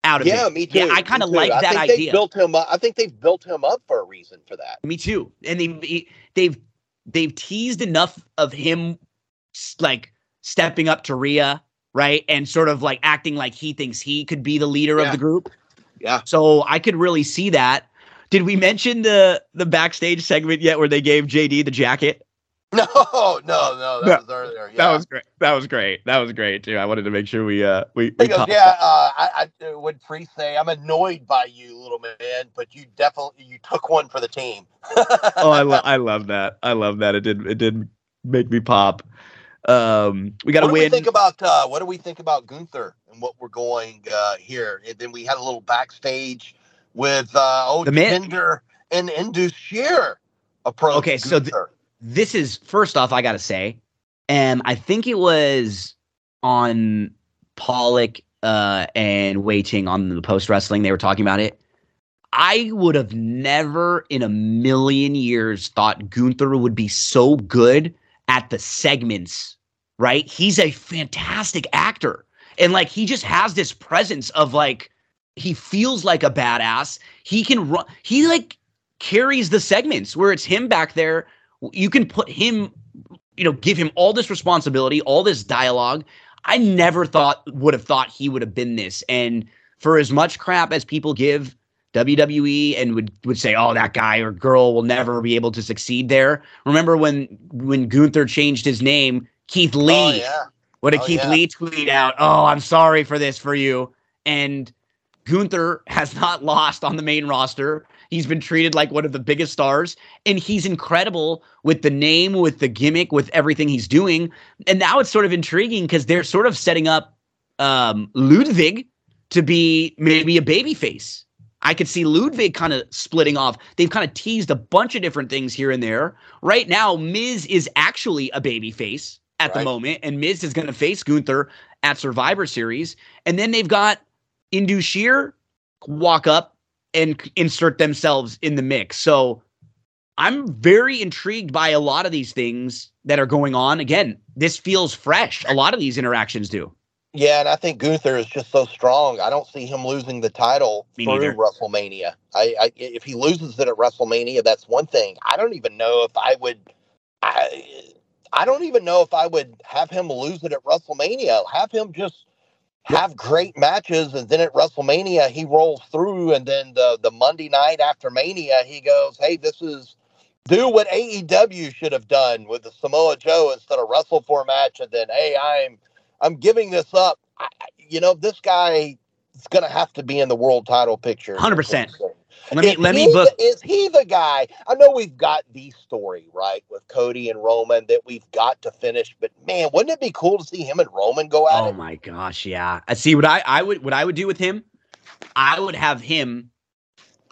Speaker 1: out of
Speaker 5: yeah,
Speaker 1: it.
Speaker 5: me too.
Speaker 1: Yeah, I kind of like
Speaker 5: I
Speaker 1: that
Speaker 5: think
Speaker 1: idea.
Speaker 5: Built him up. I think they've built him up for a reason for that.
Speaker 1: Me too. And they they've they've teased enough of him like stepping up to Rhea, right? And sort of like acting like he thinks he could be the leader yeah. of the group.
Speaker 5: Yeah.
Speaker 1: So I could really see that. Did we mention the the backstage segment yet where they gave JD the jacket?
Speaker 5: No, no, no. That no, was earlier. Yeah.
Speaker 1: That was great. That was great. That was great too. I wanted to make sure we uh we.
Speaker 5: we goes, yeah, uh, I, I would pre say I'm annoyed by you, little man, but you definitely you took one for the team.
Speaker 1: oh, I love I love that. I love that. It did it did make me pop. Um, we got to win.
Speaker 5: think about uh, what do we think about Gunther and what we're going uh, here? And then we had a little backstage with uh, oh, the man- and Indus Sher approach.
Speaker 1: Okay, Gunther. so th- this is first off, I got to say, and I think it was on Pollock uh, and Wai Ting on the post wrestling. They were talking about it. I would have never in a million years thought Gunther would be so good at the segments, right? He's a fantastic actor. And like he just has this presence of like he feels like a badass. He can run he like carries the segments where it's him back there. You can put him you know, give him all this responsibility, all this dialogue. I never thought would have thought he would have been this. And for as much crap as people give WWE and would would say, "Oh, that guy or girl will never be able to succeed there." Remember when when Gunther changed his name, Keith oh, Lee? Oh,
Speaker 5: yeah.
Speaker 1: What did
Speaker 5: oh,
Speaker 1: Keith
Speaker 5: yeah.
Speaker 1: Lee tweet out? "Oh, I'm sorry for this for you." And Gunther has not lost on the main roster. He's been treated like one of the biggest stars, and he's incredible with the name, with the gimmick, with everything he's doing. And now it's sort of intriguing because they're sort of setting up um, Ludwig to be maybe a baby face. I could see Ludwig kind of splitting off. They've kind of teased a bunch of different things here and there. Right now, Miz is actually a baby face at right. the moment, and Miz is going to face Gunther at Survivor Series. And then they've got Indus Sher walk up and insert themselves in the mix. So I'm very intrigued by a lot of these things that are going on. Again, this feels fresh. A lot of these interactions do.
Speaker 5: Yeah, and I think Gunther is just so strong. I don't see him losing the title
Speaker 1: Me
Speaker 5: through
Speaker 1: neither.
Speaker 5: WrestleMania. I, I if he loses it at WrestleMania, that's one thing. I don't even know if I would. I I don't even know if I would have him lose it at WrestleMania. Have him just have great matches, and then at WrestleMania he rolls through, and then the the Monday night after Mania he goes, "Hey, this is." Do what AEW should have done with the Samoa Joe instead of wrestle for a match, and then hey, I'm I'm giving this up. I, you know, this guy is going to have to be in the world title picture.
Speaker 1: 100%. Let me
Speaker 5: Is
Speaker 1: let
Speaker 5: he
Speaker 1: me book.
Speaker 5: the- is he the guy? I know we've got the story right with Cody and Roman that we've got to finish, but man, wouldn't it be cool to see him and Roman go at
Speaker 1: Oh
Speaker 5: it?
Speaker 1: my gosh, yeah. I see what I I would what I would do with him. I would have him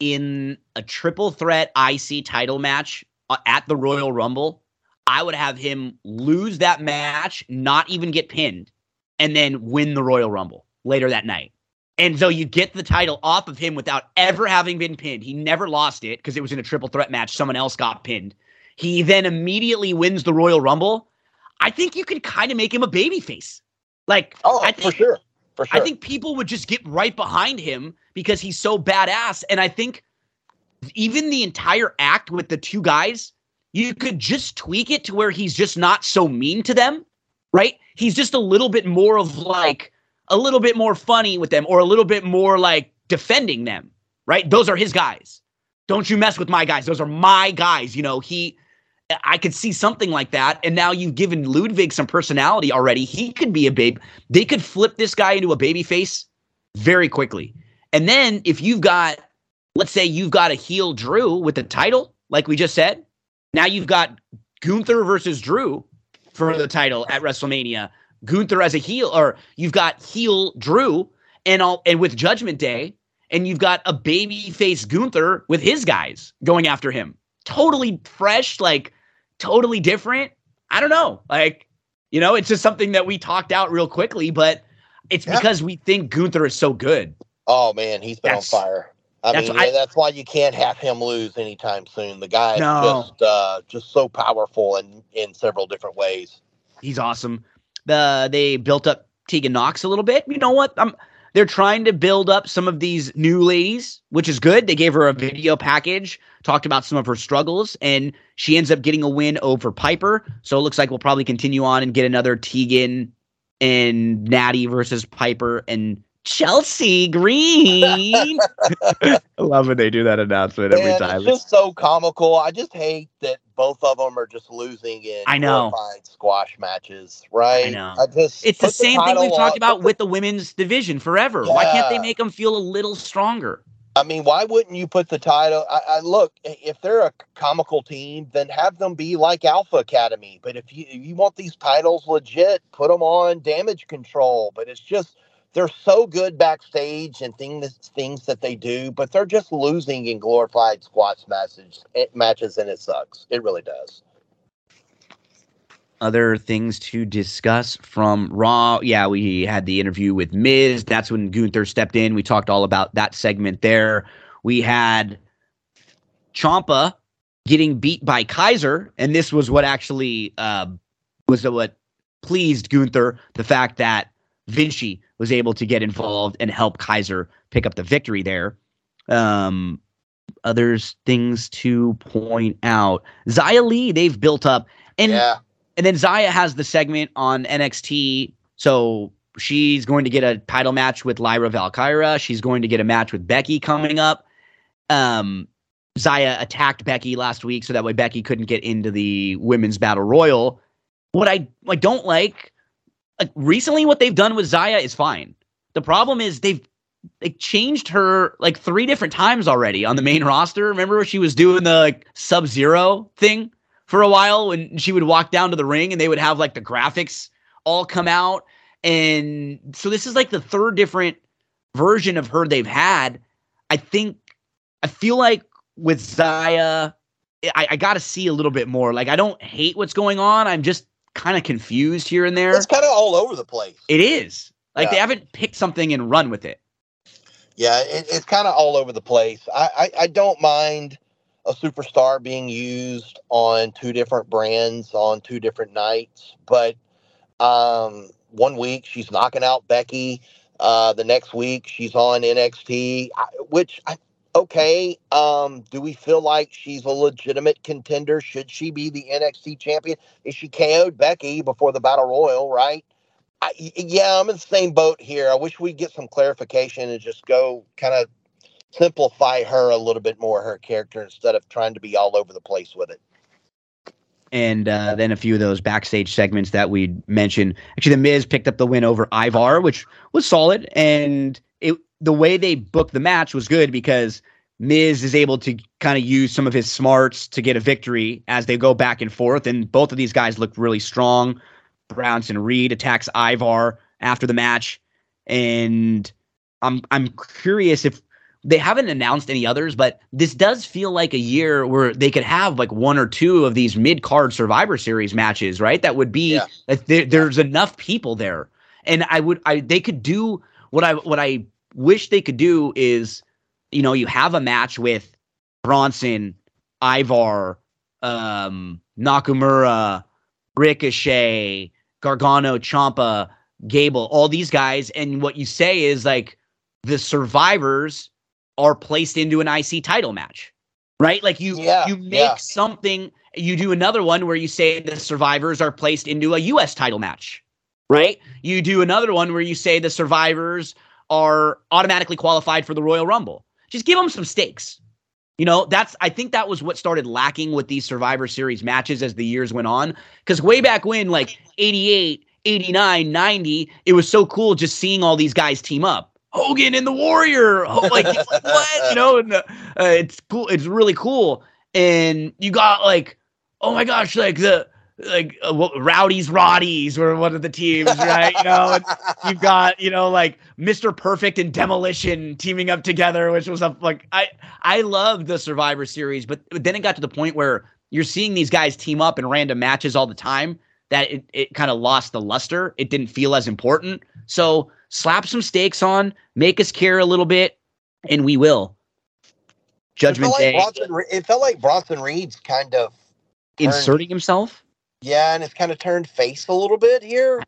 Speaker 1: in a triple threat IC title match uh, at the Royal Rumble. I would have him lose that match, not even get pinned, and then win the Royal Rumble later that night. And so you get the title off of him without ever having been pinned. He never lost it because it was in a triple threat match. Someone else got pinned. He then immediately wins the Royal Rumble. I think you could kind of make him a babyface. Like,
Speaker 5: Oh,
Speaker 1: I think, for
Speaker 5: sure. For sure.
Speaker 1: I think people would just get right behind him because he's so badass. And I think even the entire act with the two guys, you could just tweak it to where he's just not so mean to them, right? He's just a little bit more of like a little bit more funny with them or a little bit more like defending them, right? Those are his guys. Don't you mess with my guys. Those are my guys. You know, he I could see something like that. And now you've given Ludwig some personality already. He could be a babe. They could flip this guy into a baby face very quickly. And then if you've got, let's say you've got a heel Drew with the title, like we just said, now you've got Gunther versus Drew for the title at WrestleMania. Gunther as a heel, or you've got heel Drew and all and with Judgment Day, and you've got a baby face Gunther with his guys going after him. Totally fresh, like totally different. I don't know. Like, you know, it's just something that we talked out real quickly, but it's
Speaker 5: Yeah.
Speaker 1: because we think Gunther is so good.
Speaker 5: oh man, he's been
Speaker 1: That's-
Speaker 5: on fire. I
Speaker 1: that's
Speaker 5: mean,
Speaker 1: why-
Speaker 5: that's why you can't have him lose anytime soon. The guy is just uh, just so powerful in in several different ways.
Speaker 1: He's awesome. The they built up Tegan Nox a little bit. You know what? I'm they're trying to build up some of these new ladies, which is good. They gave her a video package, talked about some of her struggles, and she ends up getting a win over Piper. So it looks like we'll probably continue on and get another Tegan and Natty versus Piper and Chelsea Green. I love when they do that announcement every
Speaker 5: Man,
Speaker 1: time.
Speaker 5: it's just so comical. I just hate that both of them are just losing in
Speaker 1: I know.
Speaker 5: glorified squash matches, right?
Speaker 1: I know.
Speaker 5: I just
Speaker 1: It's the
Speaker 5: put
Speaker 1: same thing we've talked about
Speaker 5: put
Speaker 1: with the women's division forever. Why can't they make them feel a little stronger?
Speaker 5: I mean, why wouldn't you put the title? I, I look if they're a comical team, then have them be like Alpha Academy. But if you if you want these titles legit, put them on Damage Control. But it's just they're so good backstage and things things that they do, but they're just losing in glorified squash matches matches, and it sucks. It really does.
Speaker 1: Other things to discuss from Raw. Yeah, we had the interview with Miz. That's when Gunther stepped in. We talked all about that segment there. We had Ciampa getting beat by Kaiser, and this was what actually uh, was what pleased Gunther. The fact that Vinci was able to get involved and help Kaiser pick up the victory there. Um, others things to point out. Xia Li, they've built up, and
Speaker 5: yeah,
Speaker 1: and then Xia has the segment on NXT. So she's going to get a title match with Lyra Valkyria. She's going to get a match with Becky coming up. Um, Xia attacked Becky last week, so that way Becky couldn't get into the women's battle royal. What I I don't like, like recently, what they've done with Xia is fine. The problem is they've they changed her like three different times already on the main roster. Remember she was doing the like Sub Zero thing for a while when she would walk down to the ring and they would have like the graphics all come out. And so this is like the third different version of her they've had. I think I feel like with Xia, I, I got to see a little bit more. Like I don't hate what's going on. I'm just kind of confused here and there.
Speaker 5: It's kind of all over the place.
Speaker 1: It is. Like yeah. they haven't picked something and run with it.
Speaker 5: Yeah, it, it's kind of all over the place. I, I, I don't mind a superstar being used on two different brands on two different nights, but um, one week she's knocking out Becky. Uh, the next week she's on NXT, which I, okay. Um, do we feel like she's a legitimate contender? Should she be the NXT champion? Is she KO'd Becky before the Battle Royal? Right? I, yeah, I'm in the same boat here. I wish we'd get some clarification and just go kind of simplify her a little bit more, her character, instead of trying to be all over the place with it.
Speaker 1: And uh, then a few of those backstage segments that we mentioned. Actually, The Miz picked up the win over Ivar, which was solid. And the way they booked the match was good because Miz is able to kind of use some of his smarts to get a victory as they go back and forth. And both of these guys look really strong. Bronson Reed attacks Ivar after the match, and I'm I'm curious if they haven't announced any others, but this does feel like a year where they could have like one or two of these mid card Survivor Series matches, right? That would be yeah. there, there's enough people there, and I would I they could do what I what I wish they could do is, you know, you have a match with Bronson, Ivar, um, Nakamura, Ricochet, Gargano, Ciampa, Gable, all these guys, and what you say is like the survivors are placed into an IC title match, right? Like you yeah, you make yeah. something. You do another one where you say the survivors are placed into a U.S. title match, right? You do another one where you say the survivors are automatically qualified for the Royal Rumble. Just give them some stakes. You know, that's I think that was what started lacking with these Survivor Series matches as the years went on. Because way back when, like 88, 89, 90, it was so cool just seeing all these guys team up. Hogan and the Warrior. Oh, like, like what? You know, and uh, it's cool. It's really cool. And you got like, oh my gosh, like the like uh, Rowdy's Roddy's were one of the teams, right? You know, and you've got you know like Mr. Perfect and Demolition teaming up together, which was a like I I loved the Survivor Series, but, but then it got to the point where you're seeing these guys team up in random matches all the time that it, it kind of lost the luster. It didn't feel as important. So slap some stakes on, make us care a little bit, and we will. Judgment it Day.
Speaker 5: Like Bronson, it felt like Bronson Reed's kind of
Speaker 1: inserting himself.
Speaker 5: Yeah, and it's kind of turned face a little bit here.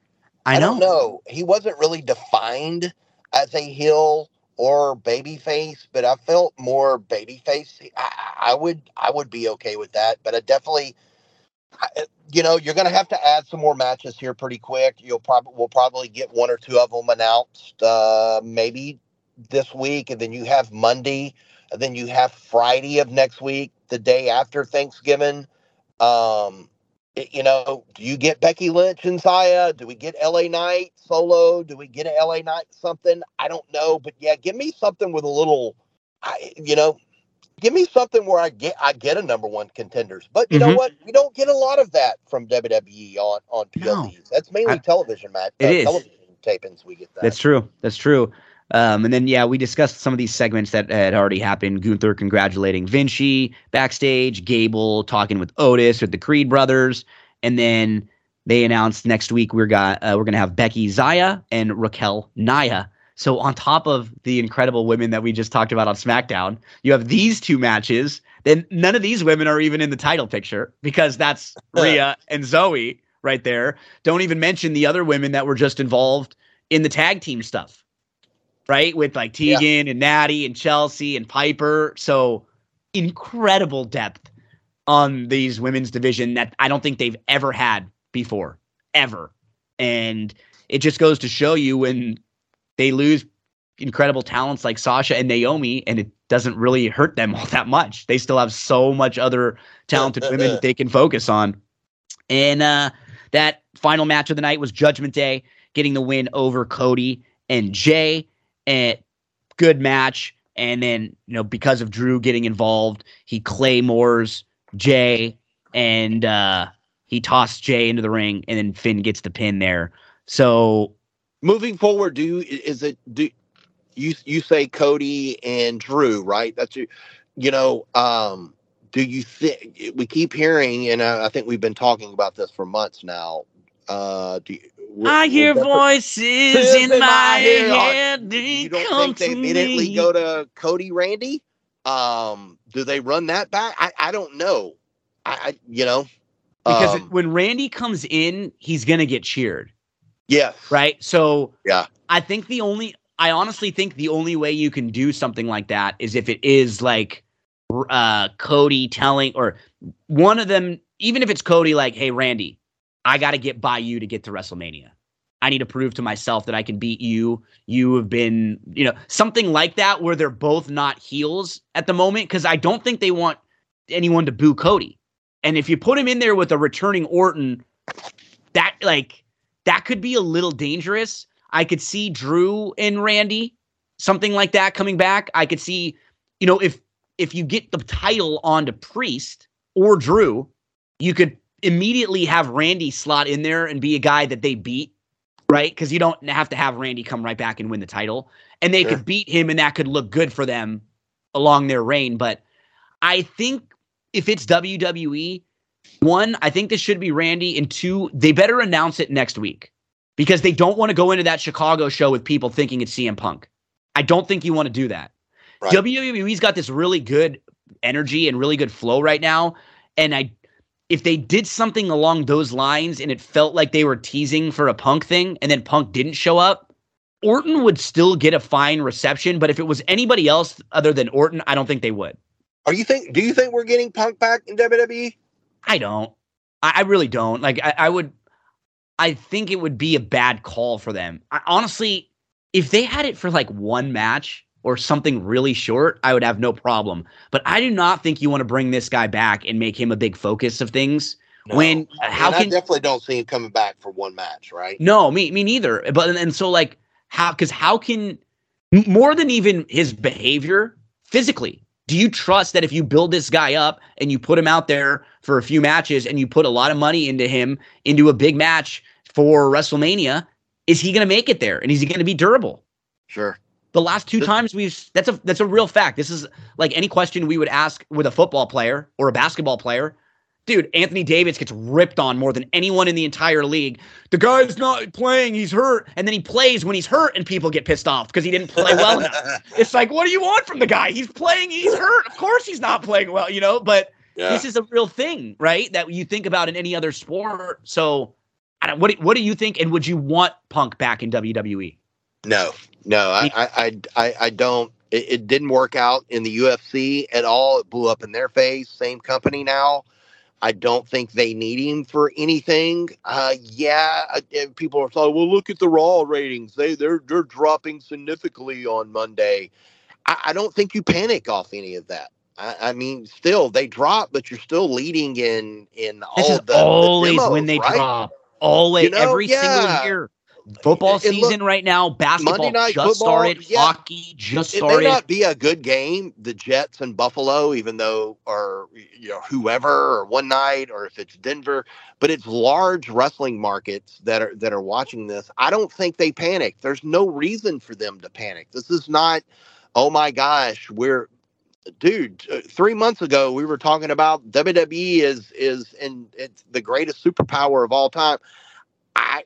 Speaker 1: I, I
Speaker 5: don't know. He wasn't really defined as a heel or baby face, but I felt more baby face. I, I would I would be okay with that, but I definitely you know, you're going to have to add some more matches here pretty quick. You'll probably we'll probably get one or two of them announced uh, maybe this week, and then you have Monday, and then you have Friday of next week, the day after Thanksgiving. Um, you know, do you get Becky Lynch and Xia? Do we get LA Knight solo? Do we get a LA Knight something? I don't know, but yeah, give me something with a little, I, you know, give me something where I get I get a number one contenders. But you mm-hmm. know what? We don't get a lot of that from WWE on on PLDs. No. That's mainly I, television, Matt.
Speaker 1: It uh, is.
Speaker 5: television tapings we get that.
Speaker 1: That's true. That's true. Um, and then yeah, we discussed some of these segments that had already happened. Gunther congratulating Vinci backstage, Gable talking with Otis with the Creed brothers, and then they announced next week we're got uh, we're gonna have Becky Xia and Raquel Nia. so on top of the incredible women that we just talked about on SmackDown, you have these two matches. Then none of these women are even in the title picture because that's Rhea and Zoey right there. Don't even mention the other women that were just involved in the tag team stuff. Right? With like Tegan yeah. and Natty and Chelsea and Piper. So incredible depth on these women's division that I don't think they've ever had before, ever. And it just goes to show you when they lose incredible talents like Sasha and Naomi, and it doesn't really hurt them all that much. They still have so much other talented women that they can focus on. And uh, that final match of the night was Judgment Day, getting the win over Cody and Jey. And good match. And then, you know, because of Drew getting involved, he claymores Jey and uh, he tossed Jey into the ring, and then Finn gets the pin there. So
Speaker 5: moving forward, do you, is it do you you say Cody and Drew, right? That's you, you know. Um, do you think we keep hearing, and I, I think we've been talking about this for months now. Uh, do you,
Speaker 1: I hear voices in, in my, head. head.
Speaker 5: You don't think they immediately me. go to Cody Randy? Um, do they run that back? I, I don't know. I, I you know
Speaker 1: because um, when Randy comes in, he's gonna get cheered.
Speaker 5: Yeah.
Speaker 1: Right. So
Speaker 5: yeah,
Speaker 1: I think the only I honestly think the only way you can do something like that is if it is like uh Cody telling or one of them, even if it's Cody, like, hey Randy, I got to get by you to get to WrestleMania. I need to prove to myself that I can beat you. You have been, you know, something like that where they're both not heels at the moment because I don't think they want anyone to boo Cody. And if you put him in there with a returning Orton, that like that could be a little dangerous. I could see Drew and Randy, something like that coming back. I could see, you know, if if you get the title onto Priest or Drew, you could immediately have Randy slot in there and be a guy that they beat, right? Because you don't have to have Randy come right back and win the title. And they sure. could beat him, and that could look good for them along their reign. But I think if it's WWE, one, I think this should be Randy, and two, they better announce it next week because they don't want to go into that Chicago show with people thinking it's CM Punk. I don't think you want to do that. Right. WWE's got this really good energy and really good flow right now, and I if they did something along those lines and it felt like they were teasing for a Punk thing and then Punk didn't show up, Orton would still get a fine reception. But if it was anybody else other than Orton, I don't think they would.
Speaker 5: Are you think? Do you think we're getting Punk back in WWE?
Speaker 1: I don't. I, I really don't. Like I, I, would. I think it would be a bad call for them. I, honestly, if they had it for like one match or something really short, I would have no problem. But I do not think you want to bring this guy back and make him a big focus of things. No. When how and can
Speaker 5: I definitely don't see him coming back for one match, right?
Speaker 1: No, me me neither. But and, and so like how because how can more than even his behavior physically do you trust that if you build this guy up and you put him out there for a few matches and you put a lot of money into him into a big match for WrestleMania, is he going to make it there and is he going to be durable?
Speaker 5: Sure.
Speaker 1: The last two times we've that's a that's a real fact. This is like any question we would ask with a football player or a basketball player dude, Anthony Davis gets ripped on more than anyone in the entire league. The guy's not playing, he's hurt. And then he plays when he's hurt and people get pissed off because he didn't play well enough. It's like, what do you want from the guy? He's playing, he's hurt. Of course he's not playing well, you know, but yeah. this is a real thing, right? That you think about in any other sport. So what, do, what do you think? And would you want Punk back in WWE?
Speaker 5: No, no, I, I, I, I don't. It, it didn't work out in the UFC at all. It blew up in their face. Same company now. I don't think they need him for anything. Uh, yeah, uh, people are saying, "Well, look at the Raw ratings; they they're they're dropping significantly on Monday." I, I don't think you panic off any of that. I, I, mean, still they drop, but you're still leading in in
Speaker 1: this
Speaker 5: all
Speaker 1: the always the demos, when they right? drop. Always, you know, every yeah. single year. Football season right now, basketball just football, started, yeah, hockey just started. It
Speaker 5: may not be a good game, the Jets and Buffalo, even though or you know whoever or one night or if it's Denver, but it's large wrestling markets that are that are watching this. I don't think they panic. There's no reason for them to panic. This is not, oh my gosh, we're dude, uh, three months ago we were talking about WWE is is in it's the greatest superpower of all time. I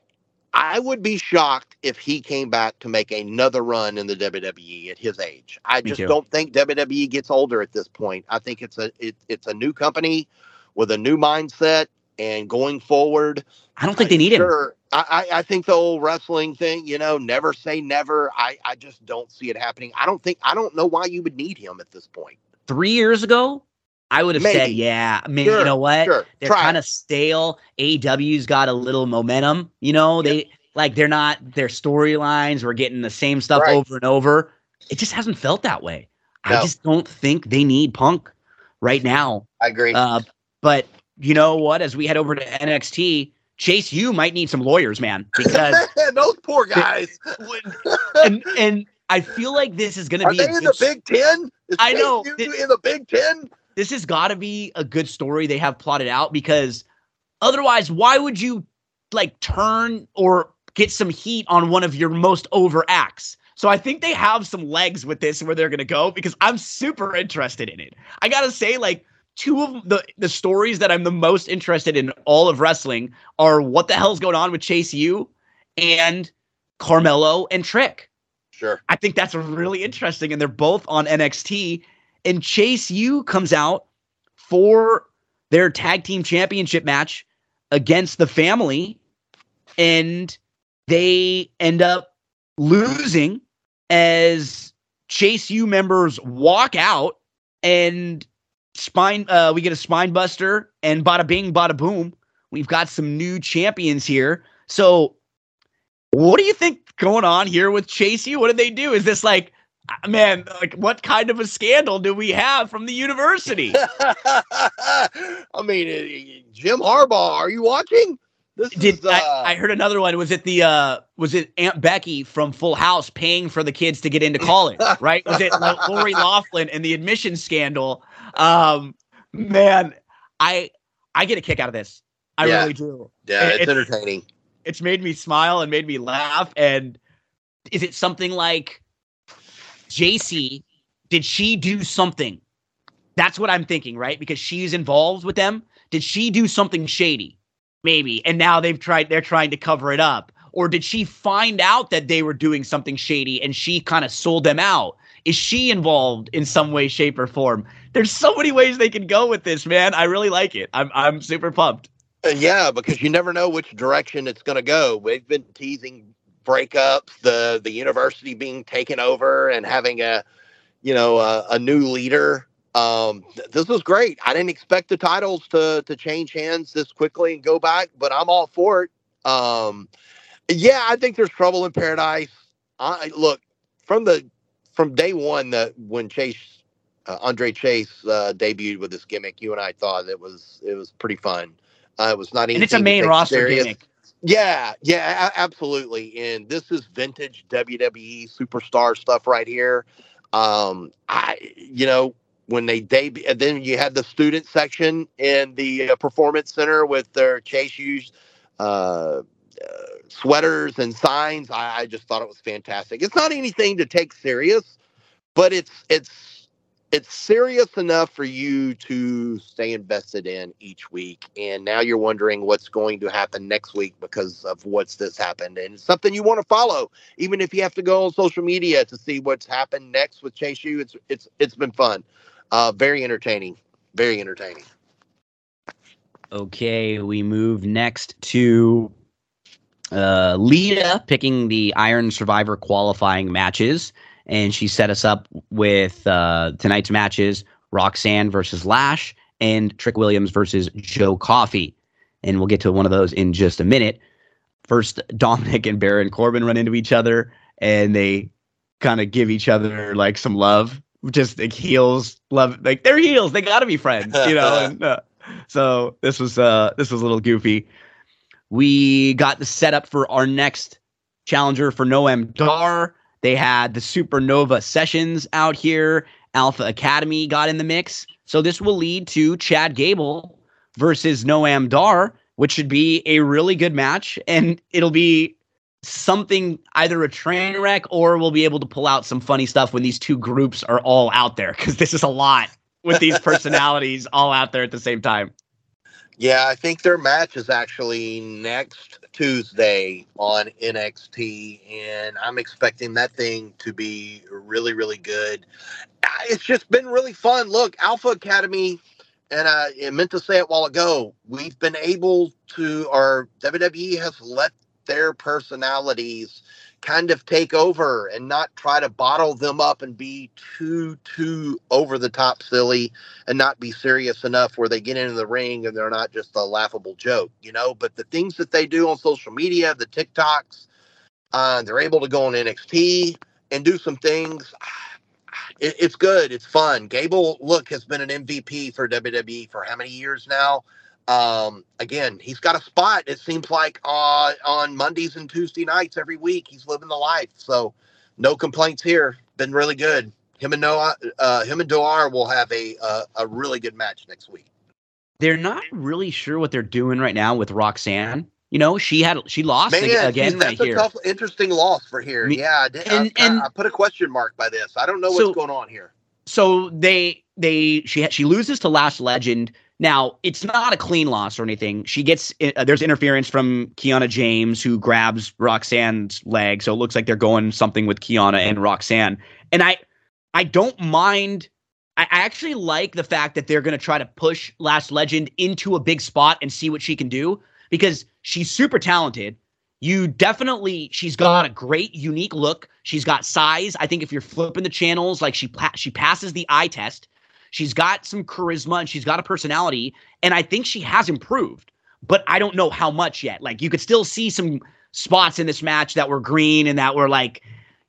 Speaker 5: I would be shocked if he came back to make another run in the WWE at his age. I just don't think WWE gets older at this point. I think it's a it, it's a new company with a new mindset and going forward.
Speaker 1: I don't think they need sure, him.
Speaker 5: I, I think the old wrestling thing, you know, never say never. I, I just don't see it happening. I don't think I don't know why you would need him at this point.
Speaker 1: Three years ago, I would have said, yeah, maybe sure, you know what? Sure. They're kind of stale. AEW's got a little momentum. You know, they like they're not their storylines. We're getting the same stuff right. over and over. It just hasn't felt that way. No. I just don't think they need Punk right now.
Speaker 5: I agree.
Speaker 1: Uh, but you know what? As we head over to NXT, Chase, you might need some lawyers, man, because
Speaker 5: those poor guys.
Speaker 1: and and I feel like this is going to be.
Speaker 5: Are they in the Big Ten?
Speaker 1: Is I know
Speaker 5: in the Big Ten.
Speaker 1: This has got to be a good story they have plotted out because otherwise, why would you like turn or get some heat on one of your most over acts? So I think they have some legs with this where they're going to go because I'm super interested in it. I got to say, like, two of the the stories that I'm the most interested in all of wrestling are what the hell's going on with Chase U and Carmelo and Trick.
Speaker 5: Sure.
Speaker 1: I think that's really interesting and they're both on NXT and Chase U comes out for their tag team championship match against the family and they end up losing as Chase U members walk out and spine uh we get a spine buster and bada bing bada boom we've got some new champions here. So what do you think going on here with chase u? What did they do? Is this like man like what kind of a scandal do we have from the university
Speaker 5: i mean uh, jim harbaugh are you watching
Speaker 1: this Did is, uh... I, I, heard another one? Was it the uh was it Aunt Becky from Full House paying for the kids to get into college? right? Was it Lori Loughlin and the admission scandal? Um, man, I I get a kick out of this. I yeah. really
Speaker 5: do. Yeah, it's, it's entertaining.
Speaker 1: It's made me smile and made me laugh. And is it something like Jacy? Did she do something? That's what I'm thinking, right? Because she's involved with them. Did she do something shady? Maybe. And now they've tried, they're trying to cover it up. Or did she find out that they were doing something shady and she kind of sold them out? Is she involved in some way, shape, or form? There's so many ways they can go with this, man. I really like it. I'm I'm super pumped.
Speaker 5: Uh, yeah, because you never know which direction it's going to go. We've been teasing breakups, the the university being taken over, and having a you know a, a new leader. Um, this was great. I didn't expect the titles to to change hands this quickly and go back, but I'm all for it. Um, yeah, I think there's trouble in paradise. I look from the from day one that when Chase uh, Andre Chase uh, debuted with this gimmick, you and I thought it was it was pretty fun. Uh, it was not
Speaker 1: and it's a main roster serious. gimmick.
Speaker 5: Yeah, yeah, absolutely. And this is vintage WWE superstar stuff right here. Um, I, you know, when they debut, then you had the student section in the uh, performance center with their Chase U's uh, sweaters and signs. I, I just thought it was fantastic. It's not anything to take serious, but it's it's it's serious enough for you to stay invested in each week. And now you're wondering what's going to happen next week because of what's this happened. And it's something you want to follow, even if you have to go on social media to see what's happened next with Chase U. It's it's it's been fun. Uh very entertaining. Very entertaining.
Speaker 1: Okay, we move next to uh, Lita picking the Iron Survivor qualifying matches, and she set us up with uh, tonight's matches: Roxanne versus Lash and Trick Williams versus Joe Coffey. And we'll get to one of those in just a minute. First, Dominik and Baron Corbin run into each other, and they kind of give each other like some love, just like heels, love, like they're heels. They got to be friends, you know. and, uh, so this was uh this was a little goofy. We got the setup for our next challenger for Noam Dar. They had the Supernova sessions out here. Alpha Academy got in the mix. So this will lead to Chad Gable versus Noam Dar, which should be a really good match. And it'll be something either a train wreck or we'll be able to pull out some funny stuff when these two groups are all out there because this is a lot with these personalities all out there at the same time.
Speaker 5: Yeah, I think their match is actually next Tuesday on NXT, and I'm expecting that thing to be really, really good. Uh, it's just been really fun. Look, Alpha Academy, and I meant to say it while ago, we've been able to, our WWE has let their personalities kind of take over and not try to bottle them up and be too too over the top silly and not be serious enough where they get into the ring and they're not just a laughable joke you know? But the things that they do on social media the tiktoks uh, they're able to go on nxt and do some things. It, it's good. It's fun. Gable look has been an mvp for wwe for how many years now um, again, he's got a spot. It seems like uh, on Mondays and Tuesday nights every week. He's living the life. So no complaints here. Been really good. Him and Noah, uh, him and Doar will have a uh, a really good match next week.
Speaker 1: They're not really sure what they're doing right now with Roxanne. You know, she had she lost Man, again
Speaker 5: that's
Speaker 1: right a here.
Speaker 5: tough, interesting loss for here. Me, yeah, I, and, I, and, I, put a question mark by this. I don't know what's so, going on here.
Speaker 1: So they they she she loses to Lash Legend now, it's not a clean loss or anything. She gets uh, there's interference from Kiana James who grabs Roxanne's leg, so it looks like they're going something with Kiana and Roxanne. And I I don't mind I actually like the fact that they're going to try to push Lash Legend into a big spot and see what she can do because she's super talented. You definitely she's got a great unique look. She's got size. I think if you're flipping the channels like she she passes the eye test. She's got some charisma and she's got a personality. And I think she has improved, but I don't know how much yet. Like you could still see some spots in this match that were green and that were like,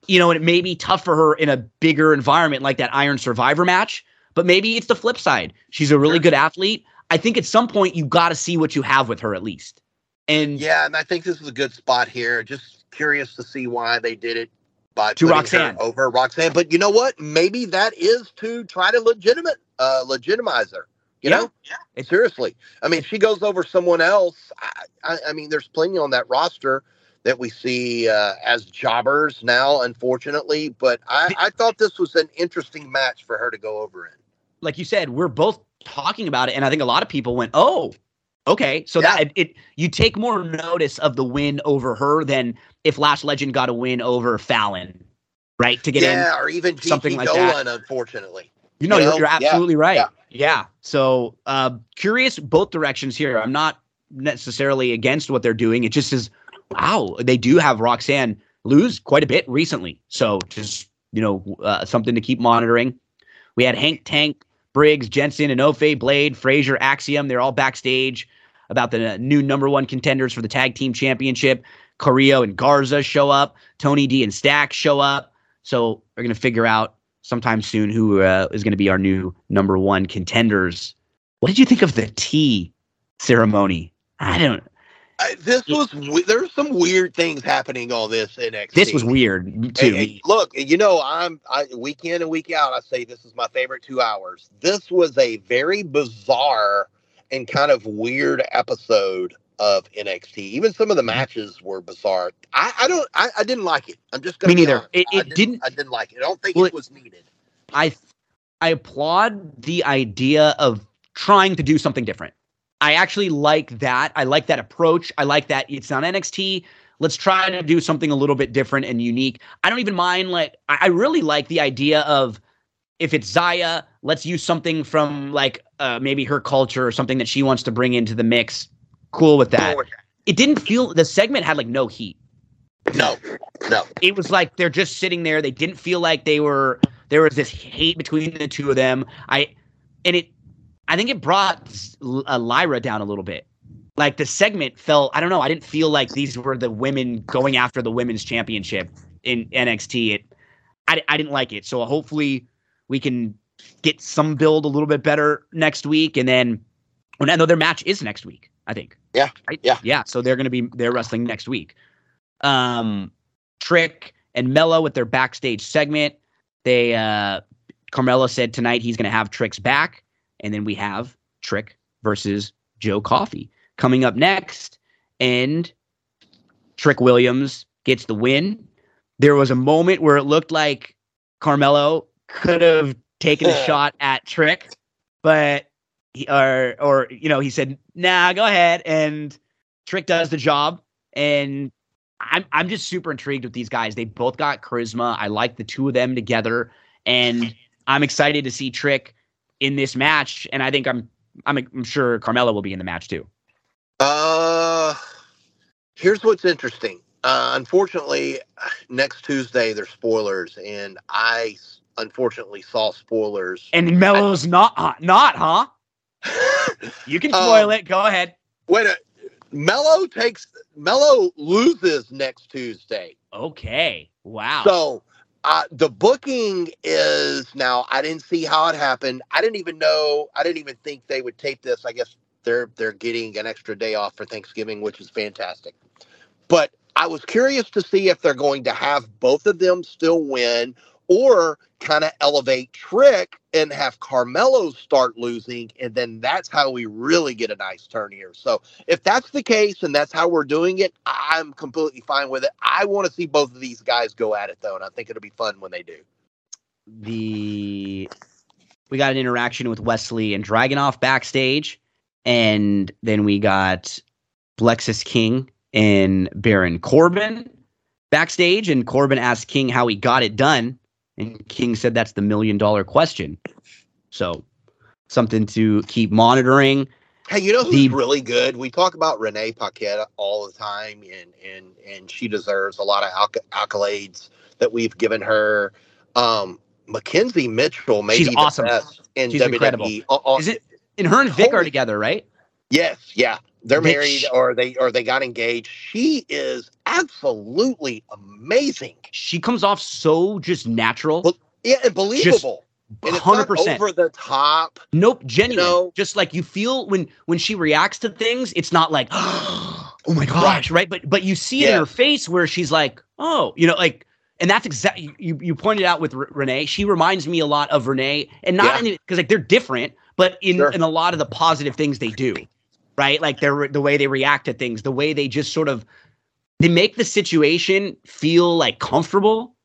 Speaker 1: you know, and it may be tough for her in a bigger environment like that Iron Survivor match. But maybe it's the flip side. She's a really good athlete. I think at some point you got to see what you have with her at least. And
Speaker 5: yeah, and I think this is a good spot here. Just curious to see why they did it by
Speaker 1: to Roxanne
Speaker 5: over Roxanne. But you know what? Maybe that is to try to legitimate uh, legitimize her. You yeah. know, yeah. seriously. I mean, she goes over someone else. I, I, I mean, there's plenty on that roster that we see uh, as jobbers now, unfortunately. But I, I thought this was an interesting match for her to go over in.
Speaker 1: Like you said, we're both talking about it, and I think a lot of people went, "Oh, Okay, so yeah. that it, it, you take more notice of the win over her than if Lash Legend got a win over Fallon, right? To get
Speaker 5: yeah,
Speaker 1: in,
Speaker 5: or even something like Dolan, that. Unfortunately,
Speaker 1: you know, you are you're absolutely yeah. right. Yeah. yeah. So uh, curious both directions here. I'm not necessarily against what they're doing. It just is, wow, they do have Roxanne lose quite a bit recently. So just you know uh, something to keep monitoring. We had Hank Tank Briggs, Jensen, Enofe, Blade, Frazier, Axiom. They're all backstage about the new number one contenders for the tag team championship. Carrillo and Garza show up. Tony D and Stack show up. So we're going to figure out sometime soon who uh, is going to be our new number one contenders. What did you think of the tea ceremony? I don't
Speaker 5: this was there's some weird things happening on this NXT.
Speaker 1: This was weird too.
Speaker 5: And, and look, you know, I'm I, week in and week out. I say this is my favorite two hours. This was a very bizarre and kind of weird episode of NXT. Even some of the matches were bizarre. I, I don't. I, I didn't like it. I'm just gonna.
Speaker 1: me neither. It, it
Speaker 5: didn't,
Speaker 1: didn't,
Speaker 5: I didn't like it. I don't think well, it was needed.
Speaker 1: I I applaud the idea of trying to do something different. I actually like that. I like that approach. I like that it's on NXT. Let's try to do something a little bit different and unique. I don't even mind like I really like the idea of if it's Xia, let's use something from like uh, maybe her culture or something that she wants to bring into the mix. Cool with that. It didn't feel the segment had like no heat.
Speaker 5: No, no.
Speaker 1: It was like they're just sitting there. They didn't feel like they were. There was this hate between the two of them. I, and it I think it brought uh, Lyra down a little bit. Like the segment felt, I don't know, I didn't feel like these were the women going after the women's championship in NXT. It, I, I didn't like it. So hopefully we can get some build a little bit better next week. And then, no, their match is next week, I think.
Speaker 5: Yeah.
Speaker 1: Right?
Speaker 5: Yeah.
Speaker 1: Yeah. So they're going to be, they're wrestling next week. Um, Trick and Melo with their backstage segment. They, uh, Carmelo said tonight he's going to have Trick's back. And then we have Trick versus Joe Coffey coming up next. And Trick Williams gets the win. There was a moment where it looked like Carmelo could have taken a shot at Trick, but he, or or you know he said, "Nah, go ahead." And Trick does the job, and I'm I'm just super intrigued with these guys. They both got charisma. I like the two of them together, and I'm excited to see Trick in this match, and I think I'm I'm, I'm sure Carmelo will be in the match too.
Speaker 5: Uh, here's what's interesting. Uh, unfortunately, next Tuesday there's spoilers, and I unfortunately saw spoilers.
Speaker 1: And Melo's not uh, not, huh? you can spoil um, it. Go ahead.
Speaker 5: Wait, a, Melo takes Melo loses next Tuesday.
Speaker 1: Okay. Wow.
Speaker 5: So the booking is now. I didn't see how it happened. I didn't even know. I didn't even think they would tape this. I guess they're they're getting an extra day off for Thanksgiving, which is fantastic. But I was curious to see if they're going to have both of them still win or kind of elevate Trick and have Carmelo start losing. And then that's how we really get a nice turn here. So if that's the case and that's how we're doing it, I'm completely fine with it. I want to see both of these guys go at it though. And I think it'll be fun when they do.
Speaker 1: The we got an interaction with Wes Lee and Dragunov backstage. And then we got Lexis King and Baron Corbin backstage. And Corbin asked King how he got it done. And King said that's the million dollar question. So something to keep monitoring.
Speaker 5: Hey, you know who's the, really good? We talk about Renee Paquette all the time, and and and she deserves a lot of accolades that we've given her. Um, McKenzie Mitchell, maybe
Speaker 1: she's awesome.
Speaker 5: in
Speaker 1: she's WWE. Incredible. Uh, uh, Is it? And her and Vic are together, right?
Speaker 5: Yes, yeah, they're married or they or they got engaged. She is absolutely amazing.
Speaker 1: She comes off so just natural.
Speaker 5: Well, yeah, believable.
Speaker 1: Hundred percent
Speaker 5: over the top.
Speaker 1: Nope, genuine. You know? Just like you feel when when she reacts to things, it's not like, oh my gosh, right? But but you see it in her face where she's like, oh, you know, like, and that's exactly you you pointed out with R- Renee. She reminds me a lot of Renee, and not because yeah. like they're different, but in sure. in a lot of the positive things they do, right? Like they're the way they react to things, the way they just sort of they make the situation feel like comfortable.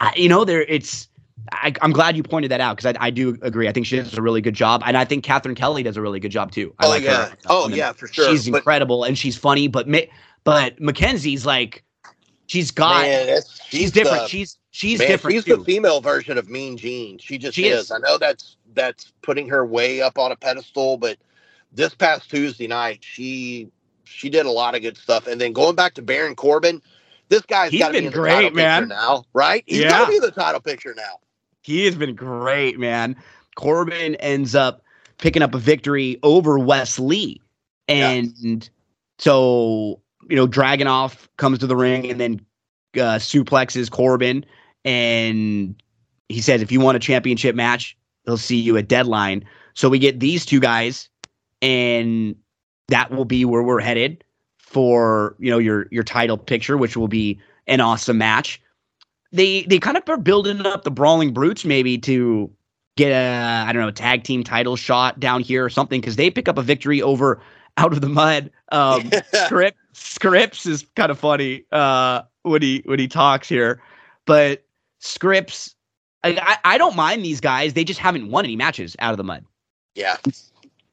Speaker 1: I, you know, there it's. I, am glad you pointed that out because I, I, do agree. I think she does a really good job, and I think Catherine Kelly does a really good job too. I
Speaker 5: oh like yeah, her. oh yeah, for sure.
Speaker 1: She's but, incredible and she's funny, but but Mackenzie's like she's got man, she's different. The, she's she's man, different.
Speaker 5: She's
Speaker 1: too.
Speaker 5: the female version of Mean Gene. She just she is. is. I know that's that's putting her way up on a pedestal, but this past Tuesday night, she she did a lot of good stuff. And then going back to Baron Corbin, this guy's got to be in the great, title man. picture now, right? He's yeah. got to be in the title picture now.
Speaker 1: He has been great, man. Corbin ends up picking up a victory over Wes Lee. And so, you know, Dragunov comes to the ring and then uh, suplexes Corbin. And he says, if you want a championship match, he'll see you at deadline. So we get these two guys, and that will be where we're headed for you know your your title picture, which will be an awesome match. They they kind of are building up the brawling brutes maybe to get a I don't know tag team title shot down here or something because they pick up a victory over out of the mud. Um, Script Scrypts is kind of funny uh, when he when he talks here, but Scrypts I, I don't mind these guys. They just haven't won any matches out of the mud.
Speaker 5: Yeah,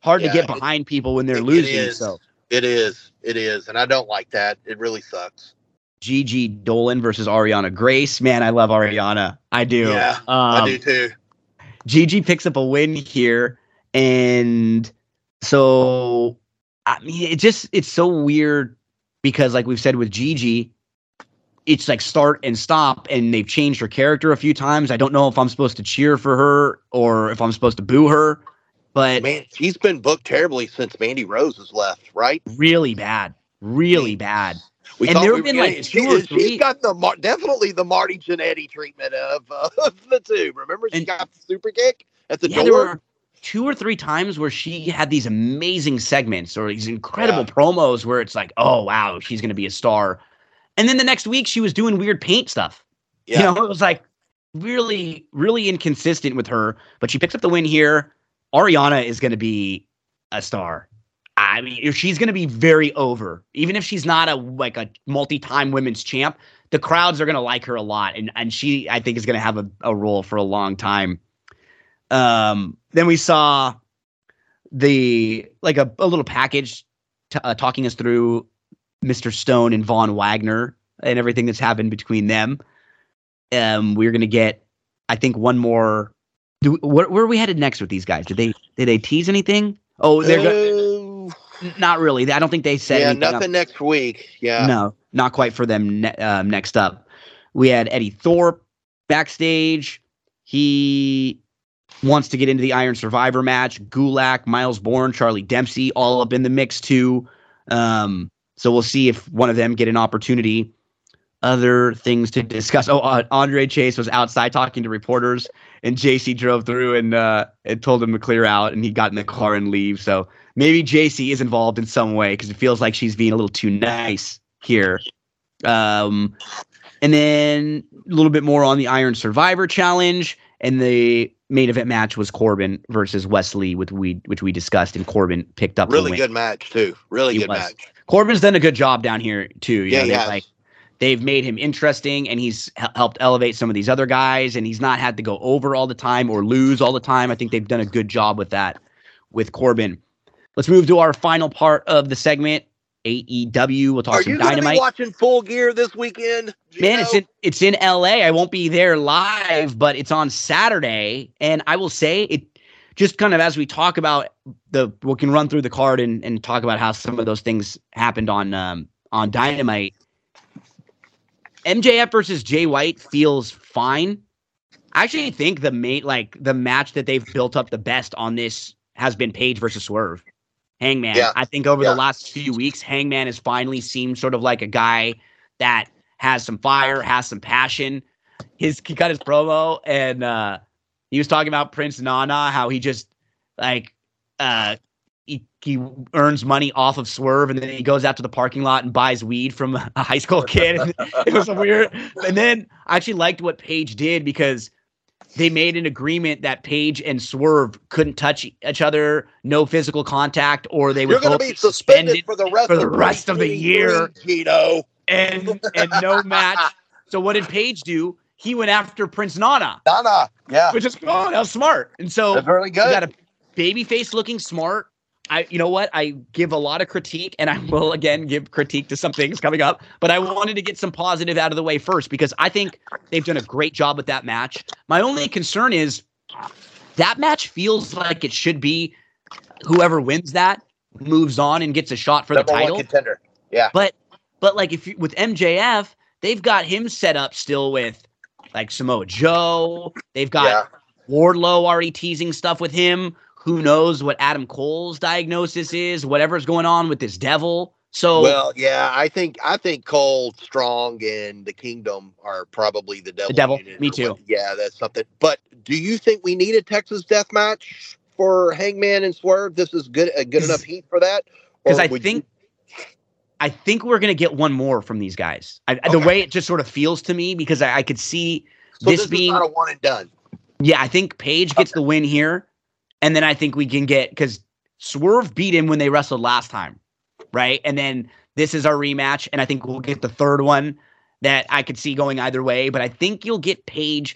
Speaker 1: hard yeah, to get behind it, people when they're it, losing.
Speaker 5: It.
Speaker 1: So
Speaker 5: it is. It is, and I don't like that. It really sucks.
Speaker 1: Gigi Dolan versus Arianna Grace. Man, I love Arianna. I do.
Speaker 5: Yeah, um, I do too.
Speaker 1: Gigi picks up a win here, and so I mean, it just it's so weird because, like we've said with Gigi, it's like start and stop, and they've changed her character a few times. I don't know if I'm supposed to cheer for her or if I'm supposed to boo her. But
Speaker 5: man, she's been booked terribly since Mandy Rose has left, right?
Speaker 1: Really bad, really bad. We and there have been like
Speaker 5: she,
Speaker 1: or three.
Speaker 5: She's got the definitely the Marty Jannetty treatment of, uh, of the two. Remember, she and, got the super kick at the yeah, door.
Speaker 1: two or three times where she had these amazing segments or these incredible yeah. promos where it's like, oh wow, she's going to be a star. And then the next week she was doing weird paint stuff. Yeah. You know, it was like really, really inconsistent with her. But she picks up the win here. Arianna is going to be a star. I mean, she's going to be very over, even if she's not a like a multi-time women's champ. The crowds are going to like her a lot, and and she I think is going to have a, a role for a long time. Um, then we saw the like a, a little package t- uh, talking us through Mr. Stone and Von Wagner and everything that's happened between them. Um, we're going to get, I think, one more do, where, where are we headed next with these guys? Did they did they tease anything? Oh, they're
Speaker 5: uh,
Speaker 1: not really. I don't think they said.
Speaker 5: Yeah, nothing up. next week. Yeah,
Speaker 1: no, not quite for them. Ne- um, next up, we had Eddie Thorpe backstage. He wants to get into the Iron Survivor match. Gulak, Miles Borne, Charlie Dempsey, all up in the mix too. Um, so we'll see if one of them get an opportunity. Other things to discuss. Oh, uh, Andre Chase was outside talking to reporters, and JC drove through and uh, and told him to clear out, and he got in the car and leave. So maybe JC is involved in some way because it feels like she's being a little too nice here. Um, and then a little bit more on the Iron Survivor Challenge, and the main event match was Corbin versus Wes Lee, with we which we discussed, and Corbin picked up.
Speaker 5: Really good match too. Really he good was. match.
Speaker 1: Corbin's done a good job down here too. You yeah, know, yeah. Like they've made him interesting, and he's helped elevate some of these other guys, and he's not had to go over all the time or lose all the time. I think they've done a good job with that with Corbin. Let's move to our final part of the segment. AEW. We'll talk
Speaker 5: Are
Speaker 1: some
Speaker 5: you
Speaker 1: dynamite.
Speaker 5: watching Full Gear this weekend?
Speaker 1: Man, it's in it's in LA. I won't be there live, but it's on Saturday, and I will say it. Just kind of as we talk about the, we can run through the card and, and talk about how some of those things happened on um, on Dynamite. MJF versus Jay White feels fine. I actually think the main like the match that they've built up the best on this has been Page versus Swerve. Hangman. Yeah. I think over yeah. the last few weeks, Hangman has finally seemed sort of like a guy that has some fire, has some passion. His he cut his promo and uh he was talking about Prince Nana, how he just like uh he, he earns money off of Swerve and then he goes out to the parking lot and buys weed from a high school kid. it was weird. And then I actually liked what Page did because they made an agreement that Page and Swerve couldn't touch each other, no physical contact, or they would both
Speaker 5: be suspended, for the rest,
Speaker 1: for the of, rest of the year.
Speaker 5: Tito.
Speaker 1: And and no match. So what did Page do? He went after Prince Nana.
Speaker 5: Nana, yeah.
Speaker 1: Which is oh, that was smart. And so
Speaker 5: That's really good.
Speaker 1: got a baby face looking smart, I, you know what? I give a lot of critique, and I will again give critique to some things coming up. But I wanted to get some positive out of the way first because I think they've done a great job with that match. My only concern is that match feels like it should be whoever wins that moves on and gets a shot for
Speaker 5: Number
Speaker 1: the title.
Speaker 5: contender. Yeah.
Speaker 1: But but like if you, with MJF, they've got him set up still with like Samoa Joe. They've got yeah. Wardlow already teasing stuff with him. Who knows what Adam Cole's diagnosis is? Whatever's going on with this devil. So
Speaker 5: well, yeah, I think I think Cole, Strong, and the Kingdom are probably the devil.
Speaker 1: The devil. Me too.
Speaker 5: What, yeah, that's something. But do you think we need a Texas death match for Hangman and Swerve? This is good a good enough heat for that?
Speaker 1: Because I think you... I think we're gonna get one more from these guys. I, okay. The way it just sort of feels to me, because I, I could see
Speaker 5: so
Speaker 1: this,
Speaker 5: this
Speaker 1: being
Speaker 5: not a one and done.
Speaker 1: Yeah, I think Page gets okay. the win here. And then I think we can get because Swerve beat him when they wrestled last time, right? And then this is our rematch, and I think we'll get the third one that I could see going either way. But I think you'll get Page.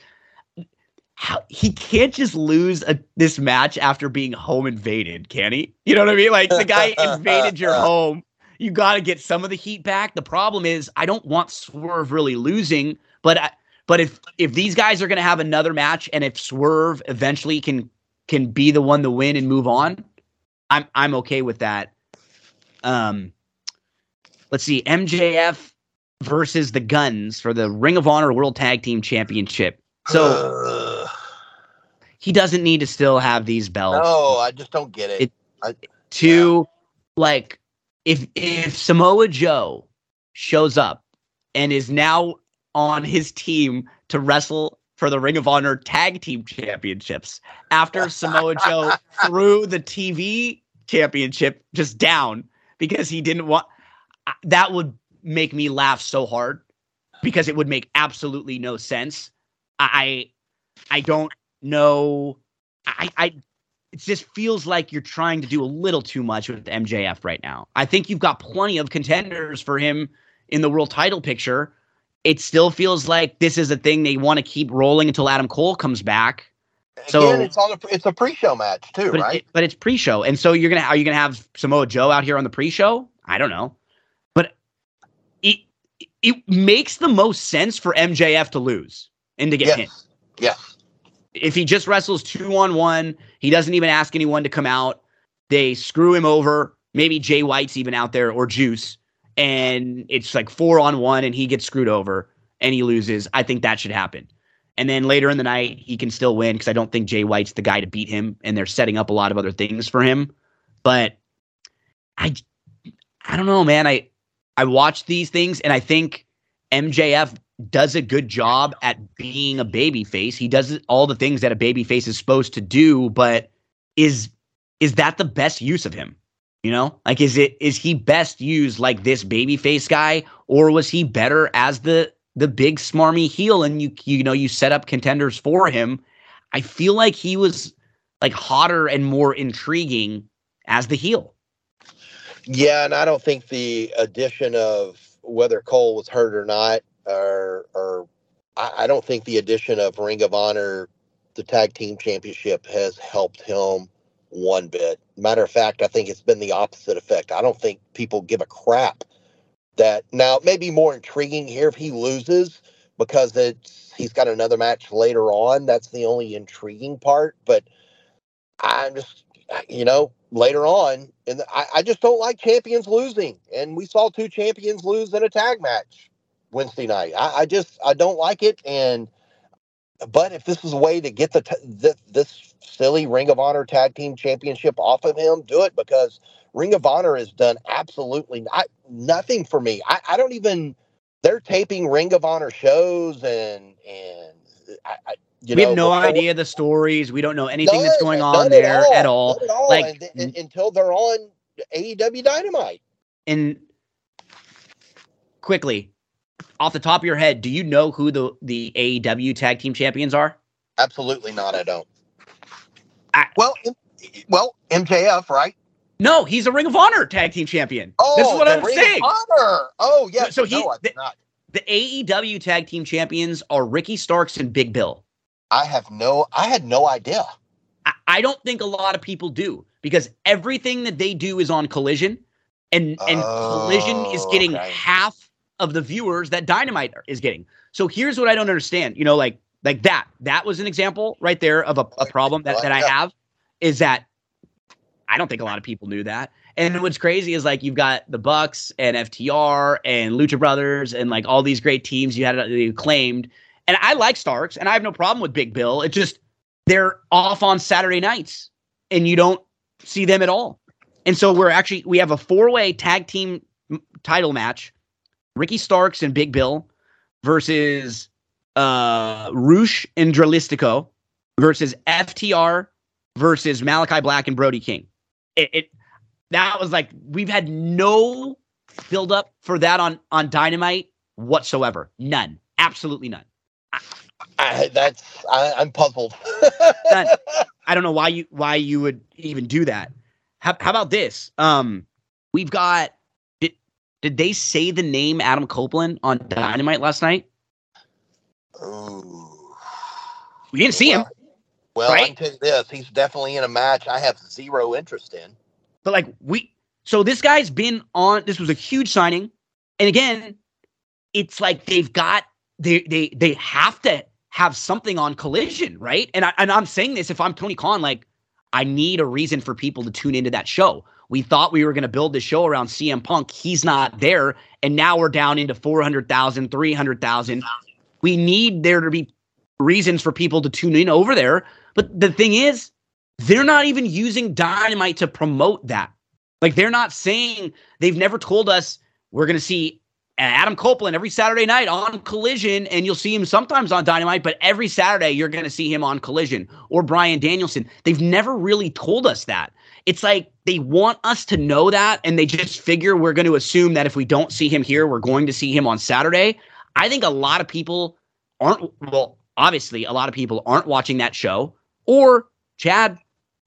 Speaker 1: How, he can't just lose a, this match after being home invaded, can he? You know what I mean? Like the guy invaded your home. You got to get some of the heat back. The problem is, I don't want Swerve really losing, but I, but if if these guys are going to have another match, and if Swerve eventually can can be the one to win and move on, I'm I'm okay with that. Um, let's see, MJF versus the Guns for the Ring of Honor World Tag Team Championship. So he doesn't need to still have these belts.
Speaker 5: No, I just don't get it. it I,
Speaker 1: to yeah. like if if Samoa Joe shows up and is now on his team to wrestle for the Ring of Honor Tag Team Championships after Samoa Joe threw the TV championship just down because he didn't want that would make me laugh so hard because it would make absolutely no sense. I I don't know I I it just feels like you're trying to do a little too much with MJF right now. I think you've got plenty of contenders for him in the world title picture it still feels like this is a thing they want to keep rolling until Adam Cole comes back. So
Speaker 5: Again, it's on a it's a pre-show match too,
Speaker 1: but
Speaker 5: right?
Speaker 1: It, but it's pre-show, and so you're gonna are you gonna have Samoa Joe out here on the pre-show? I don't know, but it it makes the most sense for MJF to lose and to get
Speaker 5: yes.
Speaker 1: hit.
Speaker 5: Yeah.
Speaker 1: If he just wrestles two on one, he doesn't even ask anyone to come out. They screw him over. maybe Jay White's even out there or Juice, and it's like four on one and he gets screwed over and he loses, I think that should happen. And then later in the night, he can still win because I don't think Jay White's the guy to beat him, and they're setting up a lot of other things for him. But I, I don't know, man. I I watch these things and I think MJF does a good job at being a baby face. He does all the things that a baby face is supposed to do, but is is that the best use of him? You know, like is it is he best used like this baby face guy, or was he better as the the big smarmy heel and you you know you set up contenders for him? I feel like he was like hotter and more intriguing as the heel.
Speaker 5: Yeah, and I don't think the addition of whether Cole was hurt or not, or or I, I don't think the addition of Ring of Honor, the tag team championship, has helped him one bit. Matter of fact, I think it's been the opposite effect. I don't think people give a crap that now it may be more intriguing here if he loses because it's he's got another match later on. That's the only intriguing part. But I'm just you know, later on, and I, I just don't like champions losing. And we saw two champions lose in a tag match Wednesday night. I, I just I don't like it. And but if this is a way to get the, t- the this silly Ring of Honor tag team championship off of him, do it because Ring of Honor has done absolutely not, nothing for me. I, I don't even. They're taping Ring of Honor shows and and I, I
Speaker 1: you we know, have no before, idea the stories. We don't know anything none, that's going on there at all. At all. Like
Speaker 5: and, and, until they're on AEW Dynamite.
Speaker 1: And quickly, off the top of your head, do you know who the the AEW Tag Team Champions are?
Speaker 5: Absolutely not. I don't. I, well, well, MJF, right?
Speaker 1: No, he's a Ring of Honor Tag Team Champion.
Speaker 5: Oh,
Speaker 1: this is oh, what I'm
Speaker 5: Ring
Speaker 1: saying.
Speaker 5: Honor. Oh, yes.
Speaker 1: So he, no, the, the AEW Tag Team Champions are Ricky Starks and Big Bill.
Speaker 5: I have no, I had no idea.
Speaker 1: I, I don't think a lot of people do because everything that they do is on Collision, and and oh, Collision is oh, getting okay. half of the viewers that Dynamite is getting. So here's what I don't understand. You know, like like that. That was an example right there of a, a problem that, that I have is that I don't think a lot of people knew that. And what's crazy is like you've got the Bucks and FTR and Lucha Brothers and like all these great teams you had uh, you claimed and I like Starks, and I have no problem with Big Bill. It's just they're off on Saturday nights, and you don't see them at all. And so we're actually we have a four way tag team title match: Ricky Starks and Big Bill versus uh Rush and Dralistico versus FTR versus Malakai Black and Brody King. It, it that was like we've had no build up for that on on Dynamite whatsoever. None. Absolutely none.
Speaker 5: I, that's I, am puzzled.
Speaker 1: I don't know why you why you would even do that. How, how about this? Um, we've got did did they say the name Adam Copeland on Dynamite last night?
Speaker 5: Ooh.
Speaker 1: We didn't see him.
Speaker 5: Well, right? I can tell you this: he's definitely in a match I have zero interest in.
Speaker 1: But like we, so this guy's been on. This was a huge signing, and again, it's like they've got they they they have to have something on collision, right? And I, and I'm saying this if I'm Tony Khan, like I need a reason for people to tune into that show. We thought we were going to build the show around CM Punk. He's not there. And now we're down into 400,000, 300,000. We need there to be reasons for people to tune in over there. But the thing is, they're not even using Dynamite to promote that. Like they're not saying, they've never told us we're going to see Adam Copeland every Saturday night on Collision, and you'll see him sometimes on Dynamite, but every Saturday you're going to see him on Collision or Bryan Danielson. They've never really told us that. It's like they want us to know that, and they just figure we're going to assume that if we don't see him here, we're going to see him on Saturday. I think a lot of people aren't, well, obviously, a lot of people aren't watching that show, or Chad,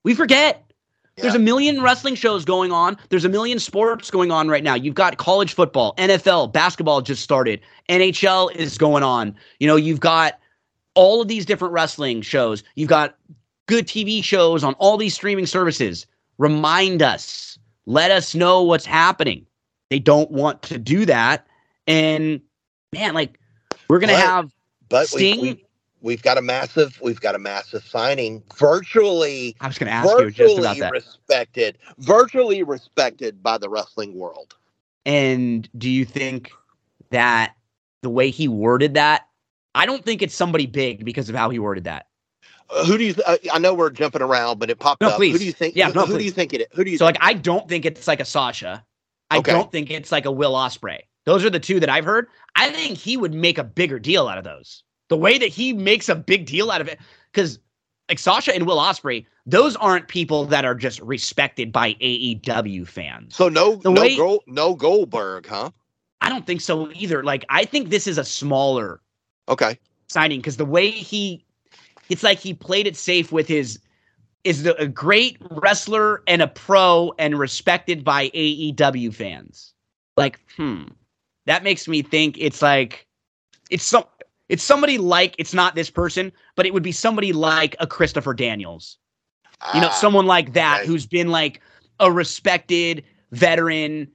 Speaker 1: we forget. There's a million wrestling shows going on. There's a million sports going on right now. You've got college football, NFL, basketball just started. NHL is going on. You know, you've got all of these different wrestling shows. You've got good TV shows on all these streaming services. Remind us. Let us know what's happening. They don't want to do that. And man, like we're gonna but, have
Speaker 5: but
Speaker 1: Sting.
Speaker 5: We, we, we've got a massive we've got a massive signing virtually
Speaker 1: I was going to ask you just about that.
Speaker 5: respected virtually respected by the wrestling world.
Speaker 1: And do you think that the way he worded that I don't think it's somebody big because of how he worded that.
Speaker 5: Uh, who do you? Th- uh, I know we're jumping around, but it popped
Speaker 1: no,
Speaker 5: up.
Speaker 1: Please.
Speaker 5: Who do you think?
Speaker 1: Yeah,
Speaker 5: who,
Speaker 1: no,
Speaker 5: who do you think it? Is? Who do you?
Speaker 1: So
Speaker 5: think?
Speaker 1: like, I don't think it's like a Sasha. I
Speaker 5: Okay.
Speaker 1: don't think it's like a Will Ospreay. Those are the two that I've heard. I think he would make a bigger deal out of those. The way that he makes a big deal out of it, because like Sasha and Will Ospreay, those aren't people that are just respected by AEW fans.
Speaker 5: so no,
Speaker 1: the
Speaker 5: no,
Speaker 1: way-
Speaker 5: Gold, no Goldberg, huh?
Speaker 1: I don't think so either. Like I think this is a smaller
Speaker 5: Okay,
Speaker 1: signing because the way he it's like he played it safe with his is the, a great wrestler and a pro and respected by AEW fans. Like, hmm. That makes me think it's like it's some it's somebody like it's not this person, but it would be somebody like a Christopher Daniels. You know,
Speaker 5: Ah,
Speaker 1: someone like that who's been like a respected veteran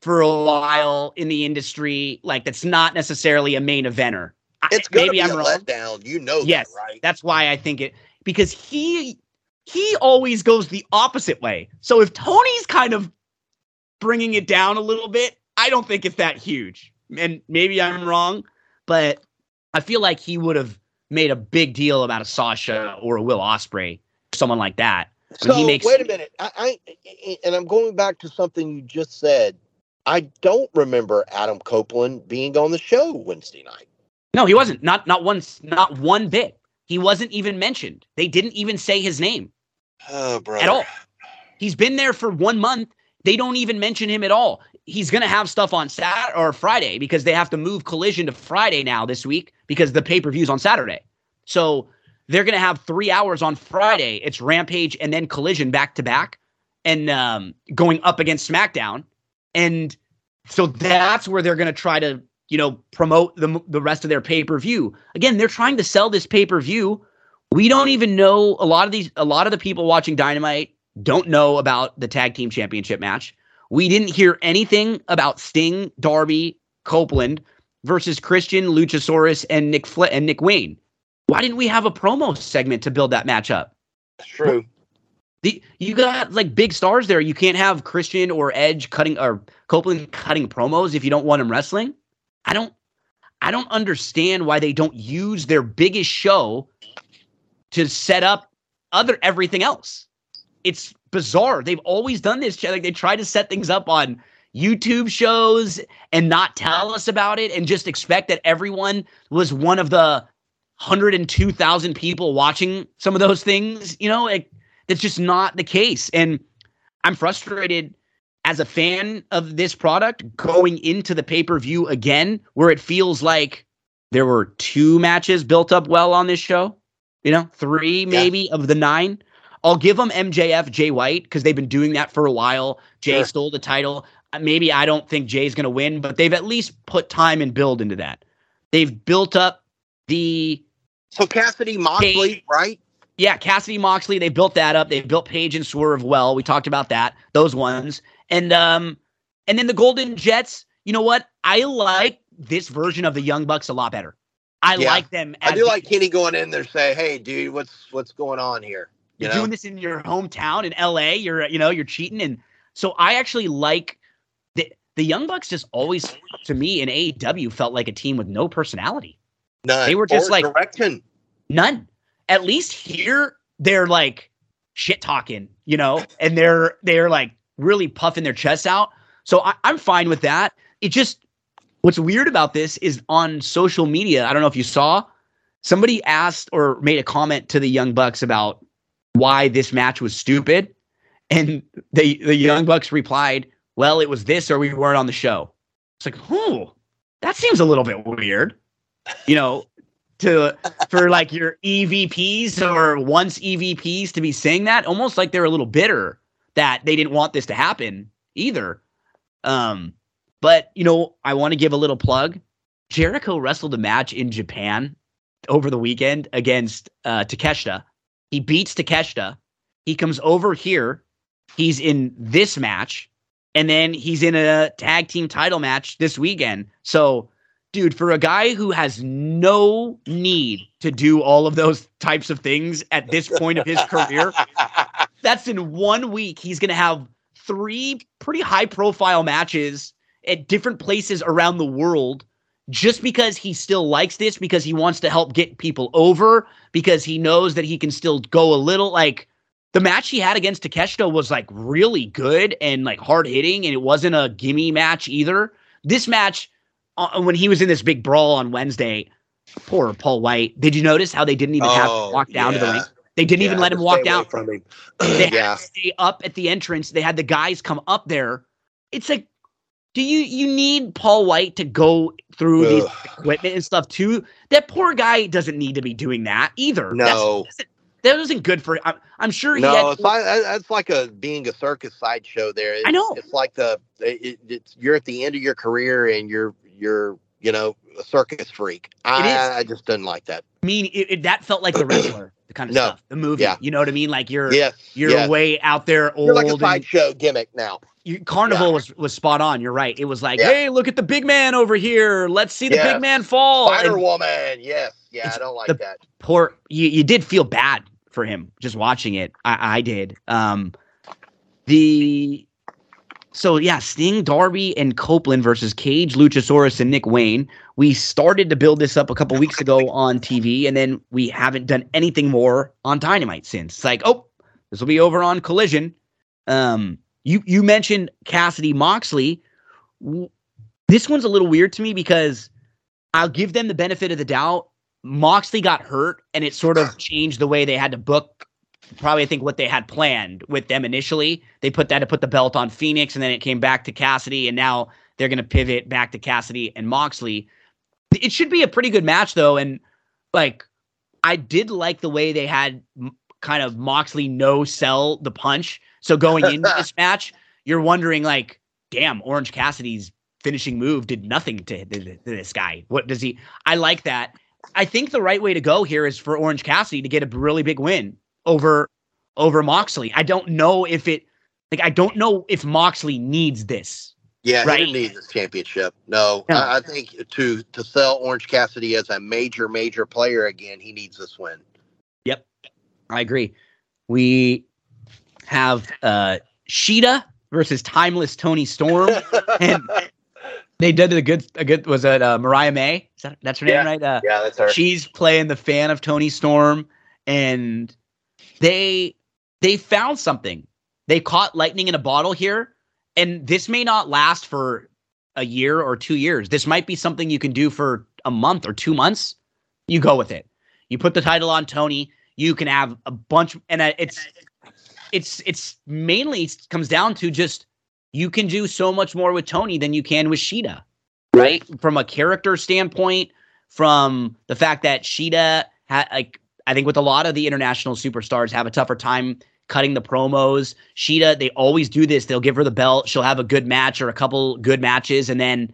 Speaker 1: for a while in the industry, like that's not necessarily a main eventer.
Speaker 5: It's gonna
Speaker 1: maybe
Speaker 5: be
Speaker 1: I'm
Speaker 5: a
Speaker 1: wrong.
Speaker 5: letdown. You know
Speaker 1: Yes,
Speaker 5: that, right?
Speaker 1: That's why I think it because he he always goes the opposite way. So if Tony's kind of bringing it down a little bit, I don't think it's that huge. And maybe I'm wrong, but I feel like he would have made a big deal about a Sasha or a Will Ospreay, someone like that. I mean,
Speaker 5: So
Speaker 1: he makes-
Speaker 5: wait a minute. I, I and I'm going back to something you just said. I don't remember Adam Copeland being on the show Wednesday night.
Speaker 1: No, he wasn't. Not not once. Not one bit. He wasn't even mentioned. They didn't even say his name.
Speaker 5: Oh, brother.
Speaker 1: at all. He's been there for one month. They don't even mention him at all. He's going to have stuff on Saturday or Friday because they have to move Collision to Friday now this week because the pay per view's on Saturday. So they're going to have three hours on Friday. It's Rampage and then Collision back to back and um, going up against SmackDown. And so that's where they're going to try to, you know, promote the, the rest of their pay per view. Again, they're trying to sell this pay per view. We don't even know a lot of these, a lot of the people watching Dynamite don't know about the tag team championship match. We didn't hear anything about Sting, Darby, Copeland versus Christian, Luchasaurus, and Nick Fle- and Nick Wayne. Why didn't we have a promo segment to build that match up?
Speaker 5: That's true.
Speaker 1: The, you got like big stars there. You can't have Christian or Edge cutting or Copeland cutting promos if you don't want them wrestling. I don't I don't understand why they don't use their biggest show to set up other everything else. It's bizarre. They've always done this. Like they try to set things up on YouTube shows and not tell us about it and just expect that everyone was one of the 102,000 people watching some of those things, you know, like that's just not the case. And I'm frustrated as a fan of this product going into the pay per view again, where it feels like there were two matches built up well on this show, you know, three maybe of the nine. I'll give them MJF, Jay White, because they've been doing that for a while. Jay
Speaker 5: Sure.
Speaker 1: stole the title. Uh, Maybe I don't think Jay's going to win, but they've at least put time and build into that. They've built up the
Speaker 5: So Cassidy Moxley, right?
Speaker 1: yeah, Cassidy Moxley, they built that up. They built Page and Swerve well. We talked about that, those ones. And um and then the Golden Jets, you know what? I like this version of the Young Bucks a lot better. I
Speaker 5: Yeah.
Speaker 1: like them
Speaker 5: I do like Kenny going in there say, "Hey, dude, what's what's going on here?" You
Speaker 1: you're
Speaker 5: know?
Speaker 1: doing this in your hometown in LA, you're you know, you're cheating and so I actually like the the Young Bucks just always to me in AEW felt like a team with no personality.
Speaker 5: None.
Speaker 1: they were just
Speaker 5: Or
Speaker 1: like-
Speaker 5: direction.
Speaker 1: None. At least here they're like shit talking, you know, and they're they're like really puffing their chests out. So I, I'm fine with that. It just what's weird about this is on social media. I don't know if you saw somebody asked or made a comment to the Young Bucks about why this match was stupid, and the the Young Bucks replied, "Well, it was this, or we weren't on the show." It's like, oh, that seems a little bit weird, you know, to for like your EVPs or once EVPs to be saying that, almost like they're a little bitter that they didn't want this to happen either. Um, but you know, I want to give a little plug. Jericho wrestled a match in Japan over the weekend against uh, Takeshita. He beats Takeshita. He comes over here. He's in this match, and then he's in a tag team title match this weekend. So dude, for a guy who has no need to do all of those types of things at this point of his career, that's in one week. He's going to have three pretty high profile matches at different places around the world just because he still likes this, because he wants to help get people over, because he knows that he can still go a little like the match he had against Takeshita was like really good and like hard hitting, and it wasn't a gimme match either. This match, uh, when he was in this big brawl on Wednesday, poor Paul White. Did you notice how they didn't even oh, have to walk down yeah. to the ring? They didn't yeah, even let him walk down. From him. they had yeah. to stay up at the entrance. They had the guys come up there. It's like, do you you need Paul White to go through Ugh. these equipment and stuff too? That poor guy doesn't need to be doing that either.
Speaker 5: No,
Speaker 1: That's, that wasn't good for. I'm, I'm sure.
Speaker 5: no, had, it's like it's like a being a circus sideshow. There, it's,
Speaker 1: I know.
Speaker 5: It's like the it, it's you're at the end of your career and you're you're you know a circus freak. I, I just didn't like that.
Speaker 1: I mean, it, it, that felt like the wrestler, the kind of no. stuff, the movie. Yeah. You know what I mean? Like you're yes, you're yes. way out there old.
Speaker 5: You're like a sideshow gimmick now.
Speaker 1: You, Carnival yeah. was was spot on. You're right. It was like, yeah. hey, look at the big man over here. Let's see the yes. big man fall.
Speaker 5: Spider Woman. Yes. Yeah, I don't like that.
Speaker 1: Poor. You, you did feel bad for him just watching it. I, I did. Um, the so yeah, Sting, Darby, and Copeland versus Cage, Luchasaurus, and Nick Wayne. We started to build this up a couple weeks ago on TV, and then we haven't done anything more on Dynamite since. It's like, oh, this will be over on Collision. Um, you you mentioned Cassidy Moxley. This one's a little weird to me because I'll give them the benefit of the doubt. Moxley got hurt, and it sort of changed the way they had to book. Probably, I think what they had planned with them initially. They put that to put the belt on Phoenix, and then it came back to Cassidy, and now they're going to pivot back to Cassidy and Moxley. It should be a pretty good match, though, and like I did like the way they had kind of Moxley no sell the punch. So going into this match, you're wondering like, damn, Orange Cassidy's finishing move did nothing to, to, to, this guy. What does he? I like that. I think the right way to go here is for Orange Cassidy to get a really big win over over Moxley. I don't know if it like I don't know if Moxley needs this.
Speaker 5: Yeah, right? he didn't need this championship. No, no. I, I, think to to sell Orange Cassidy as a major major player again, he needs this win.
Speaker 1: I agree. We have uh Shida versus Timeless Toni Storm, and they did a good a good was it uh, Mariah May? Is that that's her
Speaker 5: yeah.
Speaker 1: name, right? Uh,
Speaker 5: yeah, that's her.
Speaker 1: She's playing the fan of Toni Storm, and they they found something. They caught lightning in a bottle here, and this may not last for a year or two years. This might be something you can do for a month or two months. You go with it. You put the title on Toni. You can have a bunch, and uh, it's it's it's mainly comes down to just you can do so much more with Toni than you can with Shida, right? From a character standpoint, from the fact that Shida had like I think with a lot of the international superstars have a tougher time cutting the promos. Shida, they always do this. They'll give her the belt. She'll have a good match or a couple good matches, and then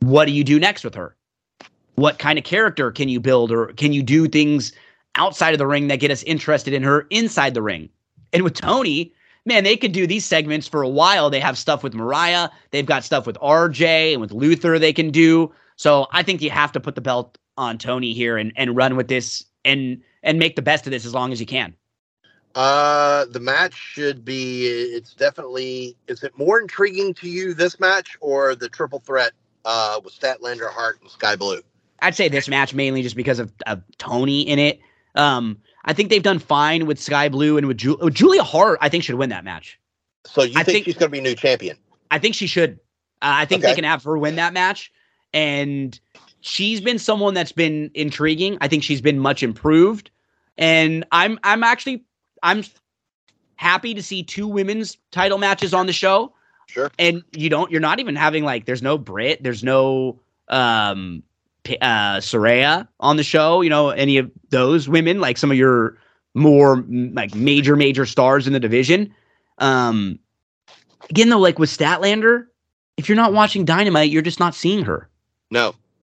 Speaker 1: what do you do next with her? What kind of character can you build, or can you do things outside of the ring that get us interested in her inside the ring? And with Toni, man, they could do these segments for a while. They have stuff with Mariah, they've got stuff with RJ and with Luther they can do. So I think you have to put the belt on Toni here and, and run with this and and make the best of this as long as you can.
Speaker 5: Uh, the match should be. It's definitely. Is it more intriguing to you this match or the triple threat uh, with Statlander, Hart, and Skye Blue?
Speaker 1: I'd say this match mainly just because of, of Toni in it. Um, I think they've done fine with Skye Blue and with Ju- oh, Julia Hart. I think should win that match.
Speaker 5: So you think, think, she's going to be new champion?
Speaker 1: I think she should. Uh, I think okay. they can have her win that match, and she's been someone that's been intriguing. I think she's been much improved, and I'm I'm actually I'm happy to see two women's title matches on the show.
Speaker 5: Sure.
Speaker 1: And you don't you're not even having like there's no Brit, there's no um uh, Saraya on the show, you know, any of those women, like some of your more like major, major stars in the division. Um, again, though, like with Statlander, if you're not watching Dynamite, you're just not seeing her.
Speaker 5: No.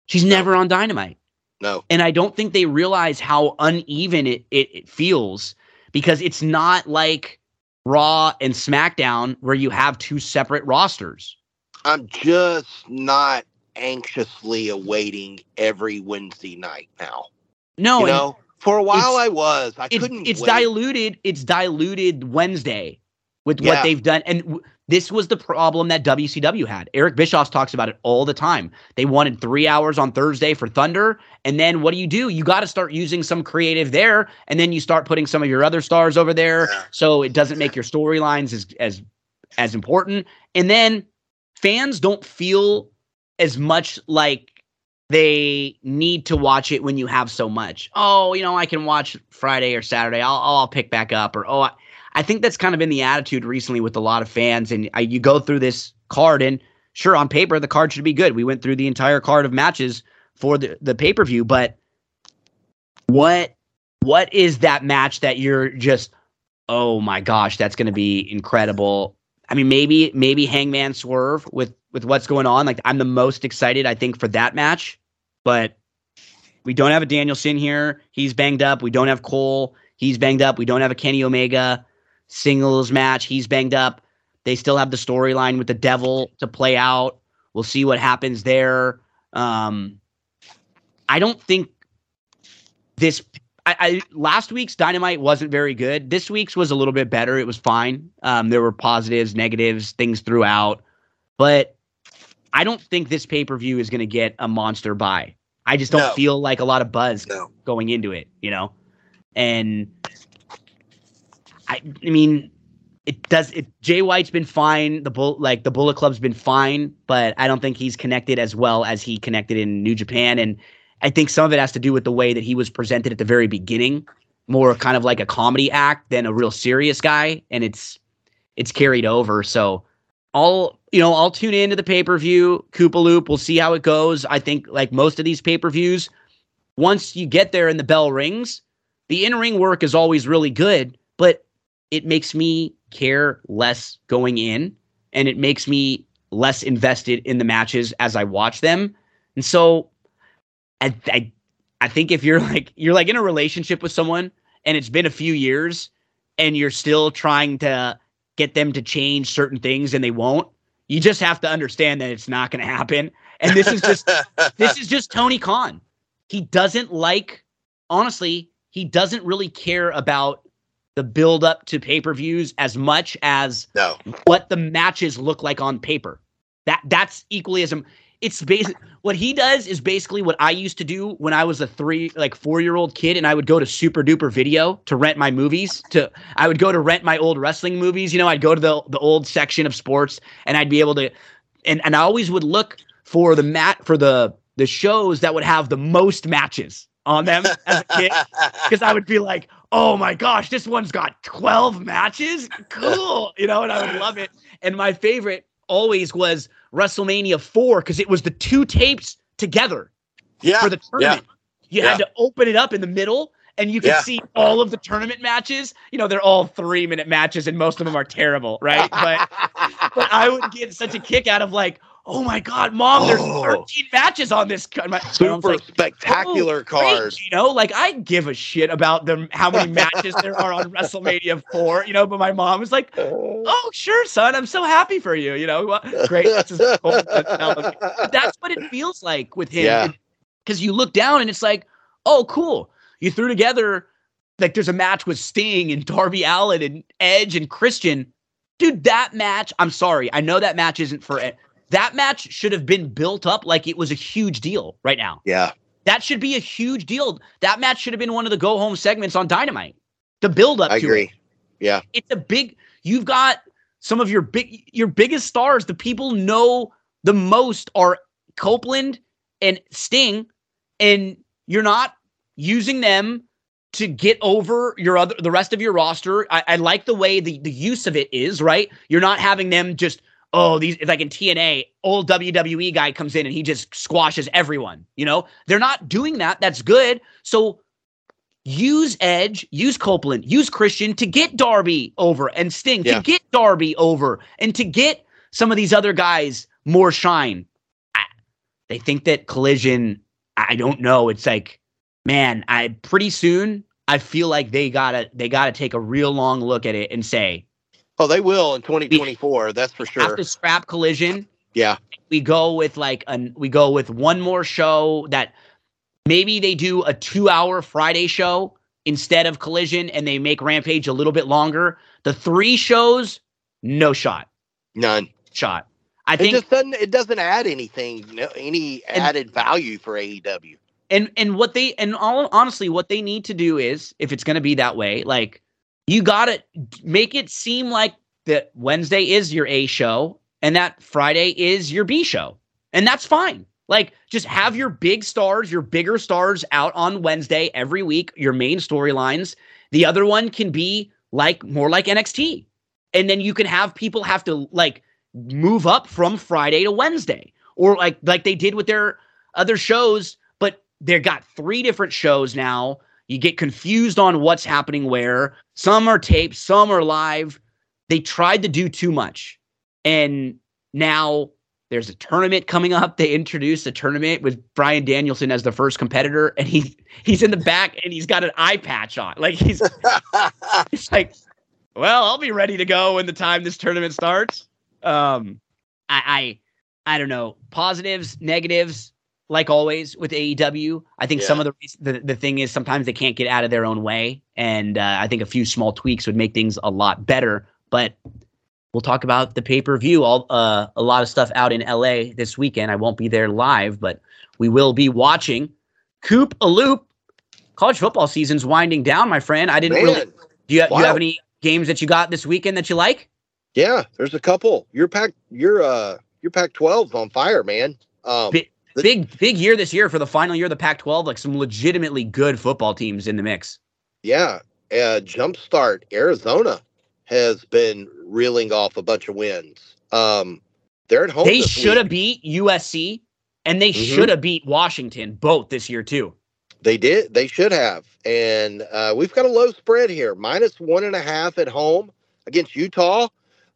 Speaker 1: She's no. never on Dynamite.
Speaker 5: No.
Speaker 1: And I don't think they realize how uneven it, it, it feels because it's not like Raw and SmackDown where you have two separate rosters.
Speaker 5: I'm just not anxiously awaiting every Wednesday night now.
Speaker 1: No,
Speaker 5: you know, for a while I was. I
Speaker 1: it's,
Speaker 5: couldn't.
Speaker 1: It's
Speaker 5: wait.
Speaker 1: diluted. It's diluted Wednesday with
Speaker 5: Yeah.
Speaker 1: what they've done, and w- this was the problem that WCW had. Eric Bischoff talks about it all the time. They wanted three hours on Thursday for Thunder, and then what do you do? You got to start using some creative there, and then you start putting some of your other stars over there,
Speaker 5: Yeah.
Speaker 1: so it doesn't make your storylines as as as important. And then fans don't feel as much like they need to watch it when you have so much. Oh, you know, I can watch Friday or Saturday. I'll I'll pick back up. Or oh, I, I think that's kind of been the attitude recently with a lot of fans. And I, you go through this card, and sure, on paper the card should be good. We went through the entire card of matches for the the pay per view, but what what is that match that you're just oh my gosh, that's going to be incredible. I mean, maybe maybe Hangman Swerve with with what's going on. Like I'm the most excited, I think, for that match. But we don't have a Danielson here. He's banged up. We don't have Cole. He's banged up. We don't have a Kenny Omega singles match. He's banged up. They still have the storyline with the devil to play out. We'll see what happens there. Um, I don't think this I, I last week's dynamite wasn't very good. This week's was a little bit better. It was fine. Um, there were positives, negatives, things throughout, but I don't think this pay per view is going to get a monster buy. I just don't
Speaker 5: No.
Speaker 1: feel like a lot of buzz
Speaker 5: No.
Speaker 1: going into it, you know, and I, I mean, it does. It Jay White's been fine. The bull, like the Bullet Club's been fine, but I don't think he's connected as well as he connected in New Japan, and I think some of it has to do with the way that he was presented at the very beginning, more kind of like a comedy act than a real serious guy, and it's it's carried over. So I'll you know I'll tune into the pay per view, Koopa Loop. We'll see how it goes. I think like most of these pay per views, once you get there and the bell rings, the in ring work is always really good, but it makes me care less going in, and it makes me less invested in the matches as I watch them, and so I, I I think if you're like you're like in a relationship with someone and it's been a few years and you're still trying to get them to change certain things and they won't, you just have to understand that it's not going to happen. And this is just this is just Tony Khan. He doesn't like honestly, he doesn't really care about the build up to pay-per-views as much as
Speaker 5: no.
Speaker 1: what the matches look like on paper. That that's equally as it's basic. What he does is basically what I used to do when I was a three, like four year old kid, and I would go to Super Duper Video to rent my movies. To I would go to rent my old wrestling movies. You know, I'd go to the the old section of sports, and I'd be able to, and and I always would look for the mat for the the shows that would have the most matches on them as a kid because I would be like, oh my gosh, this one's got 12 matches. Cool. You know, and I would love it. And my favorite always was WrestleMania 4 because it was the two tapes together
Speaker 5: yeah.
Speaker 1: for the tournament. You had to open it up in the middle and you could
Speaker 5: Yeah.
Speaker 1: see all of the tournament matches. You know, they're all three minute matches and most of them are terrible, right? But but I would get such a kick out of like, oh my god, mom, there's
Speaker 5: Oh.
Speaker 1: 13 matches on this. co-" My- my
Speaker 5: Super
Speaker 1: like,
Speaker 5: spectacular
Speaker 1: "Oh, great,"
Speaker 5: card.
Speaker 1: You know, like I give a shit about them how many matches there are on WrestleMania 4, you know, but my mom was like, uh. Oh, sure, son. I'm so happy for you. You know, great. This is cool. But That's what it feels like with him.
Speaker 5: Yeah.
Speaker 1: Because you look down and it's like, oh, cool. You threw together like there's a match with Sting and Darby Allin and Edge and Christian. Dude, that match, I'm sorry. I know that match isn't for it. That match should have been built up like it was a huge deal right now.
Speaker 5: yeah.
Speaker 1: That should be a huge deal. That match should have been one of the go home segments on Dynamite. The build up
Speaker 5: I
Speaker 1: to it
Speaker 5: agree. Yeah.
Speaker 1: it's a big you've got some of your big your biggest stars the people know the most are copeland and sting and you're not using them to get over your other the rest of your roster i, I like the way the, the use of it is right you're not having them just oh these like in tna old wwe guy comes in and he just squashes everyone you know they're not doing that that's good so use Edge, use Copeland, use Christian to get Darby over and Sting
Speaker 5: Yeah.
Speaker 1: to get Darby over and to get some of these other guys more shine. I, they think that Collision, I don't know. It's like, man, I pretty soon I feel like they gotta they gotta take a real long look at it and say
Speaker 5: Oh, they will in 2024. That's for sure.
Speaker 1: to scrap Collision
Speaker 5: Yeah.
Speaker 1: We go with like an we go with one more show that maybe they do a 2-hour Friday show instead of Collision and they make Rampage a little bit longer. The three shows, no shot.
Speaker 5: None.
Speaker 1: Shot. I think
Speaker 5: it just doesn't it doesn't add anything, no, any added value for AEW.
Speaker 1: And and what they and all honestly, what they need to do is, if it's going to be that way, like you got to make it seem like that Wednesday is your A show and that Friday is your B show, and that's fine. Like just have your big stars, your bigger stars out on Wednesday every week, your main storylines. The other one can be like more like NXT. And then you can have people have to like move up from Friday to Wednesday or like like they did with their other shows, but they've got three different shows now. You get confused on what's happening where. Some are taped, some are live. They tried to do too much. And now there's a tournament coming up. They introduced a tournament with Bryan Danielson as the first competitor, and he he's in the back and he's got an eye patch on. Like he's it's like, well, I'll be ready to go when the time this tournament starts. Um, I, I, I don't know. Positives, negatives, like always with AEW. I think yeah. some of the, the the thing is sometimes they can't get out of their own way, and uh, I think a few small tweaks would make things a lot better. But we'll talk about the pay per view. All uh, a lot of stuff out in LA this weekend. I won't be there live, but we will be watching. Coop a loop. College football season's winding down, my friend. I didn't Man. really. Do you, wow. do you have any games that you got this weekend that you like?
Speaker 5: Yeah, there's a couple. Your pack, your uh, your Pac 12's on fire, man. Um,
Speaker 1: big, big, big year this year for the final year of the Pac 12. Like some legitimately good football teams in the mix.
Speaker 5: Yeah, uh, Jumpstart Arizona has been reeling off a bunch of wins. Um, they're at home.
Speaker 1: They should have beat USC and they mm-hmm. should have beat Washington both this year too.
Speaker 5: They did. They should have. And uh, we've got a low spread here, minus one and a half at home against Utah.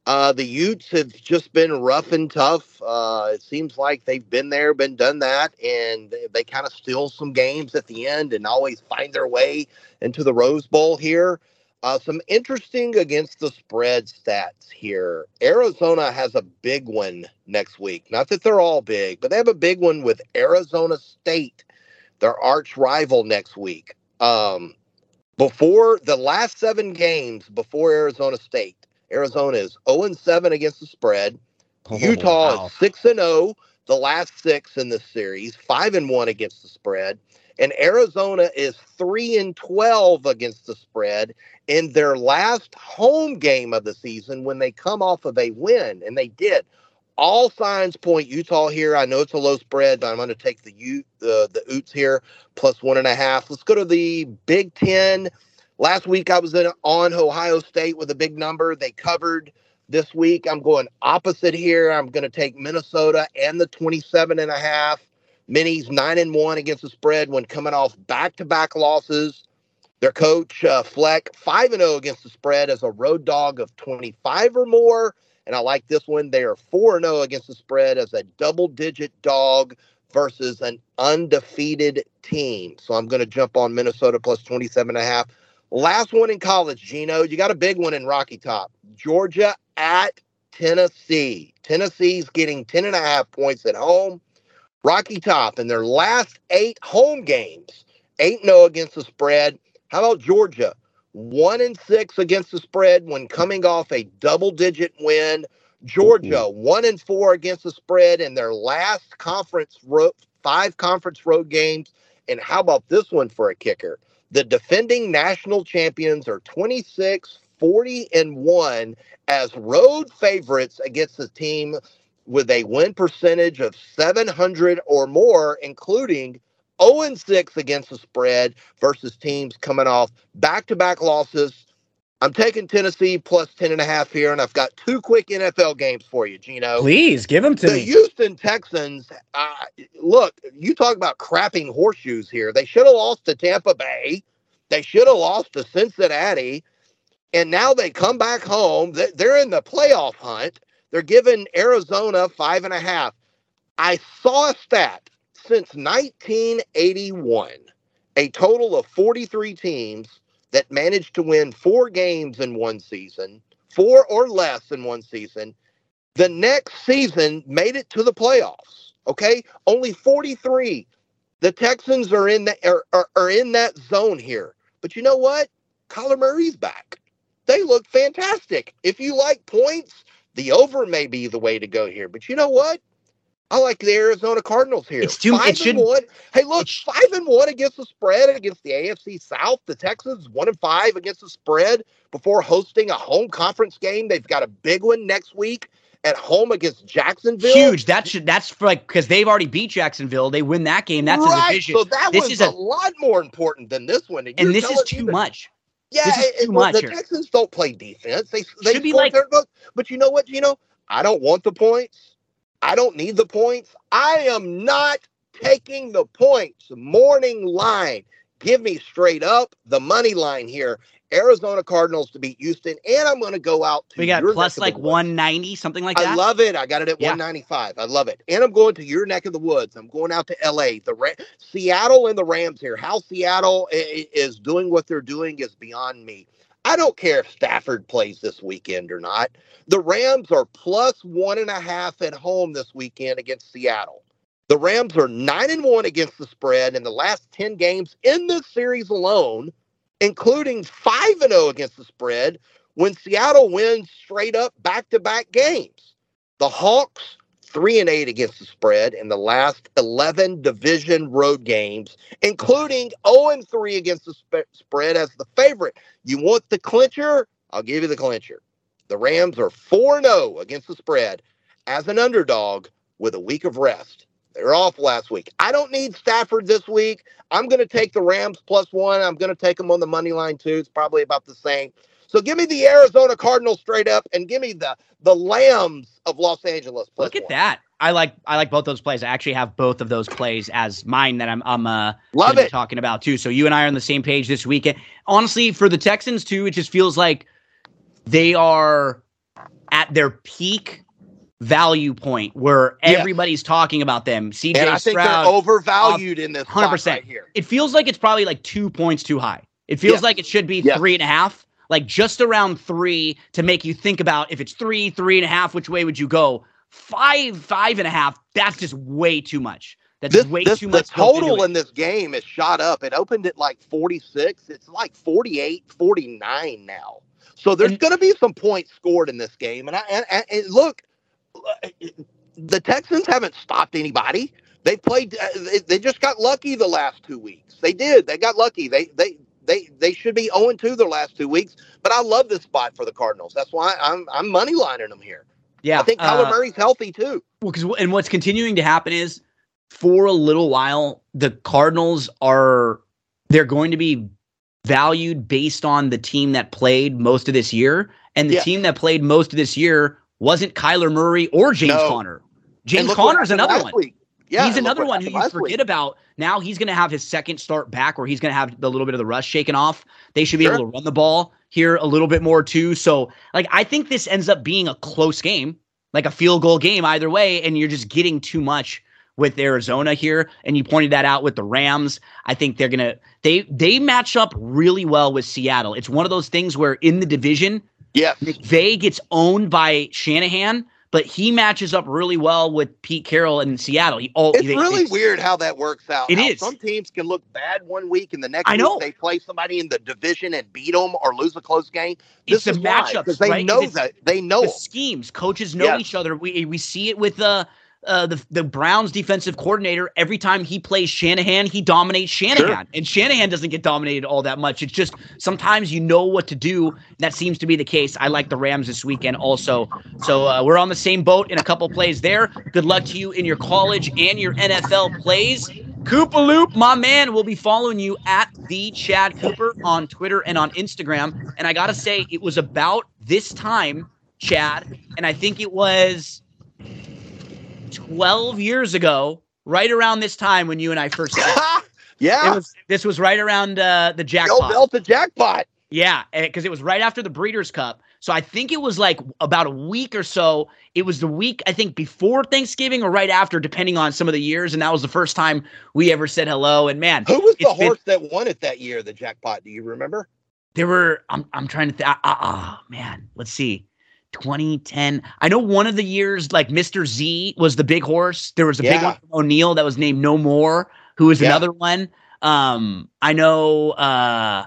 Speaker 5: Uh, the Utes have just been rough and tough. Uh, it seems like they've been there, been done that, and they, they kind of steal some games at the end and always find their way into the Rose Bowl here. Uh, some interesting against the spread stats here. Arizona has a big one next week. Not that they're all big, but they have a big one with Arizona State, their arch rival next week. Um, before the last seven games before Arizona State, Arizona is 0 7 against the spread. Oh, Utah wow. is 6 and 0 the last six in this series, 5 and 1 against the spread. And Arizona is 3 and 12 against the spread in their last home game of the season when they come off of a win, and they did. All signs point Utah here. I know it's a low spread, but I'm going to take the Ute, the the Utes here plus one and a half. Let's go to the Big Ten. Last week I was in, on Ohio State with a big number. They covered this week. I'm going opposite here. I'm going to take Minnesota and the 27 and a half. Minis nine and one against the spread when coming off back to back losses. Their coach uh, Fleck five and zero oh against the spread as a road dog of 25 or more. And I like this one. They are four and zero oh against the spread as a double digit dog versus an undefeated team. So I'm going to jump on Minnesota plus 27 and a half. Last one in college, Gino. You got a big one in Rocky Top. Georgia at Tennessee. Tennessee's getting 10 and a half points at home. Rocky Top in their last eight home games, 8 0 against the spread. How about Georgia? 1 and 6 against the spread when coming off a double digit win. Georgia, mm-hmm. 1 and 4 against the spread in their last conference road, five conference road games. And how about this one for a kicker? The defending national champions are 26, 40, and 1 as road favorites against the team with a win percentage of 700 or more, including 0 6 against the spread versus teams coming off back to back losses. I'm taking Tennessee plus 10 and a half here, and I've got two quick NFL games for you, Gino.
Speaker 1: Please give them to
Speaker 5: the
Speaker 1: me.
Speaker 5: The Houston Texans, uh, look, you talk about crapping horseshoes here. They should have lost to Tampa Bay. They should have lost to Cincinnati. And now they come back home. They're in the playoff hunt. They're giving Arizona five and a half. I saw a stat since 1981, a total of 43 teams that managed to win four games in one season, four or less in one season. the next season made it to the playoffs. Okay, only 43. The Texans are in the are, are, are in that zone here. But you know what? Kyler Murray's back. They look fantastic. If you like points, the over may be the way to go here. But you know what? I like the Arizona Cardinals here.
Speaker 1: It's too.
Speaker 5: Five
Speaker 1: It should.
Speaker 5: and one. Hey, look, five and one against the spread against the AFC South. The Texans one and five against the spread before hosting a home conference game. They've got a big one next week at home against Jacksonville.
Speaker 1: Huge. That should. That's like because they've already beat Jacksonville. They win that game. That's
Speaker 5: right.
Speaker 1: a division.
Speaker 5: So that
Speaker 1: This is
Speaker 5: a,
Speaker 1: a-
Speaker 5: lot more important than this one.
Speaker 1: and
Speaker 5: you're
Speaker 1: this is too
Speaker 5: that-
Speaker 1: much.
Speaker 5: Yeah,
Speaker 1: This is
Speaker 5: and-
Speaker 1: too much
Speaker 5: the. Texans don't play defense. They they
Speaker 1: Should be like-
Speaker 5: their. But you know what, Gino? I don't want the points. I don't need the points. I am not taking the points. Morning line. Give me straight up the money line here. Arizona Cardinals to beat Houston, and I'm going to go out to
Speaker 1: We got plus like 190, something like that.
Speaker 5: I love it. I got it at
Speaker 1: Yeah.
Speaker 5: 195. I love it. And I'm going to your neck of the woods. I'm going out to LA. The Ra- Seattle and the Rams here. How Seattle is doing what they're doing is beyond me. I don't care if Stafford plays this weekend or not. The Rams are plus one and a half at home this weekend against Seattle. The Rams are nine and one against the spread in the last 10 games in this series alone, including five and 0 against the spread when Seattle wins straight up back to back games. The Hawks, three and eight against the spread in the last 11 division road games, including 0 and 3 against the sp- spread as the favorite. You want the clincher? I'll give you the clincher. The Rams are 4 0 against the spread as an underdog with a week of rest. They're off last week. I don't need Stafford this week. I'm going to take the Rams plus one. I'm going to take them on the money line too. It's probably about the same. So give me the Arizona Cardinals straight up, and give me the the Lambs of Los Angeles.
Speaker 1: Look at
Speaker 5: one.
Speaker 1: that. I like I like both those plays. I actually have both of those plays as mine that I'm I'm uh
Speaker 5: Love it.
Speaker 1: talking about too. So you and I are on the same page this weekend. Honestly, for the Texans too, it just feels like they are at their peak value point where
Speaker 5: Yes.
Speaker 1: everybody's talking about them. CJ
Speaker 5: And I think
Speaker 1: Stroud.
Speaker 5: they're overvalued in this
Speaker 1: 100%.
Speaker 5: 100% right here.
Speaker 1: it feels like it's probably like two points too high. It feels
Speaker 5: Yes.
Speaker 1: like it should be
Speaker 5: Yes.
Speaker 1: three and a half, like just around three to make you think about if it's three, three and a half, which way would you go? Five, five and a half, that's just way too much. That's
Speaker 5: This,
Speaker 1: way
Speaker 5: this,
Speaker 1: too
Speaker 5: the
Speaker 1: much. into
Speaker 5: total in this game is shot up. It opened at like 46. It's like 48, 49 now. So there's going to be some points scored in this game. And I and, and- look, the Texans haven't stopped anybody. They played. uh, They, they just got lucky the last two weeks. They did. They got lucky. They they they they should be 0 2 their last two weeks. But I love this spot for the Cardinals. That's why I'm I'm money lining them here.
Speaker 1: yeah.
Speaker 5: I think Kyler
Speaker 1: uh,
Speaker 5: Murray's healthy too.
Speaker 1: Well, because and what's continuing to happen is for a little while, the Cardinals are they're going to be valued based on the team that played most of this year, and the
Speaker 5: Yes.
Speaker 1: team that played most of this year wasn't Kyler Murray or James
Speaker 5: No.
Speaker 1: Conner. James Conner's another one.
Speaker 5: week. Yeah,
Speaker 1: he's another one who you forget
Speaker 5: week.
Speaker 1: about. Now he's going to have his second start back, where he's going to have a little bit of the rust shaken off. They should be
Speaker 5: Sure.
Speaker 1: able to run the ball here a little bit more too. So, like, I think this ends up being a close game, like a field goal game either way, and you're just getting too much with Arizona here. And you pointed that out with the Rams. I think they're gonna they they match up really well with Seattle. It's one of those things where in the division,
Speaker 5: yeah,
Speaker 1: McVay gets owned by Shanahan, but he matches up really well with Pete Carroll in Seattle. He, oh,
Speaker 5: It's
Speaker 1: they-
Speaker 5: really
Speaker 1: they-
Speaker 5: weird how that works out.
Speaker 1: It is.
Speaker 5: Some teams can look bad one week, and the next
Speaker 1: I know.
Speaker 5: week they play somebody in the division and beat them or lose a close game. This
Speaker 1: the
Speaker 5: is
Speaker 1: matchups,
Speaker 5: because they
Speaker 1: right? 'Cause
Speaker 5: know that they know.
Speaker 1: the
Speaker 5: 'em.
Speaker 1: schemes. Coaches know each other. We we see it with uh, uh, the the Browns defensive coordinator. Every time he plays Shanahan, he dominates Shanahan, and Shanahan doesn't get dominated all that much. It's just sometimes you know what to do. That seems to be the case. I like the Rams this weekend also. So uh, we're on the same boat in a couple plays there. Good luck to you in your college and your NFL plays. Koopa Loop, my man, will be following you at the Chad Cooper on Twitter and on Instagram. And I gotta say, it was about this time, Chad, and I think it was 12 years ago, right around this time when you and I first met.
Speaker 5: yeah,
Speaker 1: was this was right around uh, the
Speaker 5: Bill
Speaker 1: jackpot.
Speaker 5: built the jackpot.
Speaker 1: Yeah, because it was right after the Breeders' Cup. So I think it was like about a week or so. It was the week I think before Thanksgiving or right after, depending on some of the years. And that was the first time we ever said hello. And man,
Speaker 5: Who was the
Speaker 1: It's been-
Speaker 5: horse that won it that year? The jackpot. Do you remember?
Speaker 1: there were. I'm I'm trying to. think. ah, ah, man, let's see. 2010. I know one of the years, like Mr. Z was the big horse. There was a yeah. big one from O'Neill that was named No More, who was yeah. another one. Um, I know uh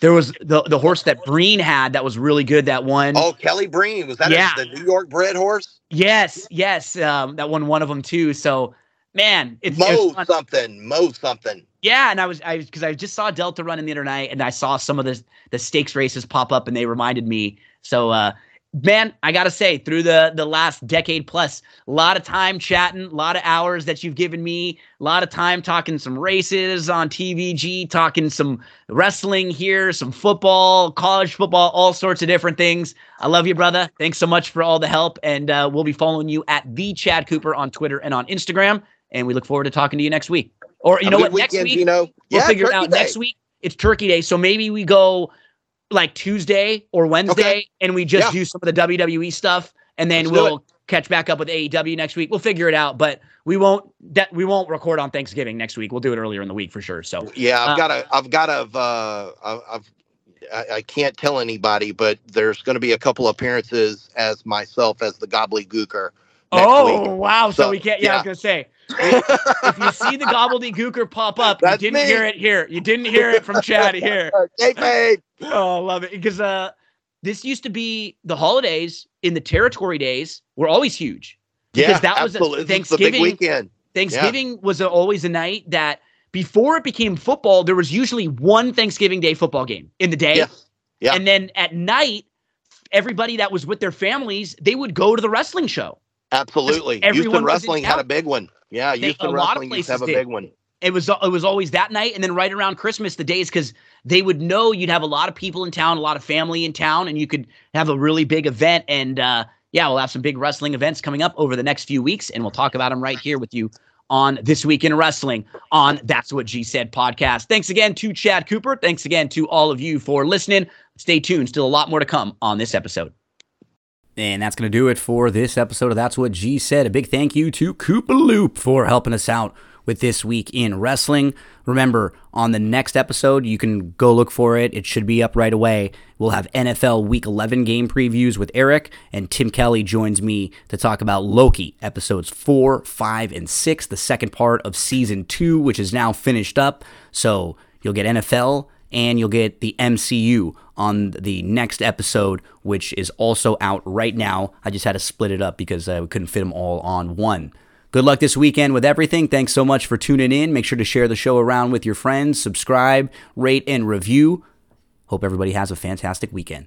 Speaker 1: there was the the horse that Breen had that was really good. That one.
Speaker 5: Oh, Kelly Breen was that yeah. A, the New York bred horse?
Speaker 1: Yes, yes. Um, that won one of them too. So, man,
Speaker 5: it's Mo it's something, Mo something.
Speaker 1: Yeah, and I was I because I just saw Delta run in the other night, and I saw some of the the stakes races pop up, and they reminded me. So, uh, man, I gotta say, through the the last decade plus, a lot of time chatting, a lot of hours that you've given me, a lot of time talking some races on TVG, talking some wrestling here, some football, college football, all sorts of different things. I love you, brother. Thanks so much for all the help, and uh, we'll be following you at the Chad Cooper on Twitter and on Instagram. And we look forward to talking to you next week. Or you know what? Weekend, next week, you know, we'll yeah, figure it out. Day. Next week, it's Turkey Day, so maybe we go like Tuesday or Wednesday, okay. and we just yeah. do some of the WWE stuff, and then Let's we'll catch back up with AEW next week. We'll figure it out, but we won't de- we won't record on Thanksgiving next week. We'll do it earlier in the week for sure. So
Speaker 5: yeah, I've uh, got to I've got to uh, I've I, I can't tell anybody, but there's going to be a couple appearances as myself as the gobbledygooker.
Speaker 1: Oh week. wow! So, so, we can't. Yeah, yeah, I was gonna say if you see the gobbledygooker pop up, That's you didn't me. hear it here. You didn't hear it from Chad here.
Speaker 5: Hey,
Speaker 1: oh, I love it because uh, this used to be the holidays in the territory days were always huge.
Speaker 5: Because yeah, that was absolutely. a Thanksgiving weekend.
Speaker 1: Thanksgiving yeah. was a, always a night that before it became football, there was usually one Thanksgiving Day football game in the day. Yeah. yeah. And then at night, everybody that was with their families, they would go to the wrestling show.
Speaker 5: Absolutely. Houston Wrestling had a big one. Yeah, Houston Wrestling used to have a did. big one.
Speaker 1: It was it was always that night, and then right around Christmas, the days because they would know you'd have a lot of people in town, a lot of family in town, and you could have a really big event. And uh, yeah, we'll have some big wrestling events coming up over the next few weeks, and we'll talk about them right here with you on This Week in Wrestling on That's What G Said podcast. Thanks again to Chad Cooper. Thanks again to all of you for listening. Stay tuned. Still a lot more to come on this episode. And that's going to do it for this episode of That's What G Said. A big thank you to Koopa Loop for helping us out with This Week in Wrestling. Remember, on the next episode, you can go look for it. It should be up right away. We'll have NFL Week 11 game previews with Eric, and Tim Kelly joins me to talk about Loki, episodes 4, 5, and 6, the second part of season 2, which is now finished up. So you'll get NFL and you'll get the MCU on the next episode, which is also out right now. I just had to split it up because uh, I couldn't fit them all on one. Good luck this weekend with everything. Thanks so much for tuning in. Make sure to share the show around with your friends, subscribe, rate, and review. Hope everybody has a fantastic weekend.